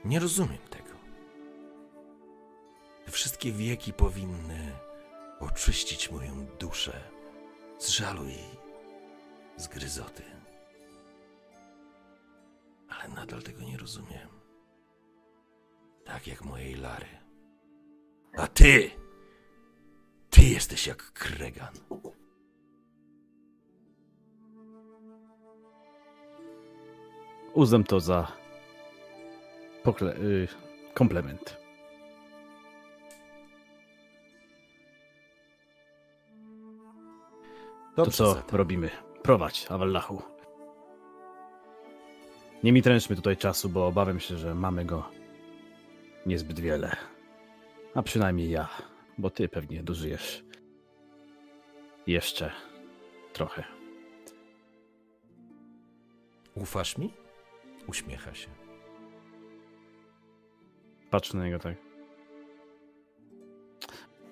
Nie rozumiem tego. Te wszystkie wieki powinny oczyścić moją duszę z żalu i z gryzoty. Ale nadal tego nie rozumiem. Tak jak mojej Lary. A ty! Ty jesteś jak Kregan. Uznam to za pokle- y, komplement. To Dobrze, co zatem. robimy? Prowadź, Awallahu. Nie mi tręczmy tutaj czasu, bo obawiam się, że mamy go niezbyt wiele. A przynajmniej ja, bo ty pewnie dożyjesz jeszcze trochę. Ufasz mi? Uśmiecha się. Patrzę na niego tak.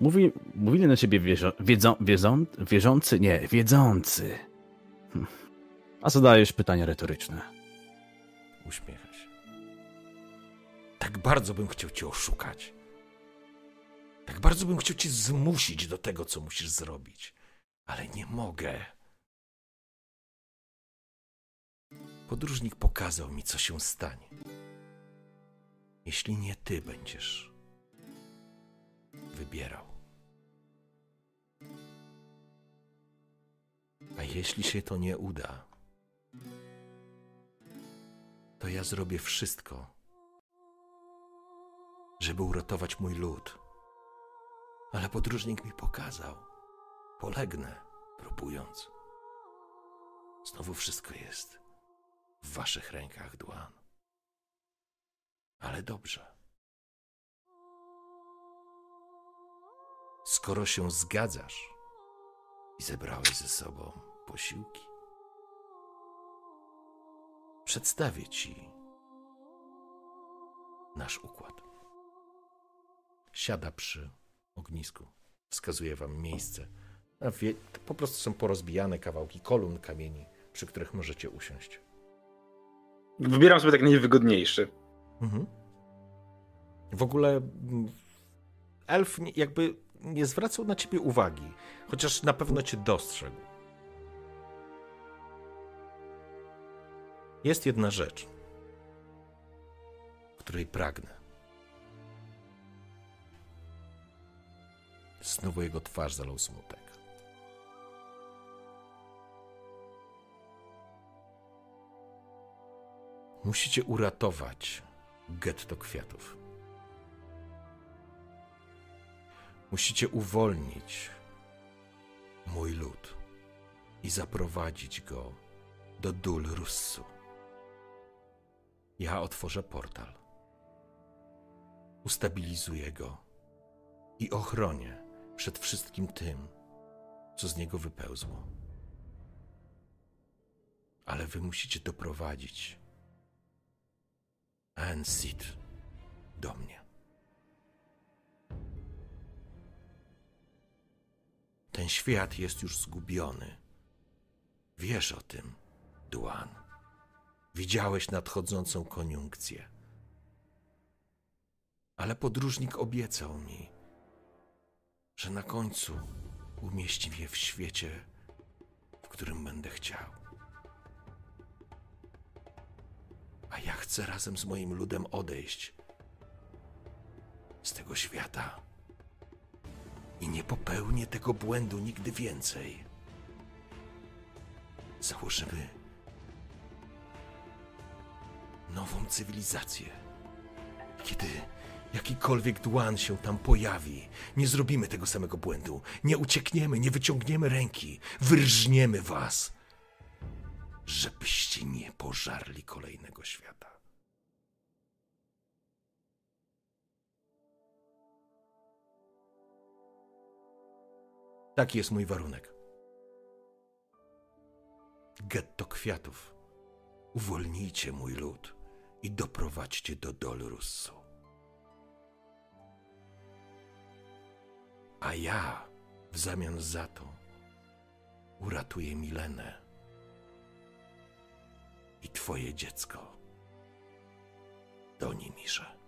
Mówi, mówili na ciebie wierzą, wiedzą, wiedzą, wierzący? Nie, wiedzący. Hm. A zadajesz pytania retoryczne. Uśmiecha się. Tak bardzo bym chciał cię oszukać. Tak bardzo bym chciał cię zmusić do tego, co musisz zrobić. Ale nie mogę. Podróżnik pokazał mi, co się stanie. Jeśli nie ty będziesz wybierał. A jeśli się to nie uda, to ja zrobię wszystko, żeby uratować mój lud. Ale podróżnik mi pokazał. Polegnę, próbując. Znowu wszystko jest w waszych rękach, Duan. Ale dobrze. Skoro się zgadzasz i zebrałeś ze sobą posiłki, przedstawię ci nasz układ. Siada przy ognisku. Wskazuje wam miejsce. Po prostu są porozbijane kawałki kolumn kamieni, przy których możecie usiąść. Wybieram sobie tak najwygodniejszy. Mhm. W ogóle mm, elf jakby nie zwracał na ciebie uwagi, chociaż na pewno cię dostrzegł. Jest jedna rzecz, której pragnę. Znowu jego twarz zalał smutek. Musicie uratować getto kwiatów. Musicie uwolnić mój lud i zaprowadzić go do Dul Russu. Ja otworzę portal, ustabilizuję go i ochronię przed wszystkim tym, co z niego wypełzło. Ale wy musicie doprowadzić Ansit do mnie. Ten świat jest już zgubiony. Wiesz o tym, Duan. Widziałeś nadchodzącą koniunkcję. Ale podróżnik obiecał mi, że na końcu umieści mnie w świecie, w którym będę chciał. A ja chcę razem z moim ludem odejść z tego świata. I nie popełnię tego błędu nigdy więcej. Założymy nową cywilizację. Kiedy jakikolwiek dłan się tam pojawi, nie zrobimy tego samego błędu. Nie uciekniemy, nie wyciągniemy ręki. Wyrżniemy was, żebyście nie pożarli kolejnego świata. Taki jest mój warunek. Getto kwiatów. Uwolnijcie mój lud i doprowadźcie do Dol A ja w zamian za to uratuję Milenę i twoje dziecko. Doni Mirze.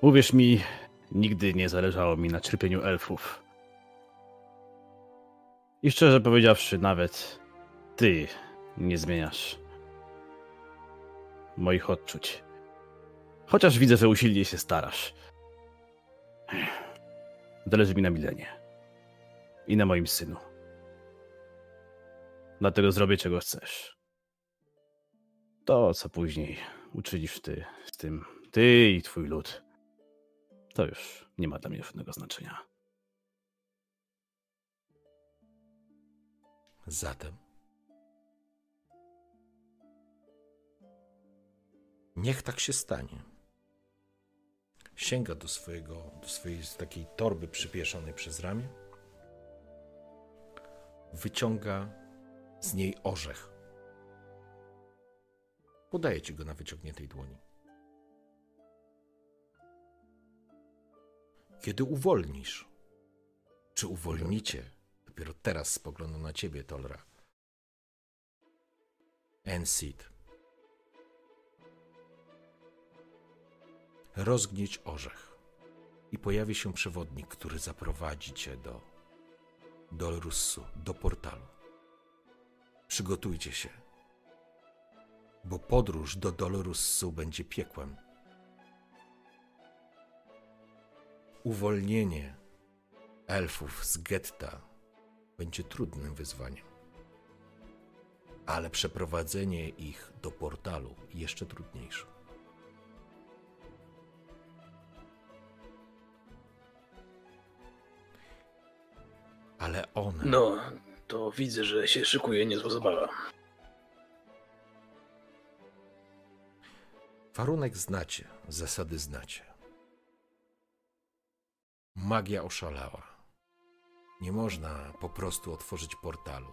Uwierz mi, nigdy nie zależało mi na cierpieniu elfów. I szczerze powiedziawszy, nawet ty nie zmieniasz moich odczuć. Chociaż widzę, że usilnie się starasz. Zależy mi na Milenie. I na moim synu. Dlatego zrobię, czego chcesz. To, co później uczynisz ty z tym, ty i twój lud, to już nie ma dla mnie żadnego znaczenia. Zatem niech tak się stanie. Sięga do swojego, do swojej takiej torby przypieszonej przez ramię. Wyciąga z niej orzech. Podaje ci go na wyciągniętej dłoni. Kiedy uwolnisz, czy uwolnicie, dopiero teraz spoglądam na ciebie, Tolra. Ensid. Rozgnieć orzech i pojawi się przewodnik, który zaprowadzi cię do Dolrussu, do portalu. Przygotujcie się, bo podróż do Dolrussu będzie piekłem. Uwolnienie elfów z getta będzie trudnym wyzwaniem, ale przeprowadzenie ich do portalu jeszcze trudniejsze. Ale one. No, to widzę, że się szykuje niezła zabawa. Warunek znacie, zasady znacie. Magia oszalała. Nie można po prostu otworzyć portalu.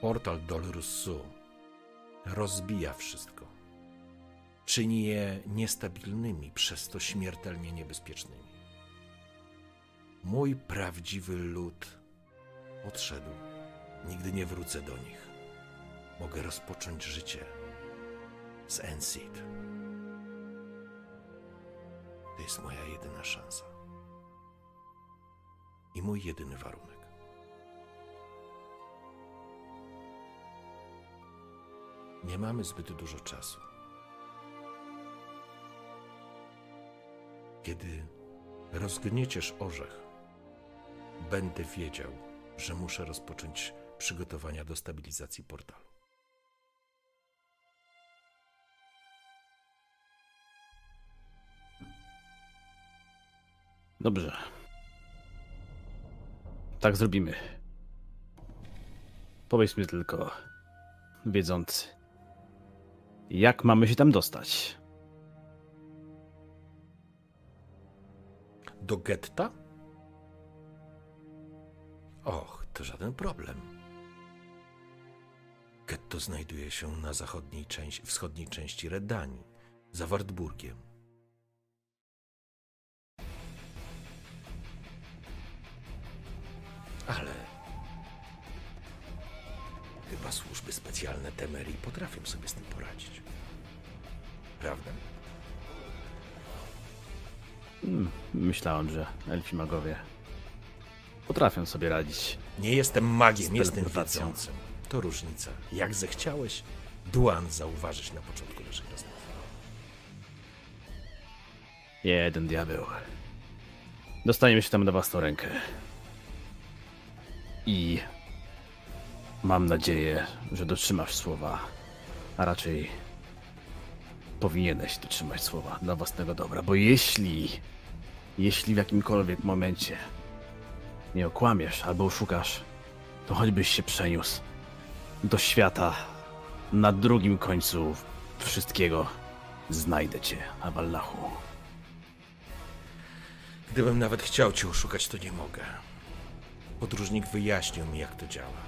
Portal Dolrussu rozbija wszystko. Czyni je niestabilnymi, przez to śmiertelnie niebezpiecznymi. Mój prawdziwy lud odszedł. Nigdy nie wrócę do nich. Mogę rozpocząć życie z Enseed. To jest moja jedyna szansa. I mój jedyny warunek. Nie mamy zbyt dużo czasu. Kiedy rozgnieciesz orzech, będę wiedział, że muszę rozpocząć przygotowania do stabilizacji portalu. Dobrze. Tak zrobimy. Powiedz mi tylko, wiedząc, jak mamy się tam dostać. Do getta? Och, to żaden problem. Getto znajduje się na zachodniej części, wschodniej części Redanii, za Wartburgiem. Ale chyba służby specjalne Temerii potrafią sobie z tym poradzić. Prawda? Hmm, Myślałem, że elfi magowie potrafią sobie radzić. Nie jestem magiem, jestem wiedzącym. To różnica. Jak zechciałeś, Duan zauważyć na początku naszej rozmowy. Jeden diabeł. Dostaniemy się tam na własną rękę. I mam nadzieję, że dotrzymasz słowa, a raczej powinieneś dotrzymać słowa dla własnego dobra, bo jeśli, jeśli w jakimkolwiek momencie nie okłamiesz albo oszukasz, to choćbyś się przeniósł do świata na drugim końcu wszystkiego, znajdę cię, Awallachu. Gdybym nawet chciał cię oszukać, to nie mogę. Podróżnik wyjaśnił mi, jak to działa.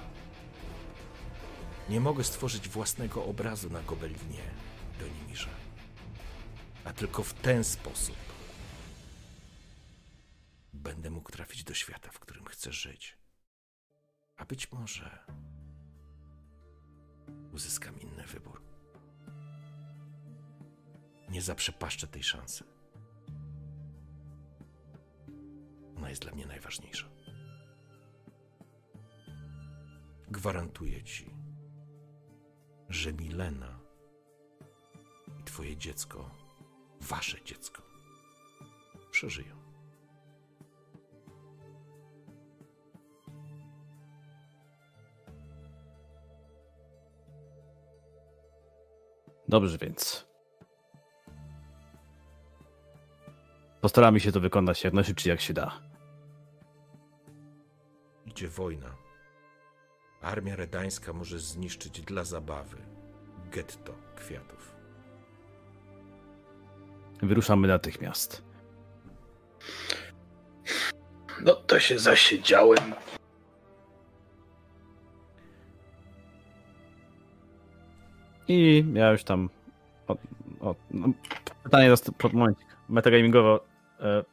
Nie mogę stworzyć własnego obrazu na gobelinie, Donimirze. A tylko w ten sposób będę mógł trafić do świata, w którym chcę żyć. A być może uzyskam inny wybór. Nie zaprzepaszczę tej szansy. Ona jest dla mnie najważniejsza. Gwarantuję ci, że Milena i twoje dziecko, wasze dziecko, przeżyją. Dobrze więc. Postaramy się to wykonać jak najszybciej jak się da. Idzie wojna. Armia redańska może zniszczyć dla zabawy getto kwiatów. Wyruszamy natychmiast. No to się zasiedziałem. I ja już tam. O, o, no, pytanie do momencik. Metagamingowo. E,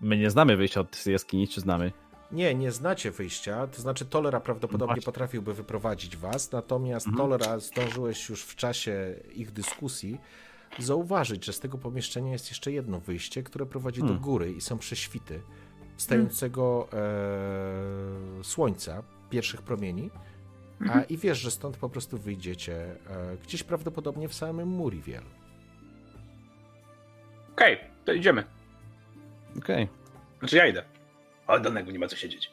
my nie znamy wyjścia od tej jaskini, czy znamy? Nie, nie znacie wyjścia, to znaczy Tolera prawdopodobnie Właśnie. potrafiłby wyprowadzić was, natomiast Mhm. Tolera zdążyłeś już w czasie ich dyskusji zauważyć, że z tego pomieszczenia jest jeszcze jedno wyjście, które prowadzi do Hmm. góry i są prześwity wstającego e, słońca, pierwszych promieni, a i wiesz, że stąd po prostu wyjdziecie e, gdzieś prawdopodobnie w samym Muriwiel. Okej, to idziemy. Okej. Znaczy ja idę. Ale danego nie ma co siedzieć.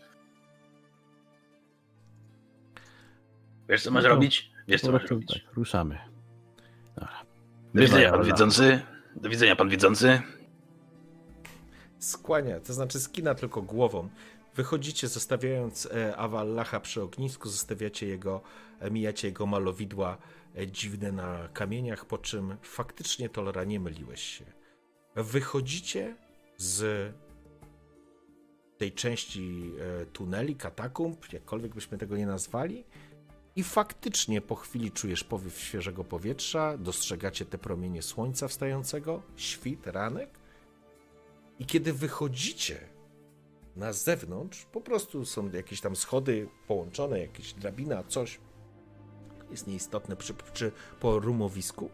Wiesz co masz No to- robić? Wiesz co masz robić. tak, ruszamy. Do widzenia, pan Jola. wiedzący. Do widzenia, pan wiedzący. Skłania, to znaczy skina tylko głową. Wychodzicie, zostawiając e, Awallacha przy ognisku, zostawiacie jego, e, mijacie jego malowidła e, dziwne na kamieniach, po czym faktycznie Tolera nie myliłeś się. Wychodzicie z tej części tuneli, katakumb, jakkolwiek byśmy tego nie nazwali, i faktycznie po chwili czujesz powiew świeżego powietrza, dostrzegacie te promienie słońca wstającego, świt, ranek. I kiedy wychodzicie na zewnątrz, po prostu są jakieś tam schody połączone, jakieś drabina, coś. Jest nieistotne przy, po rumowisku.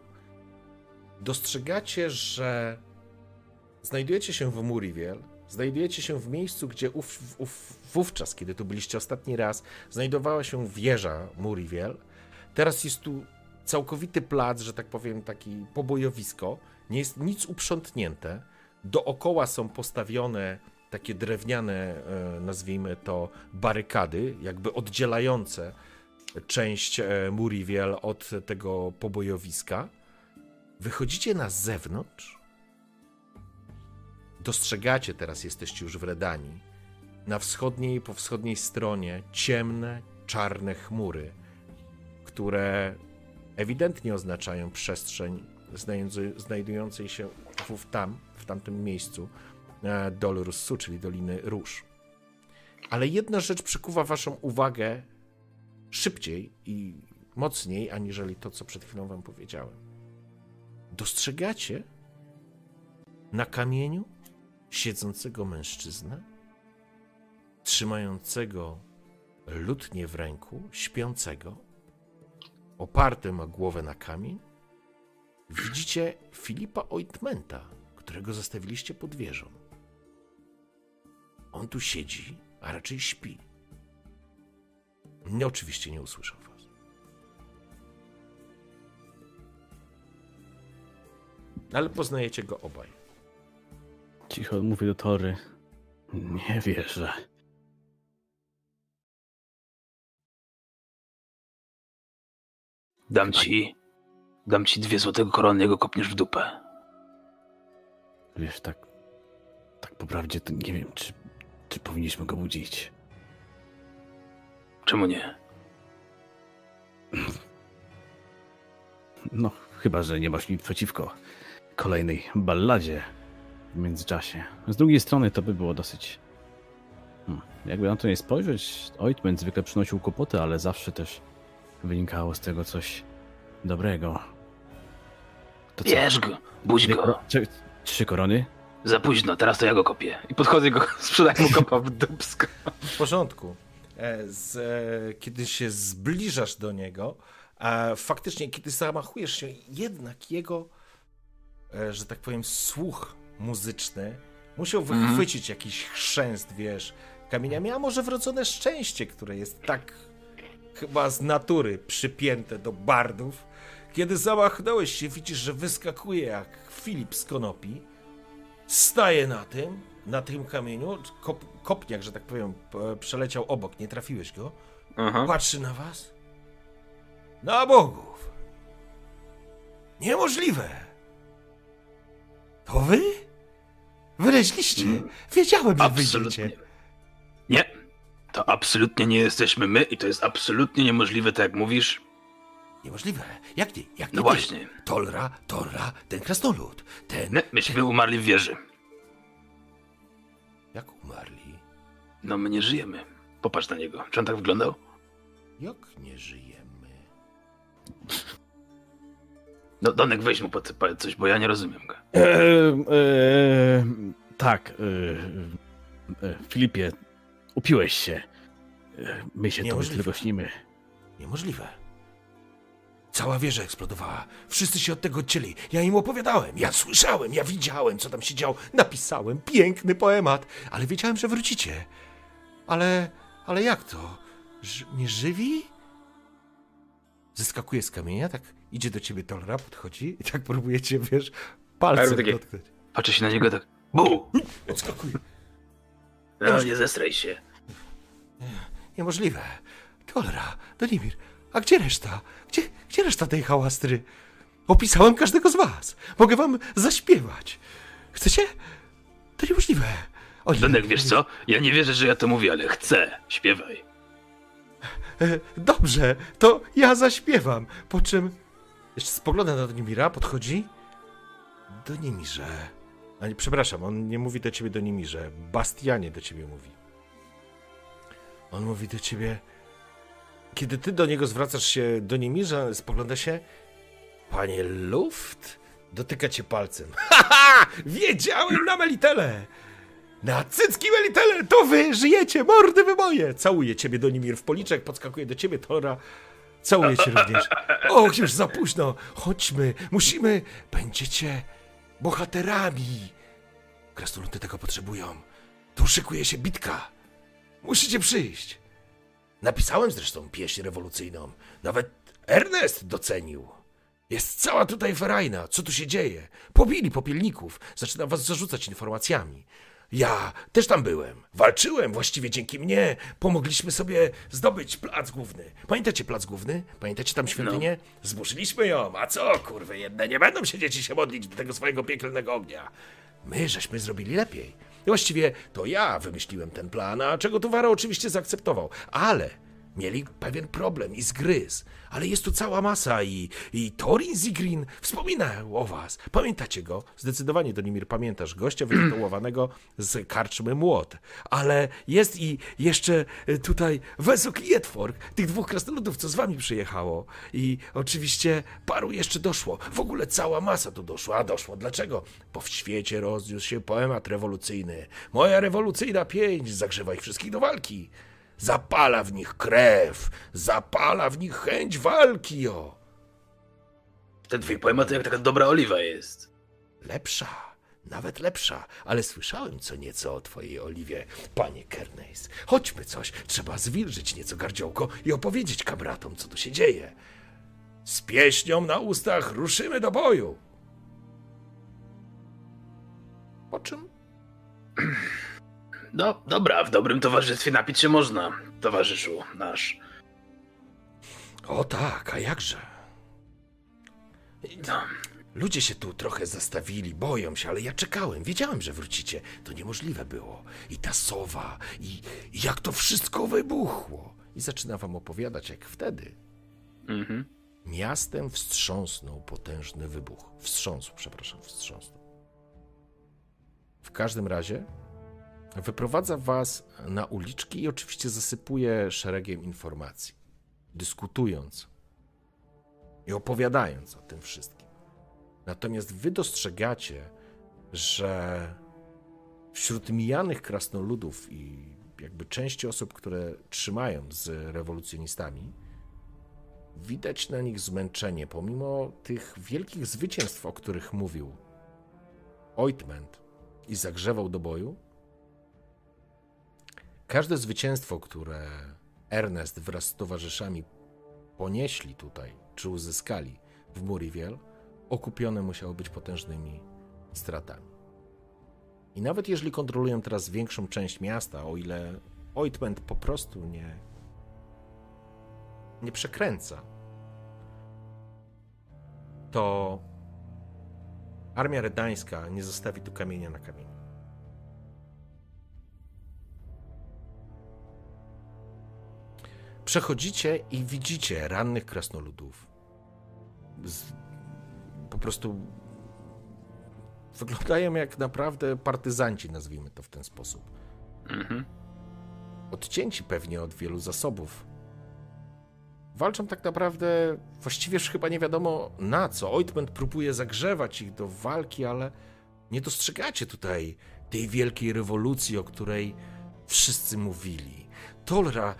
Dostrzegacie, że znajdujecie się w Muriwiel, znajdujecie się w miejscu, gdzie ów, ów, wówczas, kiedy tu byliście ostatni raz, znajdowała się wieża Muriwiel. Teraz jest tu całkowity plac, że tak powiem, taki pobojowisko. Nie jest nic uprzątnięte. Dookoła są postawione takie drewniane, e, nazwijmy to, barykady, jakby oddzielające część e, Muriwiel od tego pobojowiska. Wychodzicie na zewnątrz. Dostrzegacie, teraz jesteście już w Redanii, na wschodniej, po wschodniej stronie ciemne, czarne chmury, które ewidentnie oznaczają przestrzeń znajdującej się w, tam, w tamtym miejscu, e, Dol Russu, czyli Doliny Róż. Ale jedna rzecz przykuwa waszą uwagę szybciej i mocniej, aniżeli to, co przed chwilą wam powiedziałem. Dostrzegacie na kamieniu siedzącego mężczyznę, trzymającego lutnię w ręku, śpiącego, oparty ma głowę na kamień. Widzicie Filipa Ointmenta, którego zostawiliście pod wieżą. On tu siedzi, a raczej śpi. Nie, oczywiście nie usłyszał was. Ale poznajecie go obaj. Cicho mówię do Tory. Nie wierzę. Dam ci. Dam ci dwie złotego korony, jego kopniesz w dupę. Wiesz, tak. Tak po prawdzie to nie wiem, czy, czy powinniśmy go budzić. Czemu nie? No, chyba, że nie masz nic przeciwko kolejnej balladzie w międzyczasie. Z drugiej strony to by było dosyć. Hmm. Jakby na to nie spojrzeć, Ointment zwykle przynosił kłopoty, ale zawsze też wynikało z tego coś dobrego. To co? Bierz go, budź go. Trzy, trzy korony? Za późno, teraz to ja go kopię. I podchodzę i go (laughs) sprzedaj mu kopa w dubsko. W porządku. E, Z, e, kiedy się zbliżasz do niego, a faktycznie, kiedy zamachujesz się, jednak jego e, że tak powiem, słuch muzyczny musiał Mhm. wychwycić jakiś chrzęst, wiesz, kamieniami, a może wrodzone szczęście, które jest tak chyba z natury przypięte do bardów. Kiedy zamachnąłeś się, widzisz, że wyskakuje jak Filip z konopi, staje na tym, na tym kamieniu, kop, kopniak, że tak powiem, przeleciał obok, nie trafiłeś go, Aha. patrzy na was. Na bogów. Niemożliwe. To wy? Wyleźliście. Wiedziałem, że wyjdziecie. Nie. To absolutnie nie jesteśmy my i to jest absolutnie niemożliwe, tak jak mówisz. Niemożliwe. Jak nie? Jak nie No ty? właśnie. Tolra, Torra, ten krasnolud. Ten... Nie, myśmy umarli w wieży. Jak umarli? No my nie żyjemy. Popatrz na niego. Czy on tak wyglądał? Jak nie żyjemy? No Donek, weź mu pod palec coś, bo ja nie rozumiem go. E, e, tak. E, e, Filipie, upiłeś się. E, My się to Niemożliwe. tylko śnimy. Niemożliwe. Cała wieża eksplodowała. Wszyscy się od tego odcięli. Ja im opowiadałem. Ja słyszałem, ja widziałem, co tam się działo. Napisałem piękny poemat, ale wiedziałem, że wrócicie. Ale, ale jak to? Ż- nie żywi? Zeskakuje z kamienia, tak idzie do ciebie Tolra, podchodzi i tak próbujecie, wiesz, palcem takie- dotknąć. Patrzę się na niego tak. Bu! Odskakuje. No nie zestraj się. Niemożliwe. Cholera, Donimir, a gdzie reszta? Gdzie, gdzie reszta tej hałastry? Opisałem każdego z was. Mogę wam zaśpiewać. Chcecie? To niemożliwe. Oni, Donek, wiesz co? Ja nie wierzę, że ja to mówię, ale chcę. Śpiewaj. E, Dobrze, to ja zaśpiewam. Po czym jeszcze spogląda na Donimira, podchodzi. Donimirze. A nie, przepraszam, on nie mówi do ciebie Donimirze. Bastianie do ciebie mówi. On mówi do ciebie. Kiedy ty do niego zwracasz się Donimirze, spogląda się. Panie Luft? Dotyka cię palcem. (laughs) Haha! Wiedziałem na Melitele! Na cycki Melitele! To wy żyjecie! Mordy wy moje! Całuje ciebie Donimir w policzek, podskakuje do ciebie Tora. Całuje cię również. O, już za późno! Chodźmy, musimy! Będziecie bohaterami! Krasnoludy tego potrzebują. Tu szykuje się bitka. Musicie przyjść. Napisałem zresztą pieśń rewolucyjną. Nawet Ernest docenił. Jest cała tutaj ferajna. Co tu się dzieje? Pobili popielników. Zaczynam was zarzucać informacjami. Ja też tam byłem. Walczyłem. Właściwie dzięki mnie pomogliśmy sobie zdobyć plac główny. Pamiętacie plac główny? Pamiętacie tam świątynię? Zburzyliśmy ją. A co, kurwy jedne? Nie będą się dzieci się modlić do tego swojego piekielnego ognia. My żeśmy zrobili lepiej. Właściwie to ja wymyśliłem ten plan, a czego Tuwara oczywiście zaakceptował. Ale mieli pewien problem i zgryz. Ale jest tu cała masa i, i Torin Zigrin wspominał o was. Pamiętacie go? Zdecydowanie, Donimir, pamiętasz gościa wytytułowanego z karczmy Młot. Ale jest i jeszcze y, tutaj Wesok i Jedwork, tych dwóch krasnoludów, co z wami przyjechało. I oczywiście paru jeszcze doszło. W ogóle cała masa tu doszła. A doszło dlaczego? Bo w świecie rozniósł się poemat rewolucyjny. Moja rewolucyjna pięć zagrzewa ich wszystkich do walki. Zapala w nich krew, zapala w nich chęć walki, o. Ten twój poemat to jak taka dobra oliwa jest. Lepsza, nawet lepsza, ale słyszałem co nieco o twojej oliwie, panie Kerneys. Chodźmy coś, trzeba zwilżyć nieco gardziołko i opowiedzieć kamratom, co tu się dzieje. Z pieśnią na ustach ruszymy do boju. Po czym (clears throat) No, dobra, w dobrym towarzystwie napić się można, towarzyszu nasz. O tak, a jakże? No, Ludzie się tu trochę zastawili, boją się, ale ja czekałem, wiedziałem, że wrócicie. To niemożliwe było. I ta sowa, i, i jak to wszystko wybuchło. I zaczyna wam opowiadać, jak wtedy mhm. miastem wstrząsnął potężny wybuch. Wstrząsł, przepraszam, wstrząsnął. W każdym razie wyprowadza was na uliczki i oczywiście zasypuje szeregiem informacji, dyskutując i opowiadając o tym wszystkim. Natomiast wy dostrzegacie, że wśród mijanych krasnoludów i jakby części osób, które trzymają z rewolucjonistami, widać na nich zmęczenie, pomimo tych wielkich zwycięstw, o których mówił ointment i zagrzewał do boju, każde zwycięstwo, które Ernest wraz z towarzyszami ponieśli tutaj, czy uzyskali w Muriwiel, okupione musiało być potężnymi stratami. I nawet jeżeli kontrolują teraz większą część miasta, o ile Ointment po prostu nie, nie przekręca, to armia redańska nie zostawi tu kamienia na kamieniu. Przechodzicie i widzicie rannych krasnoludów. Z, po prostu wyglądają jak naprawdę partyzanci, nazwijmy to w ten sposób. Mhm. Odcięci pewnie od wielu zasobów. Walczą tak naprawdę właściwie już chyba nie wiadomo na co. Ointment próbuje zagrzewać ich do walki, ale nie dostrzegacie tutaj tej wielkiej rewolucji, o której wszyscy mówili. Tolra,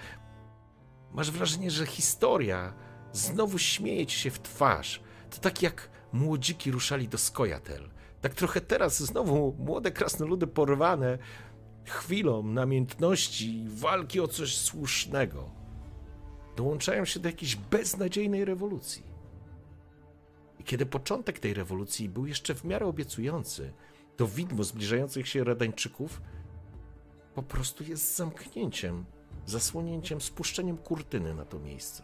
masz wrażenie, że historia znowu śmieje ci się w twarz. To tak jak młodziki ruszali do Skojatel. Tak trochę teraz znowu młode krasnoludy porwane chwilą namiętności i walki o coś słusznego dołączają się do jakiejś beznadziejnej rewolucji. I kiedy początek tej rewolucji był jeszcze w miarę obiecujący, to widmo zbliżających się Redańczyków po prostu jest zamknięciem, zasłonięciem, spuszczeniem kurtyny na to miejsce.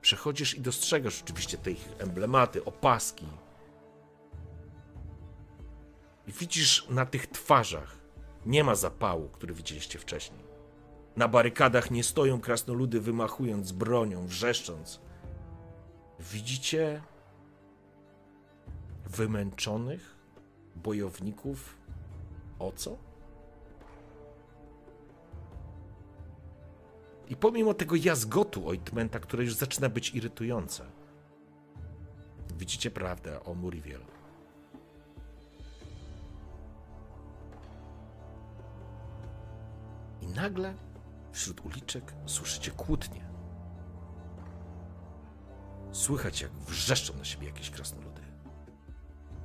Przechodzisz i dostrzegasz oczywiście te ich emblematy, opaski. I widzisz na tych twarzach nie ma zapału, który widzieliście wcześniej. Na barykadach nie stoją krasnoludy wymachując bronią, wrzeszcząc. Widzicie wymęczonych bojowników o co? I pomimo tego jazgotu ointmenta, które już zaczyna być irytujące, widzicie prawdę o Muriwiel. I nagle wśród uliczek słyszycie kłótnie. Słychać, jak wrzeszczą na siebie jakieś krasnoludy.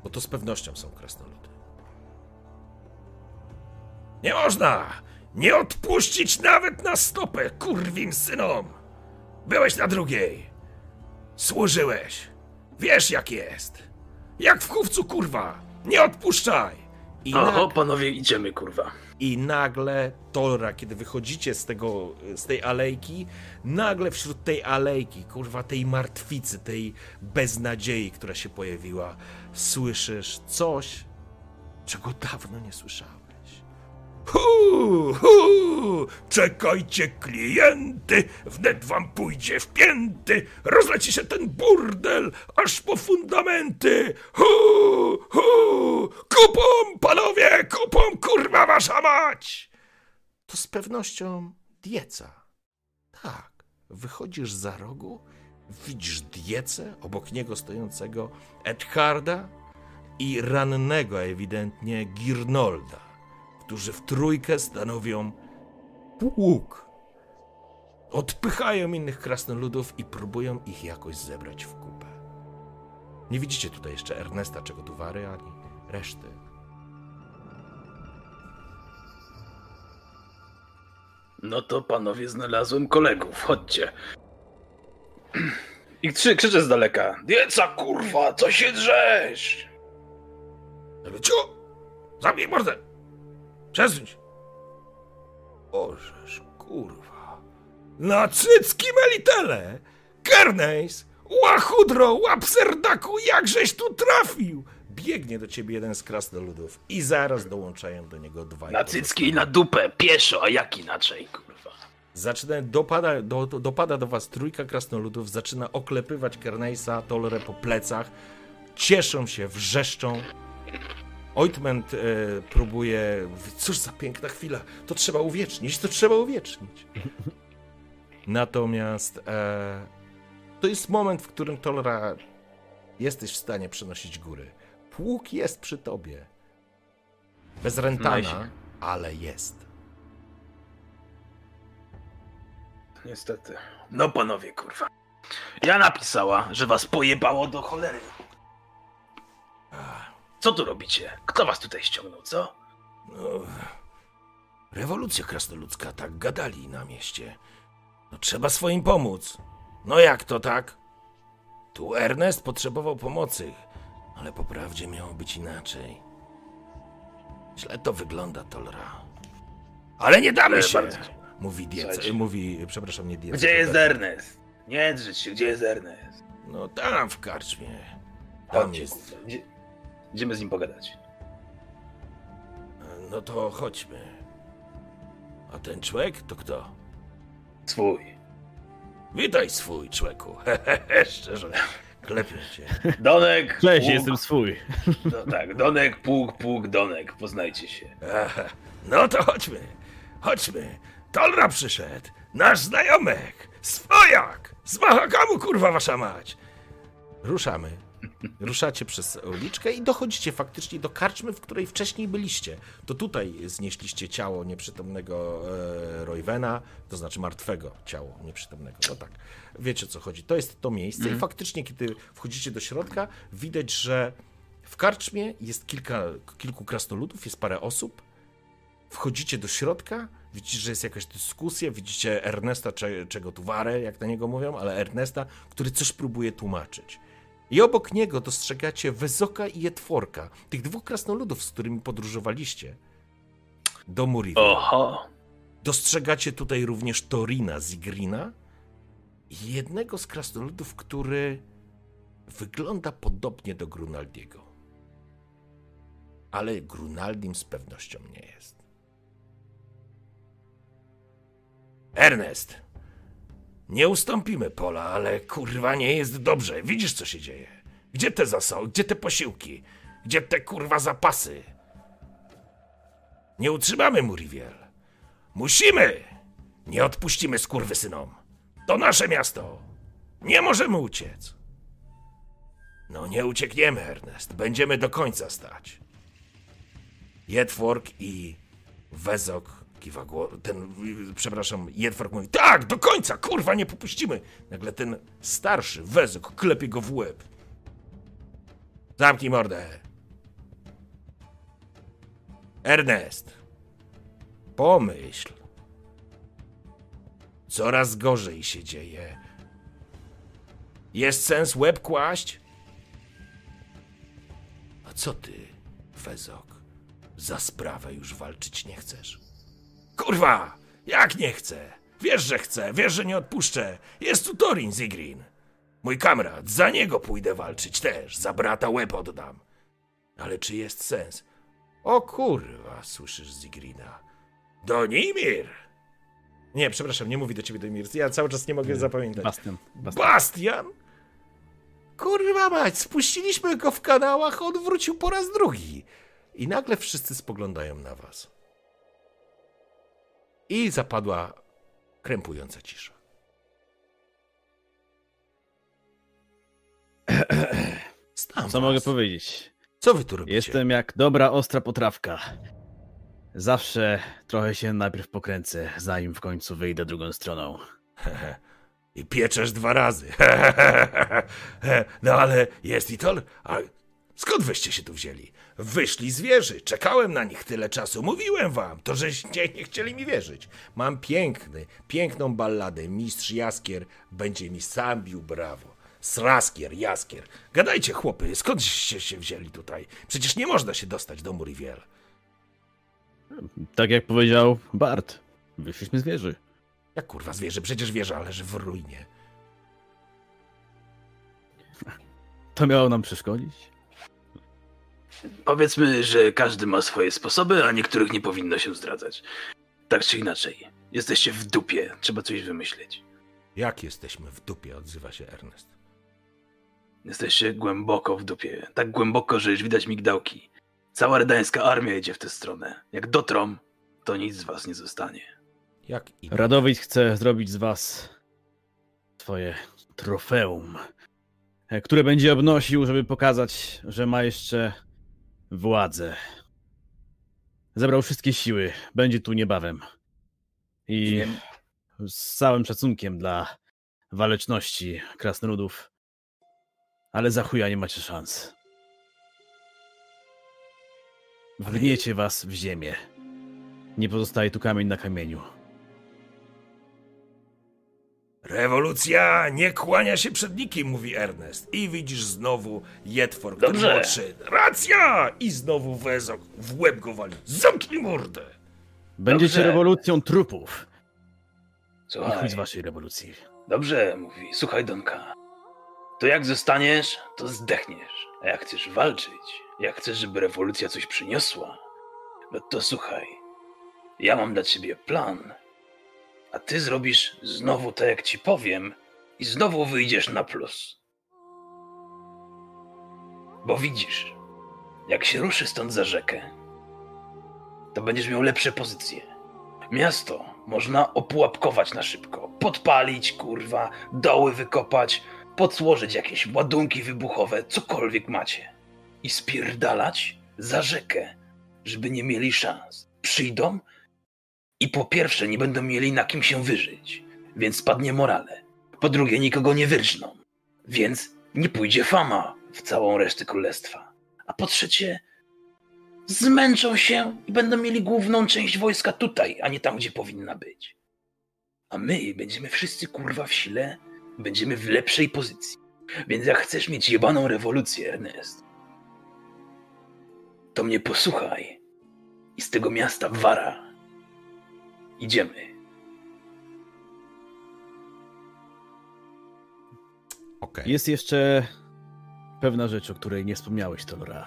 Bo to z pewnością są krasnoludy. Nie można! Nie odpuścić nawet na stopę, kurwim synom! Byłeś na drugiej. Służyłeś. Wiesz jak jest. Jak w chówcu, kurwa! Nie odpuszczaj! I, Oho, panowie, idziemy, kurwa. I nagle Tora, kiedy wychodzicie z tego, z tej alejki, nagle wśród tej alejki, kurwa, tej martwicy, tej beznadziei, która się pojawiła, słyszysz coś, czego dawno nie słyszałeś. Hu, hu, czekajcie klienty, wnet wam pójdzie w pięty, rozleci się ten burdel, aż po fundamenty. Hu, hu, kupą, panowie, kupą, kurwa wasza mać! To z pewnością dieca. Tak, wychodzisz za rogu, widzisz diecę, obok niego stojącego Edharda i rannego ewidentnie Girnolda którzy w trójkę stanowią pług. Odpychają innych krasnoludów i próbują ich jakoś zebrać w kupę. Nie widzicie tutaj jeszcze Ernesta Czegotuwary ani reszty. No to panowie, znalazłem kolegów, chodźcie. (clears throat) I krzy, krzyczę z daleka. Dieca, kurwa, co się drzesz? Ale cio! Zabij mordę! Przesuń się! Ożeż, kurwa. Na cycki melitele! Kernejs! Łachudro, łap serdaku, jakżeś tu trafił! Biegnie do ciebie jeden z krasnoludów i zaraz dołączają do niego dwaj. Na cycki i na dupę, pieszo, a jak inaczej, kurwa. Zaczyna, dopada, do, do, dopada do was trójka krasnoludów, zaczyna oklepywać Kernejsa, Tolre po plecach. Cieszą się, wrzeszczą. Ointment e, próbuje. Cóż za piękna chwila. To trzeba uwiecznić, to trzeba uwiecznić. Natomiast e, to jest moment, w którym Tolra jesteś w stanie przenosić góry. Pług jest przy tobie. Bez rentana, Nice. ale jest. Niestety. No panowie, kurwa. Ja napisała, że was pojebało do cholery. Co tu robicie? Kto was tutaj ściągnął, co? No, rewolucja krasnoludzka, tak gadali na mieście. No, trzeba swoim pomóc. No jak to tak? Tu Ernest potrzebował pomocy, ale po prawdzie miało być inaczej. Źle to wygląda, Tolra. Ale nie damy się! bardzo- Mówi Diec, mówi, przepraszam, nie Diec. Gdzie jest Ernest? Nie drzeć się, gdzie jest Ernest? No tam w karczmie. Tam Chodźcie, jest. idzie- Idziemy z nim pogadać. No to chodźmy. A ten człowiek to kto? Swój. Witaj swój człeku. Hehehe, (laughs) szczerze. Klepię cię. Donek. Cześć, Pług. jestem swój. No, tak, Donek, Pług, Pług, Donek. Poznajcie się. Aha, no to chodźmy. Chodźmy. Tolra przyszedł. Nasz znajomek. Swojak. Z Mahakamu, kurwa, wasza mać. Ruszamy. Ruszacie przez uliczkę i dochodzicie faktycznie do karczmy, w której wcześniej byliście. To tutaj znieśliście ciało nieprzytomnego e, Roywena, to znaczy martwego ciało nieprzytomnego. No tak, wiecie o co chodzi. To jest to miejsce i faktycznie, kiedy wchodzicie do środka, widać, że w karczmie jest kilka, kilku krasnoludów, jest parę osób. Wchodzicie do środka, widzicie, że jest jakaś dyskusja, widzicie Ernesta, cze, czego tu warę, jak na niego mówią, ale Ernesta, który coś próbuje tłumaczyć. I obok niego dostrzegacie Wezoka i Jetworka, tych dwóch krasnoludów, z którymi podróżowaliście do Muriel. Oho. Dostrzegacie tutaj również Torina Zigrina i jednego z krasnoludów, który wygląda podobnie do Grunaldiego. Ale Grunaldim z pewnością nie jest. Ernest! Nie ustąpimy pola, ale kurwa nie jest dobrze. Widzisz, co się dzieje? Gdzie te zasoby? Gdzie te posiłki? Gdzie te kurwa zapasy? Nie utrzymamy Muriel. Musimy! Nie odpuścimy skurwysynom. To nasze miasto. Nie możemy uciec. No nie uciekniemy, Ernest. Będziemy do końca stać. Jedwork i Wezok kiwa głową. Ten, przepraszam, Jedwork mówi, tak, do końca, kurwa, nie popuścimy. Nagle ten starszy Wezok klepie go w łeb. Zamknij mordę. Ernest, pomyśl. Coraz gorzej się dzieje. Jest sens łeb kłaść? A co ty, Wezok? Za sprawę już walczyć nie chcesz? Kurwa! Jak nie chcę? Wiesz, że chcę, wiesz, że nie odpuszczę. Jest tu Torin Zigrin. Mój kamrat, za niego pójdę walczyć też. Za brata łeb oddam. Ale czy jest sens? O kurwa, słyszysz Zigrina. Donimir! Nie, przepraszam, nie mówi do ciebie Donimir. Ja cały czas nie mogę zapamiętać. Bastian. Bastian. Bastian? Kurwa mać, spuściliśmy go w kanałach, on wrócił po raz drugi. I nagle wszyscy spoglądają na was. I zapadła krępująca cisza. Znam Co was. mogę powiedzieć? Co wy tu robicie? Jestem jak dobra, ostra potrawka. Zawsze trochę się najpierw pokręcę, zanim w końcu wyjdę drugą stroną. (laughs) I pieczesz dwa razy. (laughs) no ale jest i to. A skąd wyście się tu wzięli? Wyszli z wieży. Czekałem na nich tyle czasu. Mówiłem wam, to żeście nie chcieli mi wierzyć. Mam piękny, piękną balladę. Mistrz Jaskier będzie mi sam bił brawo. Sraskier, Jaskier. Gadajcie, chłopy, skądście się wzięli tutaj? Przecież nie można się dostać do Muriel. Tak jak powiedział Bart, wyszliśmy z wieży. Jak kurwa z wieży? Przecież wieża leży w ruinie. To miało nam przeszkodzić? Powiedzmy, że każdy ma swoje sposoby, a niektórych nie powinno się zdradzać. Tak czy inaczej, jesteście w dupie, trzeba coś wymyślić. Jak jesteśmy w dupie, odzywa się Ernest. Jesteście głęboko w dupie. Tak głęboko, że już widać migdałki. Cała redańska armia idzie w tę stronę. Jak dotrą, to nic z was nie zostanie. Jak i Radowid chce zrobić z was swoje trofeum, e, które będzie obnosił, żeby pokazać, że ma jeszcze władzę. Zebrał wszystkie siły, będzie tu niebawem. I Wiem. z całym szacunkiem dla waleczności krasnoludów, ale za chuja nie macie szans. wgniecie was w ziemię. Nie pozostaje tu kamień na kamieniu. Rewolucja nie kłania się przed nikim, mówi Ernest. I widzisz znowu Jetfor, który Dobrze. młodszy. Racja! I znowu Wezok w łeb go wali. Zamknij mordę! Będziecie Dobrze. rewolucją trupów. I Słuchaj, chuj z waszej rewolucji. dobrze, mówi. Słuchaj, Donka. To jak zostaniesz, to zdechniesz. A jak chcesz walczyć, jak chcesz, żeby rewolucja coś przyniosła, no to słuchaj. Ja mam dla ciebie plan, a ty zrobisz znowu tak, jak ci powiem, i znowu wyjdziesz na plus. Bo widzisz, jak się ruszy stąd za rzekę, to będziesz miał lepsze pozycje. Miasto można opułapkować na szybko, podpalić, kurwa, doły wykopać, podsłożyć jakieś ładunki wybuchowe, cokolwiek macie. I spierdalać za rzekę, żeby nie mieli szans. Przyjdą i po pierwsze nie będą mieli na kim się wyżyć, więc spadnie morale. Po drugie nikogo nie wyrżną, więc nie pójdzie fama w całą resztę królestwa. A po trzecie zmęczą się i będą mieli główną część wojska tutaj, a nie tam, gdzie powinna być. A my będziemy wszyscy kurwa w sile, będziemy w lepszej pozycji. Więc jak chcesz mieć jebaną rewolucję, Ernest, to mnie posłuchaj i z tego miasta wara. Idziemy. Okej. Jest jeszcze pewna rzecz, o której nie wspomniałeś, Tolora.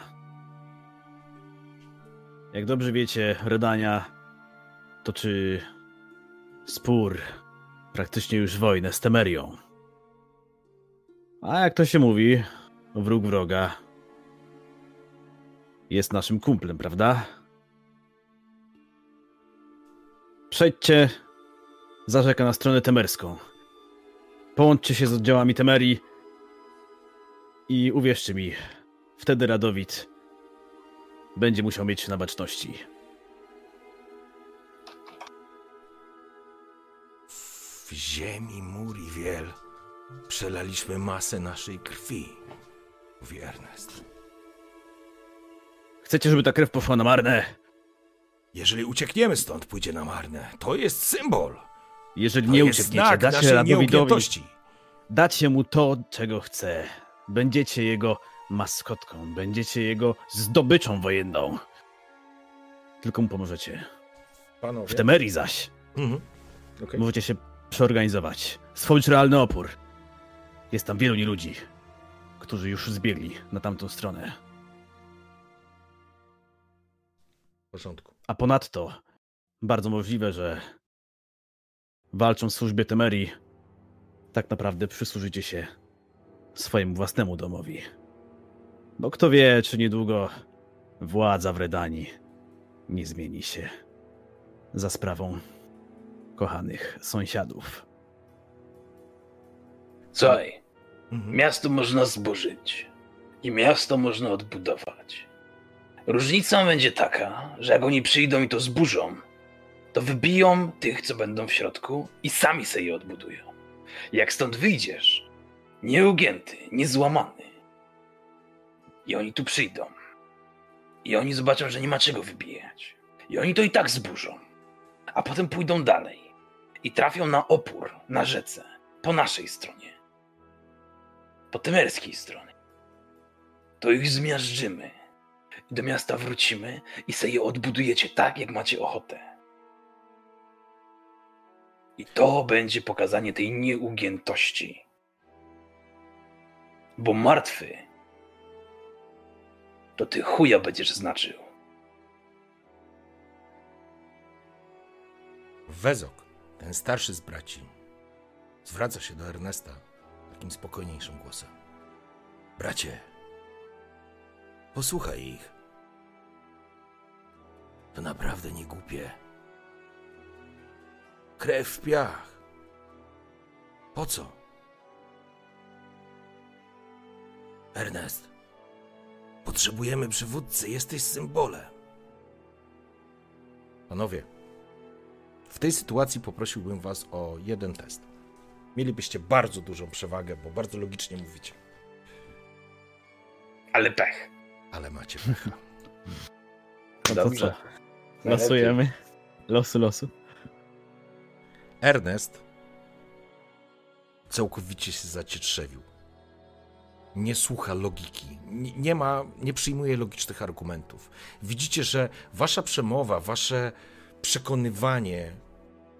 Jak dobrze wiecie, Redania toczy spór, praktycznie już wojnę z Temerią. A jak to się mówi, wróg wroga jest naszym kumplem, prawda? Przejdźcie za rzekę na stronę temerską. Połączcie się z oddziałami Temerii i uwierzcie mi, wtedy Radowid będzie musiał mieć na baczności. W ziemi Muriwiel przelaliśmy masę naszej krwi, mówi Ernest. Chcecie, żeby ta krew poszła na marne? Jeżeli uciekniemy stąd, pójdzie na marne. To jest symbol. Jeżeli To nie uciekniecie, dacie Radowidowi, dacie mu to, czego chce. Będziecie jego maskotką, będziecie jego zdobyczą wojenną. Tylko mu pomożecie. Panowie. W Temerii zaś Mhm. Okej. możecie się przeorganizować, stworzyć realny opór. Jest tam wielu ludzi, którzy już zbiegli na tamtą stronę. W porządku. A ponadto bardzo możliwe, że walcząc w służbie Temerii, tak naprawdę przysłużycie się swojemu własnemu domowi. Bo kto wie, czy niedługo władza w Redanii nie zmieni się za sprawą kochanych sąsiadów. Słuchaj, Mhm. Miasto można zburzyć i miasto można odbudować. Różnica będzie taka, że jak oni przyjdą i to zburzą, to wybiją tych, co będą w środku i sami sobie je odbudują. Jak stąd wyjdziesz, nieugięty, niezłamany, i oni tu przyjdą, i oni zobaczą, że nie ma czego wybijać, i oni to i tak zburzą, a potem pójdą dalej i trafią na opór na rzece, po naszej stronie po temerskiej stronie. To ich zmiażdżymy. Do miasta wrócimy i sobie je odbudujecie tak, jak macie ochotę. I to będzie pokazanie tej nieugiętości. Bo martwy to ty chuja będziesz znaczył. Wezok, ten starszy z braci, zwraca się do Ernesta takim spokojniejszym głosem. Bracie, posłuchaj ich. To naprawdę nie głupie. Krew w piach. Po co? Ernest, potrzebujemy przywódcy, jesteś symbolem. Panowie, w tej sytuacji poprosiłbym was o jeden test. Mielibyście bardzo dużą przewagę, bo bardzo logicznie mówicie, Ale pech. ale macie pecha. No to Dobrze. Losujemy. Losu, losu. Ernest całkowicie się zacietrzewił. Nie słucha logiki, nie, nie ma, nie przyjmuje logicznych argumentów. Widzicie, że wasza przemowa, wasze przekonywanie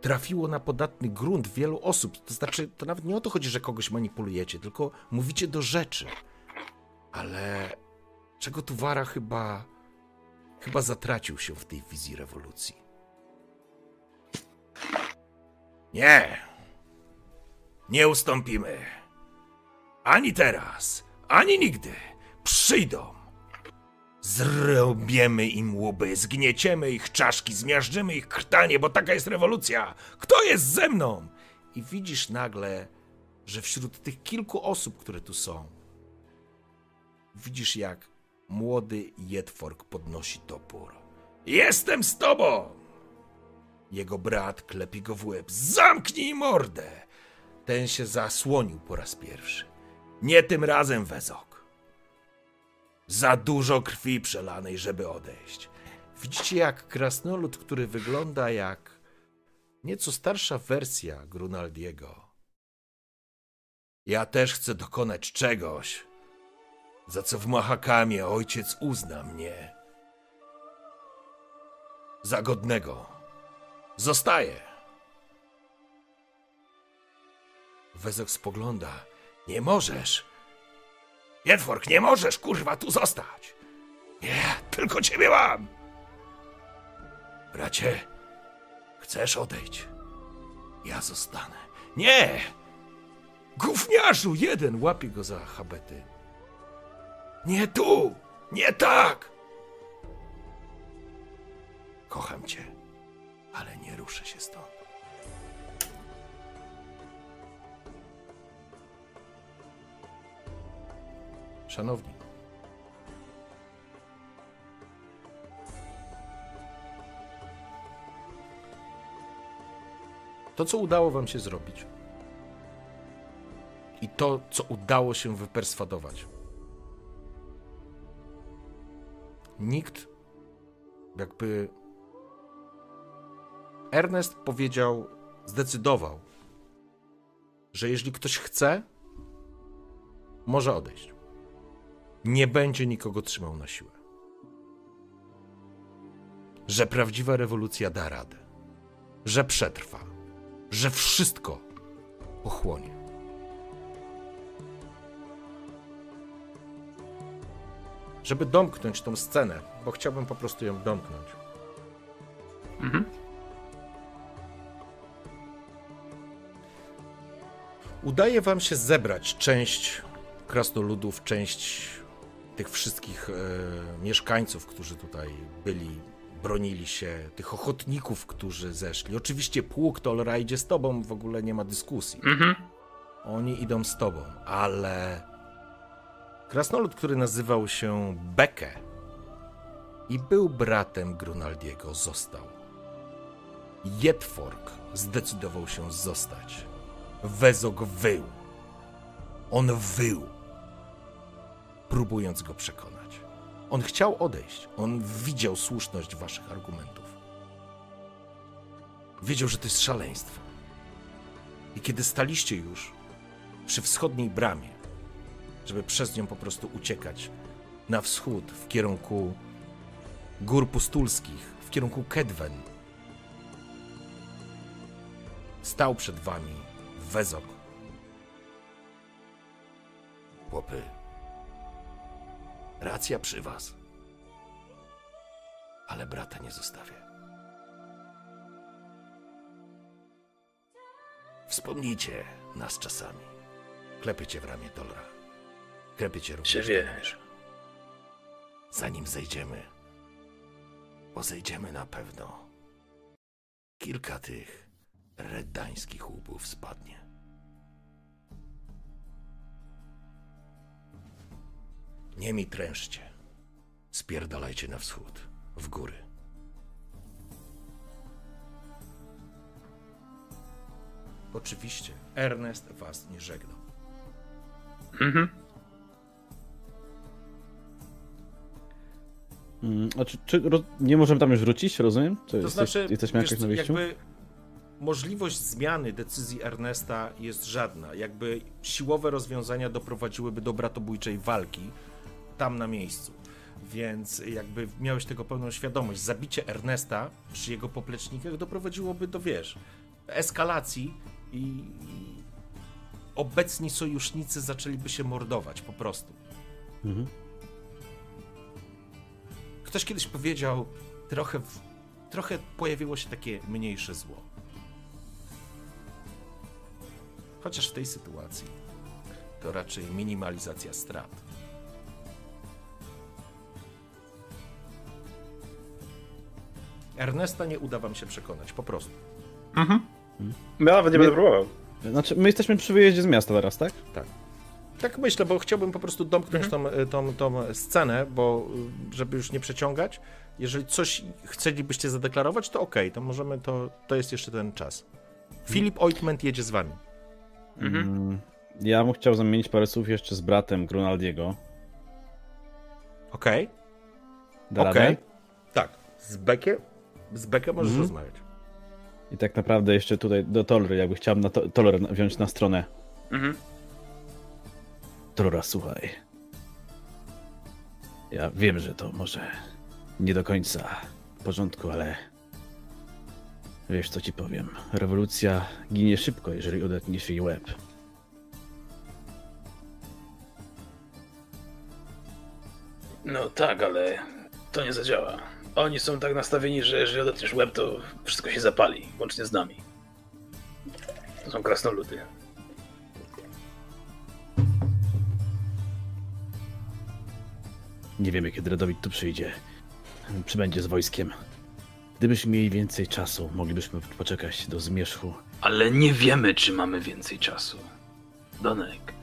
trafiło na podatny grunt wielu osób. To znaczy, to nawet nie o to chodzi, że kogoś manipulujecie, tylko mówicie do rzeczy. Ale czego tu wara chyba, chyba zatracił się w tej wizji rewolucji. Nie. Nie ustąpimy. Ani teraz, ani nigdy. Przyjdą. Zrobiemy im łuby, zgnieciemy ich czaszki, zmiażdżymy ich krtanie, bo taka jest rewolucja. Kto jest ze mną? I widzisz nagle, że wśród tych kilku osób, które tu są, widzisz jak młody Jedwork podnosi topór. Jestem z tobą! Jego brat klepi go w łeb. Zamknij mordę! Ten się zasłonił po raz pierwszy. Nie tym razem, Wezok. Za dużo krwi przelanej, żeby odejść. Widzicie, jak krasnolud, który wygląda jak nieco starsza wersja Grunaldiego. Ja też chcę dokonać czegoś, za co w Mahakamie ojciec uzna mnie. Za godnego. Zostaje. Wezok spogląda. Nie możesz. Jedwork, nie możesz, kurwa, tu zostać. Nie, tylko ciebie mam. Bracie, chcesz odejść? Ja zostanę. Nie! Gówniarzu, jeden łapie go za habety. Nie tu! Nie tak! Kocham cię, ale nie ruszę się stąd. Szanowni, to, co udało wam się zrobić i to, co udało się wyperswadować, nikt jakby Ernest powiedział, zdecydował, że jeśli ktoś chce, może odejść. Nie będzie nikogo trzymał na siłę. Że prawdziwa rewolucja da radę. Że przetrwa. Że wszystko pochłonie. Żeby domknąć tą scenę, bo chciałbym po prostu ją domknąć. Udaje wam się zebrać część krasnoludów, część tych wszystkich e, mieszkańców, którzy tutaj byli, bronili się, tych ochotników, którzy zeszli. Oczywiście pług Tolra idzie z tobą, w ogóle nie ma dyskusji. Mhm. Oni idą z tobą, ale krasnolud, który nazywał się Beke i był bratem Grunaldiego, został. Jedfork zdecydował się zostać. Wezok wył. On wył, próbując go przekonać. On chciał odejść. On widział słuszność waszych argumentów. Wiedział, że to jest szaleństwo. I kiedy staliście już przy wschodniej bramie, żeby przez nią po prostu uciekać na wschód, w kierunku gór pustulskich, w kierunku Kedwen, stał przed wami Wezok. Chłopy, racja przy was, ale brata nie zostawię. Wspomnijcie nas czasami. Klepiecie w ramię Dolra. Klepiecie również. Czy wiesz? Zanim zejdziemy, bo zejdziemy na pewno, kilka tych reddańskich łupów spadnie. Nie mi trężcie. Spierdalajcie na wschód, w góry. Oczywiście Ernest was nie żegnał. Mhm. Mm, a czy, czy roz- nie możemy tam już wrócić, rozumiem? To jesteś, znaczy, jesteśmy wiesz jakoś na wyjściu? jakby możliwość zmiany decyzji Ernesta jest żadna. Jakby siłowe rozwiązania doprowadziłyby do bratobójczej walki tam na miejscu. Więc jakby miałeś tego pełną świadomość. Zabicie Ernesta przy jego poplecznikach doprowadziłoby do, wiesz, eskalacji i, i obecni sojusznicy zaczęliby się mordować po prostu. Mhm. Ktoś kiedyś powiedział, trochę, trochę pojawiło się takie mniejsze zło. Chociaż w tej sytuacji to raczej minimalizacja strat. Ernesta nie uda wam się przekonać, po prostu. Mhm. Ja nawet nie My- będę próbował. Znaczy, my jesteśmy przy wyjeździe z miasta teraz, tak? Tak myślę, bo chciałbym po prostu domknąć Mhm. tą, tą, tą scenę, bo y, żeby już nie przeciągać, jeżeli coś chcielibyście zadeklarować, to okej, to możemy, to, to jest jeszcze ten czas. Filip Ointment jedzie z wami. Mhm. Mm, Ja bym chciał zamienić parę słów jeszcze z bratem Grunaldiego. Okej? Okej. radę? Tak. Z Bekiem? Z Bekiem możesz Mhm. rozmawiać. I tak naprawdę jeszcze tutaj do Tolry, jakby chciałem na to, na- wziąć na stronę. Mhm. Tolra, słuchaj. Ja wiem, że to może nie do końca w porządku, ale wiesz co ci powiem. Rewolucja ginie szybko, jeżeli odetniesz jej łeb. No tak, ale to nie zadziała. Oni są tak nastawieni, że jeżeli odetniesz łeb, to wszystko się zapali, łącznie z nami. To są krasnoludy. Nie wiemy, kiedy Radowid tu przyjdzie. Przybędzie z wojskiem. Gdybyśmy mieli więcej czasu, moglibyśmy poczekać do zmierzchu. Ale nie wiemy, czy mamy więcej czasu. Donek.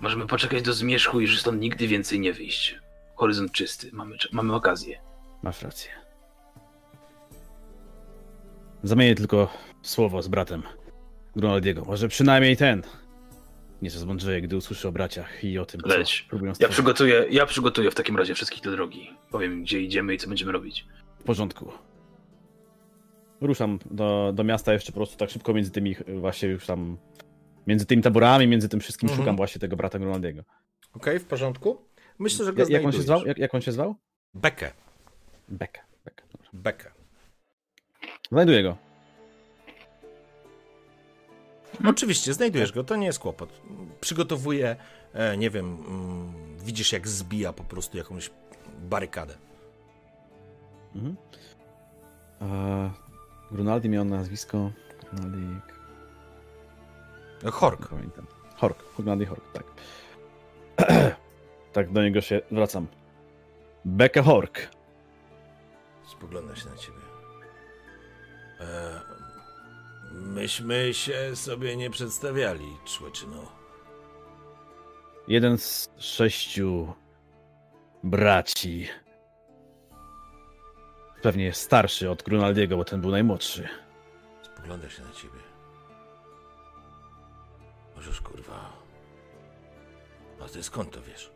Możemy poczekać do zmierzchu i już stąd nigdy więcej nie wyjść. Horyzont czysty, mamy, mamy okazję. Masz rację. Zamienię tylko słowo z bratem Grunaldiego. Może przynajmniej ten. Nieco zmądrzeje, gdy usłyszy o braciach i o tym, co Leć. próbują Ja przygotuję, ja przygotuję w takim razie wszystkich do drogi. Powiem, gdzie idziemy i co będziemy robić. W porządku. Ruszam do, do miasta jeszcze po prostu tak szybko między tymi właśnie już tam... Między tymi taborami, między tym wszystkim Mhm. szukam właśnie tego brata Grunaldiego. Okej, w porządku? Myślę, że go Jak, jak on się zwał? Jak, jak on się zwał? Bekę. Dobra. Bekę. Znajduję go. Oczywiście, znajdujesz go, to nie jest kłopot. Przygotowuję, e, nie wiem, mm, widzisz jak zbija po prostu jakąś barykadę. Mhm. A, Grunaldi miał nazwisko. Grunaldi. Hork. Pamiętam. Hork. Grunaldi Hork, tak. (clears throat) tak do niego się wracam. Becke Hork. Spogląda się na ciebie. E, myśmy się sobie nie przedstawiali, człeczyno. Jeden z sześciu braci. Pewnie starszy od Grunaldiego, bo ten był najmłodszy. Spogląda się na ciebie. Możesz kurwa. A ty skąd to wiesz?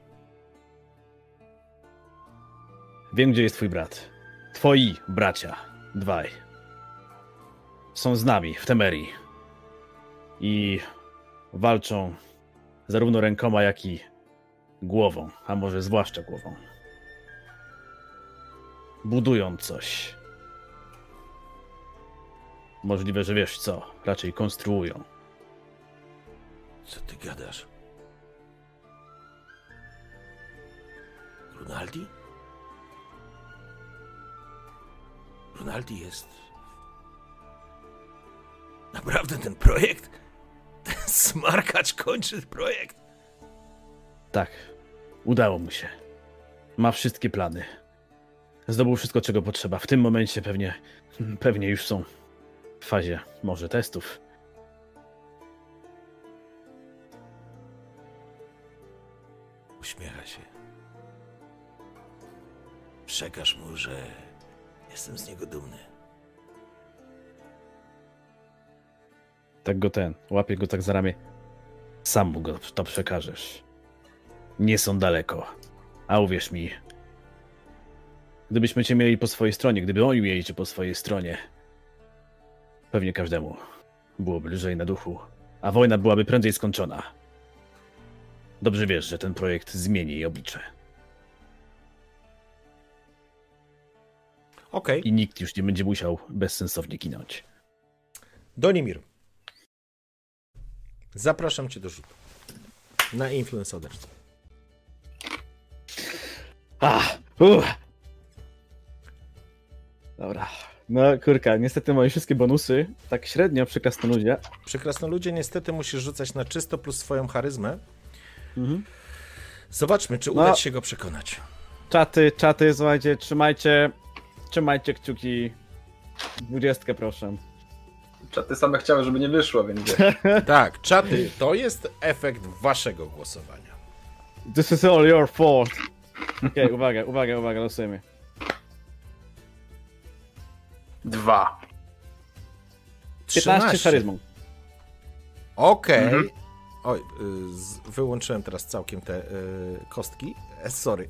Wiem, gdzie jest twój brat. Twoi bracia. Dwaj. Są z nami w Temerii. I walczą zarówno rękoma, jak i głową, a może zwłaszcza głową. Budują coś. Możliwe, że wiesz co, raczej konstruują. Co ty gadasz? Ronaldi? Ronaldi jest. Naprawdę ten projekt? Ten smarkacz kończy projekt. Tak, udało mu się. Ma wszystkie plany. Zdobył wszystko, czego potrzeba. W tym momencie pewnie, pewnie już są w fazie może testów. Uśmiecha się. Przekaż mu, że jestem z niego dumny. Tak go ten, łapie go tak za ramię. Sam mu go to przekażesz. Nie są daleko. A uwierz mi, Gdybyśmy cię mieli po swojej stronie, gdyby oni mieli cię po swojej stronie, pewnie każdemu byłoby lżej na duchu, a wojna byłaby prędzej skończona. Dobrze wiesz, że ten projekt zmieni jej oblicze. Okej. I nikt już nie będzie musiał bezsensownie ginąć. Donimir. Zapraszam cię do rzutu. Na influence others. A, uh. Dobra. No kurka, niestety moje wszystkie bonusy tak średnio przy krasnoludzie. Przy krasnoludzie niestety musisz rzucać na czysto plus swoją charyzmę. Mhm. Zobaczmy, czy No. uda ci się go przekonać. Czaty, czaty, słuchajcie, trzymajcie, trzymajcie kciuki. Dwudziestkę proszę. Czaty same chciały, żeby nie wyszło, więc. (laughs) Tak, czaty, to jest efekt waszego głosowania. This is all your fault. Okej, uwaga, uwaga, uwaga, losujemy. Dwa. 15 charyzmą. Okej. Mhm. Oj, y, z, wyłączyłem teraz całkiem te y, kostki. E, sorry.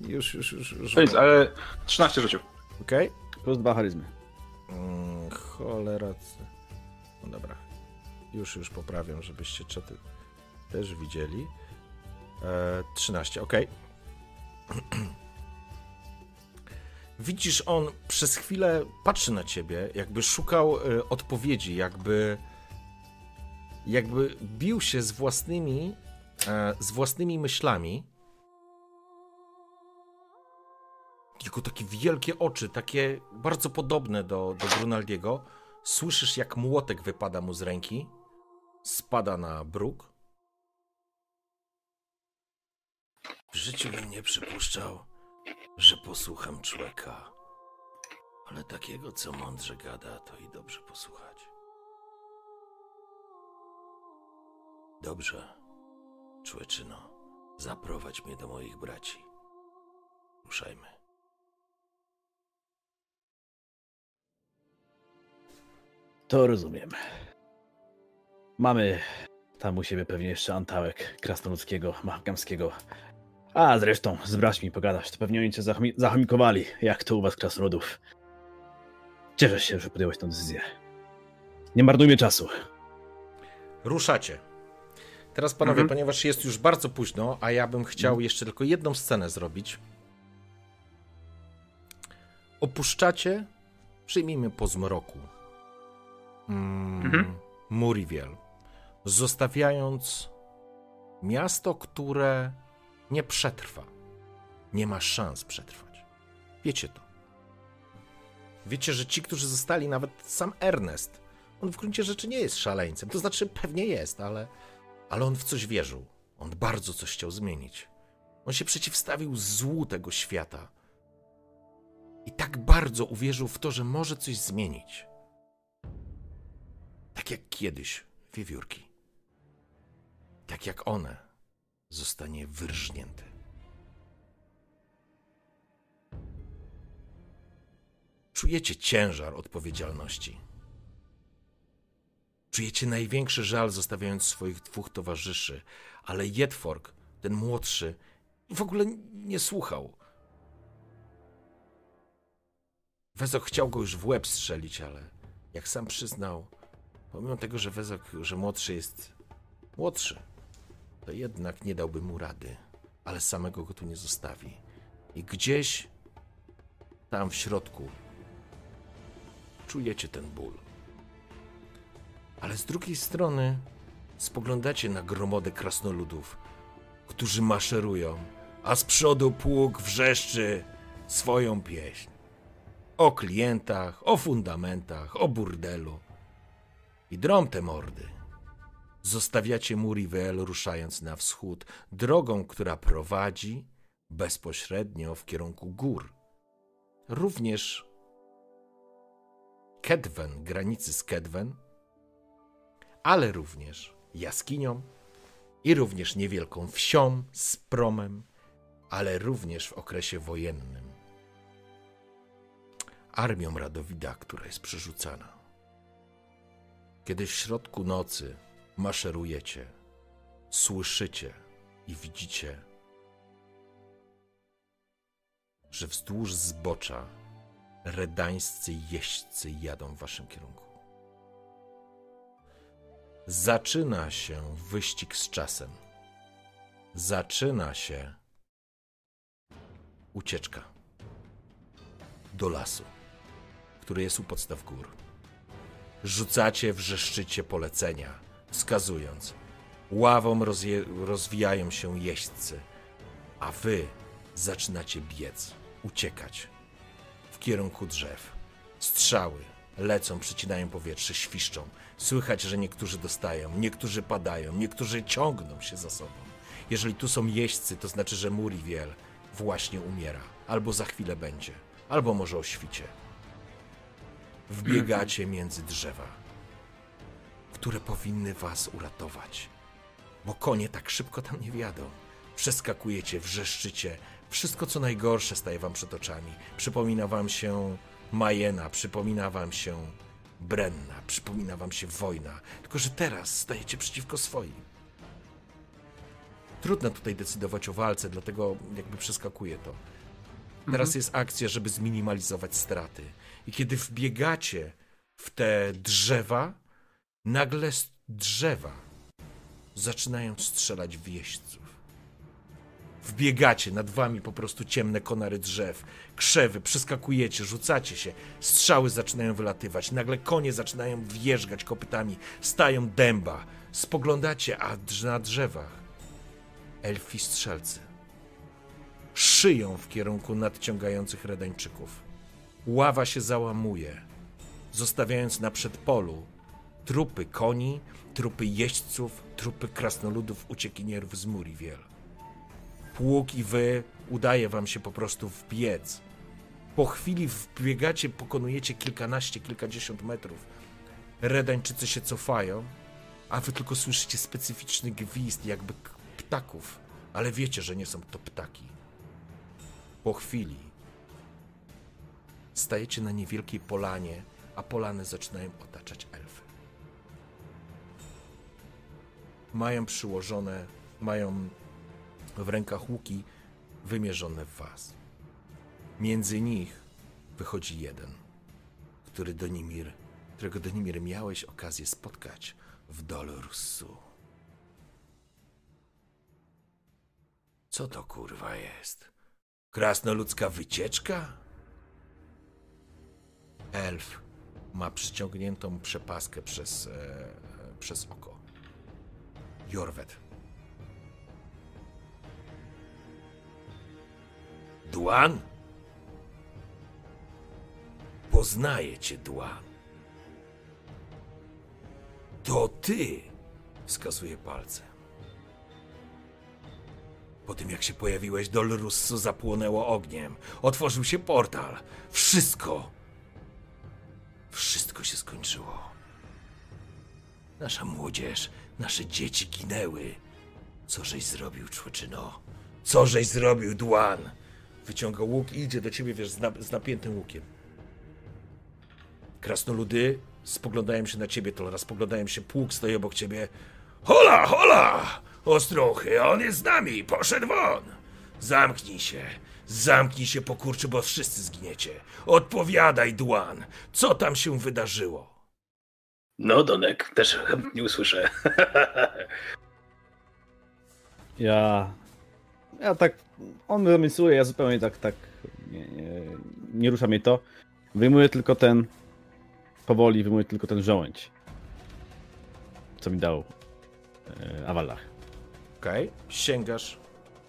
Już, już, już. już nic, ale 13 rzucił. Okej. Plus dwa charyzmy. Mm, cholera. No dobra. Już, już poprawiam, żebyście czaty też widzieli. E, 13, ok. (clears throat) Widzisz, on przez chwilę patrzy na ciebie, jakby szukał e, odpowiedzi, jakby jakby bił się z własnymi e, z własnymi myślami. Jego takie wielkie oczy, takie bardzo podobne do, do Grunaldiego. Słyszysz, jak młotek wypada mu z ręki. Spada na bruk. W życiu bym nie przypuszczał, że posłucham człowieka. Ale takiego, co mądrze gada, to i dobrze posłuchać. Dobrze, człeczyno, zaprowadź mnie do moich braci. Ruszajmy. To rozumiem. Mamy tam u siebie pewnie jeszcze antałek krasnoludzkiego, mahgamskiego. A zresztą z braćmi pogadasz, to pewnie oni cię zachmi- zachomikowali, jak to u was krasnoludów. Cieszę się, że podjąłeś tę decyzję. Nie marnujmy czasu. Ruszacie. Teraz, panowie, Mhm. ponieważ jest już bardzo późno, a ja bym chciał jeszcze tylko jedną scenę zrobić. Opuszczacie, przyjmijmy po zmroku, mm, Mhm. Muriwiel, zostawiając miasto, które nie przetrwa. Nie ma szans przetrwać. Wiecie to. Wiecie, że ci, którzy zostali, nawet sam Ernest, on w gruncie rzeczy nie jest szaleńcem. To znaczy, pewnie jest, ale, ale on w coś wierzył. On bardzo coś chciał zmienić. On się przeciwstawił złu tego świata. I tak bardzo uwierzył w to, że może coś zmienić. Tak jak kiedyś wiewiórki. Tak jak one zostanie wyrżnięty. Czujecie ciężar odpowiedzialności. Czujecie największy żal, zostawiając swoich dwóch towarzyszy, ale Jedfork, ten młodszy, w ogóle nie słuchał. Wezok chciał go już w łeb strzelić, ale jak sam przyznał, pomimo tego, że Wezok, że młodszy jest młodszy, to jednak nie dałby mu rady, ale samego go tu nie zostawi. I gdzieś tam w środku czujecie ten ból. Ale z drugiej strony spoglądacie na gromodę krasnoludów, którzy maszerują, a z przodu pług wrzeszczy swoją pieśń. O klientach, o fundamentach, o burdelu. I drą te mordy. Zostawiacie Murivel ruszając na wschód, drogą, która prowadzi bezpośrednio w kierunku gór. Również Kedwen, granicy z Kedwen, ale również jaskinią i również niewielką wsią z promem, ale również w okresie wojennym. Armią Radowida, która jest przerzucana. Kiedy w środku nocy maszerujecie, słyszycie i widzicie, że wzdłuż zbocza redańscy jeźdźcy jadą w waszym kierunku. Zaczyna się wyścig z czasem. Zaczyna się ucieczka do lasu, który jest u podstaw gór. Rzucacie, wrzeszczycie polecenia, wskazując. Ławą rozje- rozwijają się jeźdźcy, a wy zaczynacie biec, uciekać w kierunku drzew. Strzały lecą, przycinają powietrze, świszczą. Słychać, że niektórzy dostają, niektórzy padają, niektórzy ciągną się za sobą. Jeżeli tu są jeźdźcy, to znaczy, że Muriwiel właśnie umiera, albo za chwilę będzie, albo może o świcie. Wbiegacie między drzewa, które powinny was uratować, bo konie tak szybko tam nie wjadą. Przeskakujecie, wrzeszczycie, wszystko co najgorsze staje wam przed oczami. Przypomina wam się Majena, przypomina wam się Brenna, przypomina wam się wojna, tylko że teraz stajecie przeciwko swoim. Trudno tutaj decydować o walce, dlatego jakby przeskakuję to. Teraz jest akcja, żeby zminimalizować straty. I kiedy wbiegacie w te drzewa, nagle z drzewa zaczynają strzelać w jeźdźców. Wbiegacie, nad wami po prostu ciemne konary drzew, krzewy, przeskakujecie, rzucacie się, strzały zaczynają wylatywać, nagle konie zaczynają wjeżdżać kopytami, stają dęba. Spoglądacie, a na drzewach elfi strzelcy szyją w kierunku nadciągających Redańczyków. Ława się załamuje, zostawiając na przedpolu trupy koni, trupy jeźdźców, trupy krasnoludów uciekinierów z Muriwiel. Pług i wy udaje wam się po prostu wbiec. Po chwili wbiegacie, pokonujecie kilkanaście, kilkadziesiąt metrów. Redańczycy się cofają, a wy tylko słyszycie specyficzny gwizd, jakby ptaków, ale wiecie, że nie są to ptaki. Po chwili stajecie na niewielkiej polanie, a polany zaczynają otaczać elfy. Mają przyłożone, mają w rękach łuki wymierzone w was. Między nich wychodzi jeden, który Donimir, którego Donimir miałeś okazję spotkać w Dolu Russu. Co to kurwa jest? Krasnoludzka wycieczka? Elf ma przyciągniętą przepaskę przez, e, przez oko. Jorwet. Dłan? Poznaję cię, Dłan. To ty, wskazuje palcem. Po tym jak się pojawiłeś, Dol Russu zapłonęło ogniem. Otworzył się portal. Wszystko. Wszystko się skończyło. Nasza młodzież, nasze dzieci ginęły. Co żeś zrobił, człeczyno? Co żeś zrobił, Dłan? Wyciąga łuk i idzie do ciebie, wiesz, z, na, z napiętym łukiem. Krasnoludy spoglądają się na ciebie, to raz spoglądają się, pług stoi obok ciebie. Hola, hola! Ostruchy, on jest z nami, poszedł won! Zamknij się, zamknij się, pokurczy, bo wszyscy zginiecie. Odpowiadaj, Dłan, co tam się wydarzyło? No, Donek, też chętnie usłyszę. (laughs) Ja. Ja tak. On zamiesuje, ja zupełnie tak, tak. Nie, nie, nie rusza mnie to. Wyjmuję tylko ten. Powoli wyjmuję tylko ten żołędź. Co mi dał e, Awalach. Okej, sięgasz,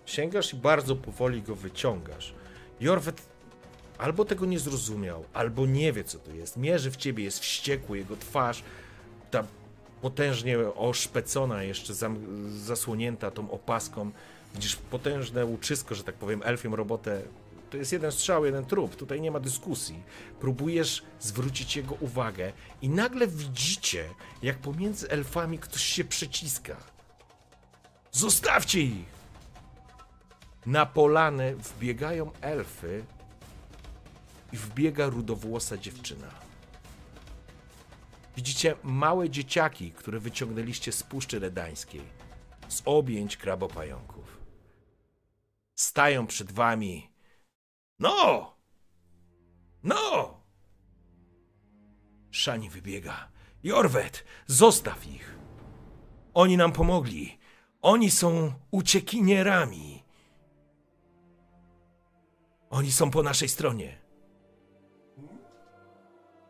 sięgasz i bardzo powoli go wyciągasz. Jorwet albo tego nie zrozumiał, albo nie wie, co to jest. Mierzy w ciebie, jest wściekły, jego twarz, ta potężnie oszpecona, jeszcze zasłonięta tą opaską. Widzisz potężne łuczysko, że tak powiem, elfią robotę. To jest jeden strzał, jeden trup. Tutaj nie ma dyskusji. Próbujesz zwrócić jego uwagę i nagle widzicie, jak pomiędzy elfami ktoś się przeciska. Zostawcie ich! Na polanę wbiegają elfy i wbiega rudowłosa dziewczyna. Widzicie małe dzieciaki, które wyciągnęliście z Puszczy Redańskiej, z objęć krabopająków. Stają przed wami No! No! Szani wybiega. Jorwet, zostaw ich. Oni nam pomogli. Oni są uciekinierami. Oni są po naszej stronie.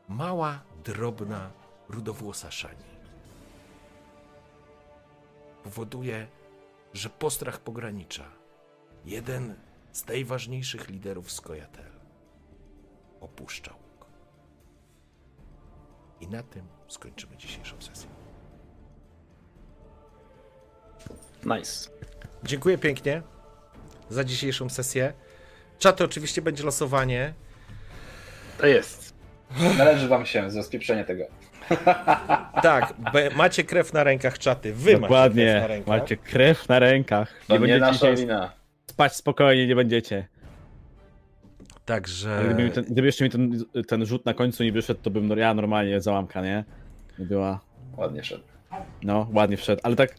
Mała, drobna, rudowłosa Szani powoduje, że postrach pogranicza. Jeden z najważniejszych liderów Skojatel opuszcza łuk. I na tym skończymy dzisiejszą sesję. Nice. Dziękuję pięknie za dzisiejszą sesję. Czaty oczywiście będzie losowanie. To jest. Należy wam się za spieprzenie tego. (laughs) Tak, macie krew na rękach czaty. Wy macie krew na Dokładnie. rękach. Macie krew na rękach. To nie, będziecie dzisiaj wina. spać spokojnie, nie będziecie. Także. Gdyby, mi ten, gdyby jeszcze mi ten, ten rzut na końcu nie wyszedł, to bym no, ja normalnie załamka, nie? Nie była. Ładnie szedł. No, ładnie wszedł, ale tak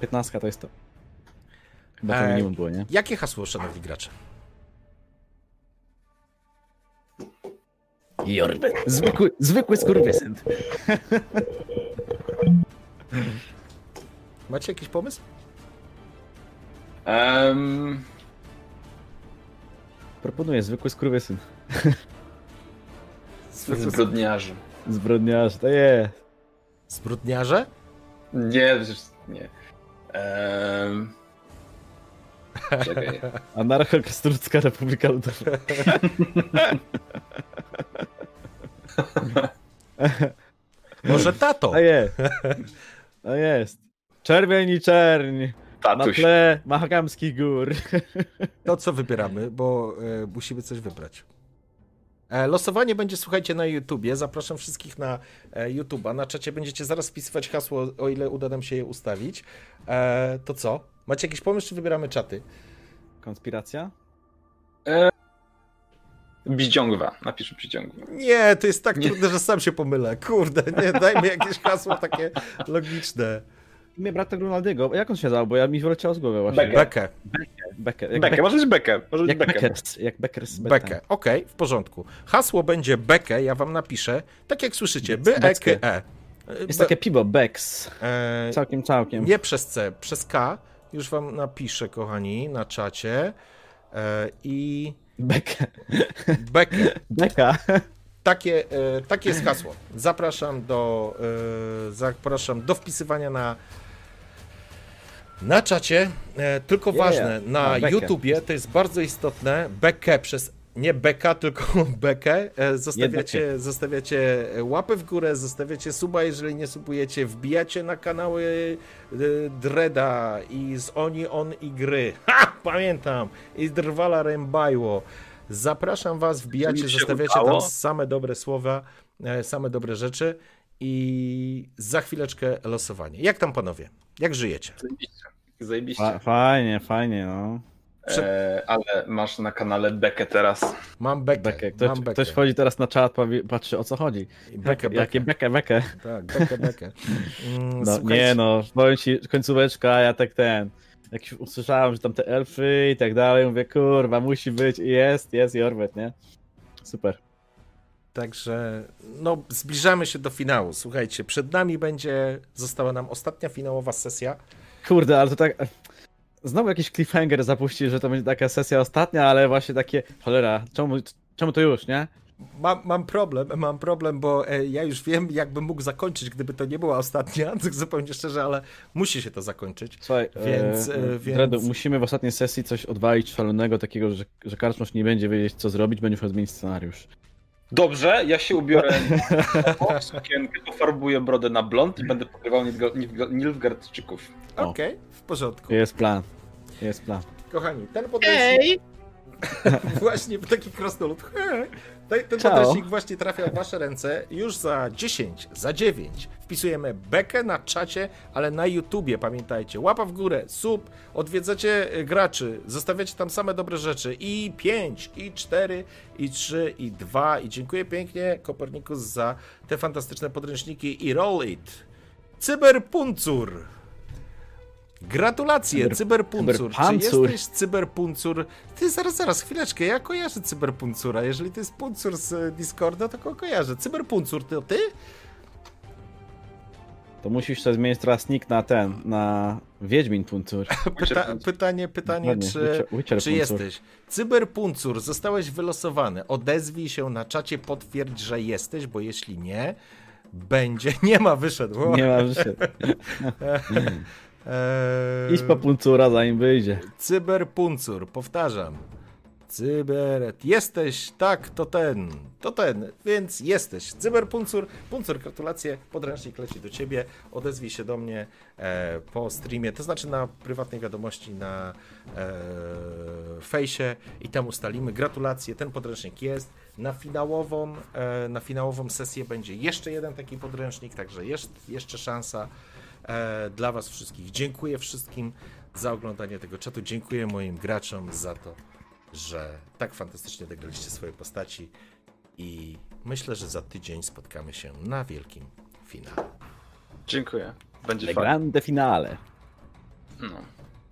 15 to jest to. Chyba to Ej. minimum było, nie? Jakie hasło, szanowni gracze? Jorbet. Zwykły, zwykły skurwysyn. Macie jakiś pomysł? Um, Proponuję zwykły skurwysyn. zbrodniarzy. Zbrodniarz, to jest. Zbrodniarze? Nie, przecież nie. Um, czekaj. (laughs) Anarcho-Krasnoludzka Republika Ludowa. (laughs) Może tato? To jest. To jest. Czerwień i czerń. Na Tatuś. tle Mahakamskich gór. To co wybieramy, bo e, musimy coś wybrać. E, losowanie będzie, słuchajcie, na YouTubie. Zapraszam wszystkich na e, YouTube'a. Na czacie będziecie zaraz wpisywać hasło, o ile uda nam się je ustawić. E, to co? Macie jakiś pomysł, czy wybieramy czaty? Konspiracja? Bidziągwa. Napiszę Bidziągwa. Nie, to jest tak trudne, że sam się pomylę. Kurde, nie, dajmy jakieś hasło takie logiczne. Imię brata Grunaldiego. Jak on się nazywał? Bo ja mi wyleciało z głowy właśnie. Becker. Bekę. Becker. Jak, Bekę, Beck, może być Bekę. Może być jak Bekę. Beckers. Jak Beckers. Bekę. Okej, w porządku. Hasło będzie Bekę, ja wam napiszę. Tak jak słyszycie, B, E. K, E. Jest Be- takie piwo, Becks. e, Całkiem, całkiem. Nie przez C, przez K. Już wam napiszę, kochani, na czacie. E, I Bekę. Bekę. Beka. Takie, e, takie jest hasło. Zapraszam do, zapraszam do wpisywania na, na czacie. E, tylko Yeah. ważne, na A, bekę. YouTubie to jest bardzo istotne. Bekę przez nie beka, tylko (laughs) bekę. E, Zostawiacie, zostawiacie łapę w górę, zostawiacie suba, jeżeli nie subujecie, wbijacie na kanały e, Dreda i z Oni On i gry. (laughs) Ha! Pamiętam! I Drwala Rembajło. Zapraszam was, wbijacie, zostawiacie tam udało. same dobre słowa, e, same dobre rzeczy i za chwileczkę losowanie. Jak tam panowie? Jak żyjecie? Zajebiście. Zajebiście. Fa- Fajnie, fajnie, no. E, ale masz na kanale Bekę teraz. Mam bekę, Bekę. Ktoś, mam bekę. ktoś wchodzi teraz na czat, patrzy o co chodzi. Bekę, bekę. Jakie bekę, bekę. Tak, bekę, bekę. Mm, No, nie no, powiem ci, końcóweczka, ja tak ten. Jak już usłyszałem, że tam te elfy i tak dalej, mówię, kurwa, musi być i jest, jest Jorwet, nie? Super. Także no, zbliżamy się do finału. Słuchajcie, przed nami będzie, została nam ostatnia finałowa sesja. Kurde, ale to tak. Znowu jakiś cliffhanger zapuści, że to będzie taka sesja ostatnia, ale właśnie takie. Cholera, czemu, czemu to już, nie? Mam, mam problem, mam problem, bo e, ja już wiem, jakbym mógł zakończyć, gdyby to nie była ostatnia, (laughs) tak zupełnie szczerze, ale musi się to zakończyć. Słuchaj, Więc, e, e, więc- Dredu, musimy w ostatniej sesji coś odwalić szalonego, takiego, że, że karczmasz nie będzie wiedzieć, co zrobić, będzie musiał zmienić scenariusz. Dobrze, ja się ubiorę (laughs) w sukienkę, pofarbuję brodę na blond i będę pokrywał Nilfga- Nilfga- Nilfgaardczyków. O. Okej, w porządku. Jest plan. Jest plan. Kochani, ten podręcznik... (laughs) właśnie taki krasnolud. Ten, ten Ciao. podręcznik właśnie trafia w wasze ręce już za 10, za 9. Wpisujemy bekę na czacie, ale na YouTubie, pamiętajcie. Łapa w górę, sub, odwiedzacie y, graczy, zostawiacie tam same dobre rzeczy. I 5, i 4, i 3, i 2. I dziękuję pięknie Kopernikus za te fantastyczne podręczniki i roll it. Cyberpuncur. Gratulacje, Cyber- cyberpuncur. Czy cyberpancur. jesteś cyberpuncur? Ty zaraz, zaraz, chwileczkę, ja kojarzę cyberpuncura. Jeżeli to jest puncur z Discorda, to go kojarzę. Cyberpuncur, to ty? To musisz sobie zmienić teraz nick na ten, na Wiedźmin Puncur. (laughs) Pyta pytanie, pytanie, Ładnie, czy, Witcher- Witcher czy jesteś? Cyberpuncur, zostałeś wylosowany. Odezwij się na czacie, potwierdź, że jesteś, bo jeśli nie, będzie. (laughs) Nie ma, wyszedł. Nie ma życia. (laughs) eee, Idź po Puncura zanim wyjdzie. Cyberpuncur, powtarzam. Cyber. Jesteś, tak, to ten, to ten, więc jesteś. Cyberpuncur, puncur, gratulacje, podręcznik leci do ciebie. Odezwij się do mnie e, po streamie, to znaczy na prywatnej wiadomości na e, fejsie i tam ustalimy. Gratulacje, ten podręcznik jest. Na finałową, e, na finałową sesję będzie jeszcze jeden taki podręcznik, także jest jeszcze szansa dla Was wszystkich. Dziękuję wszystkim za oglądanie tego czatu. Dziękuję moim graczom za to, że tak fantastycznie zagraliście swoje postaci i myślę, że za tydzień spotkamy się na wielkim finale. Dziękuję. Będzie Le grande finale. No.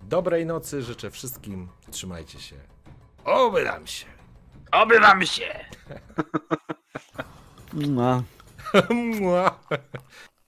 Dobrej nocy życzę wszystkim. Trzymajcie się. Oby nam się. Oby wam się! No. (laughs) Mua. (laughs)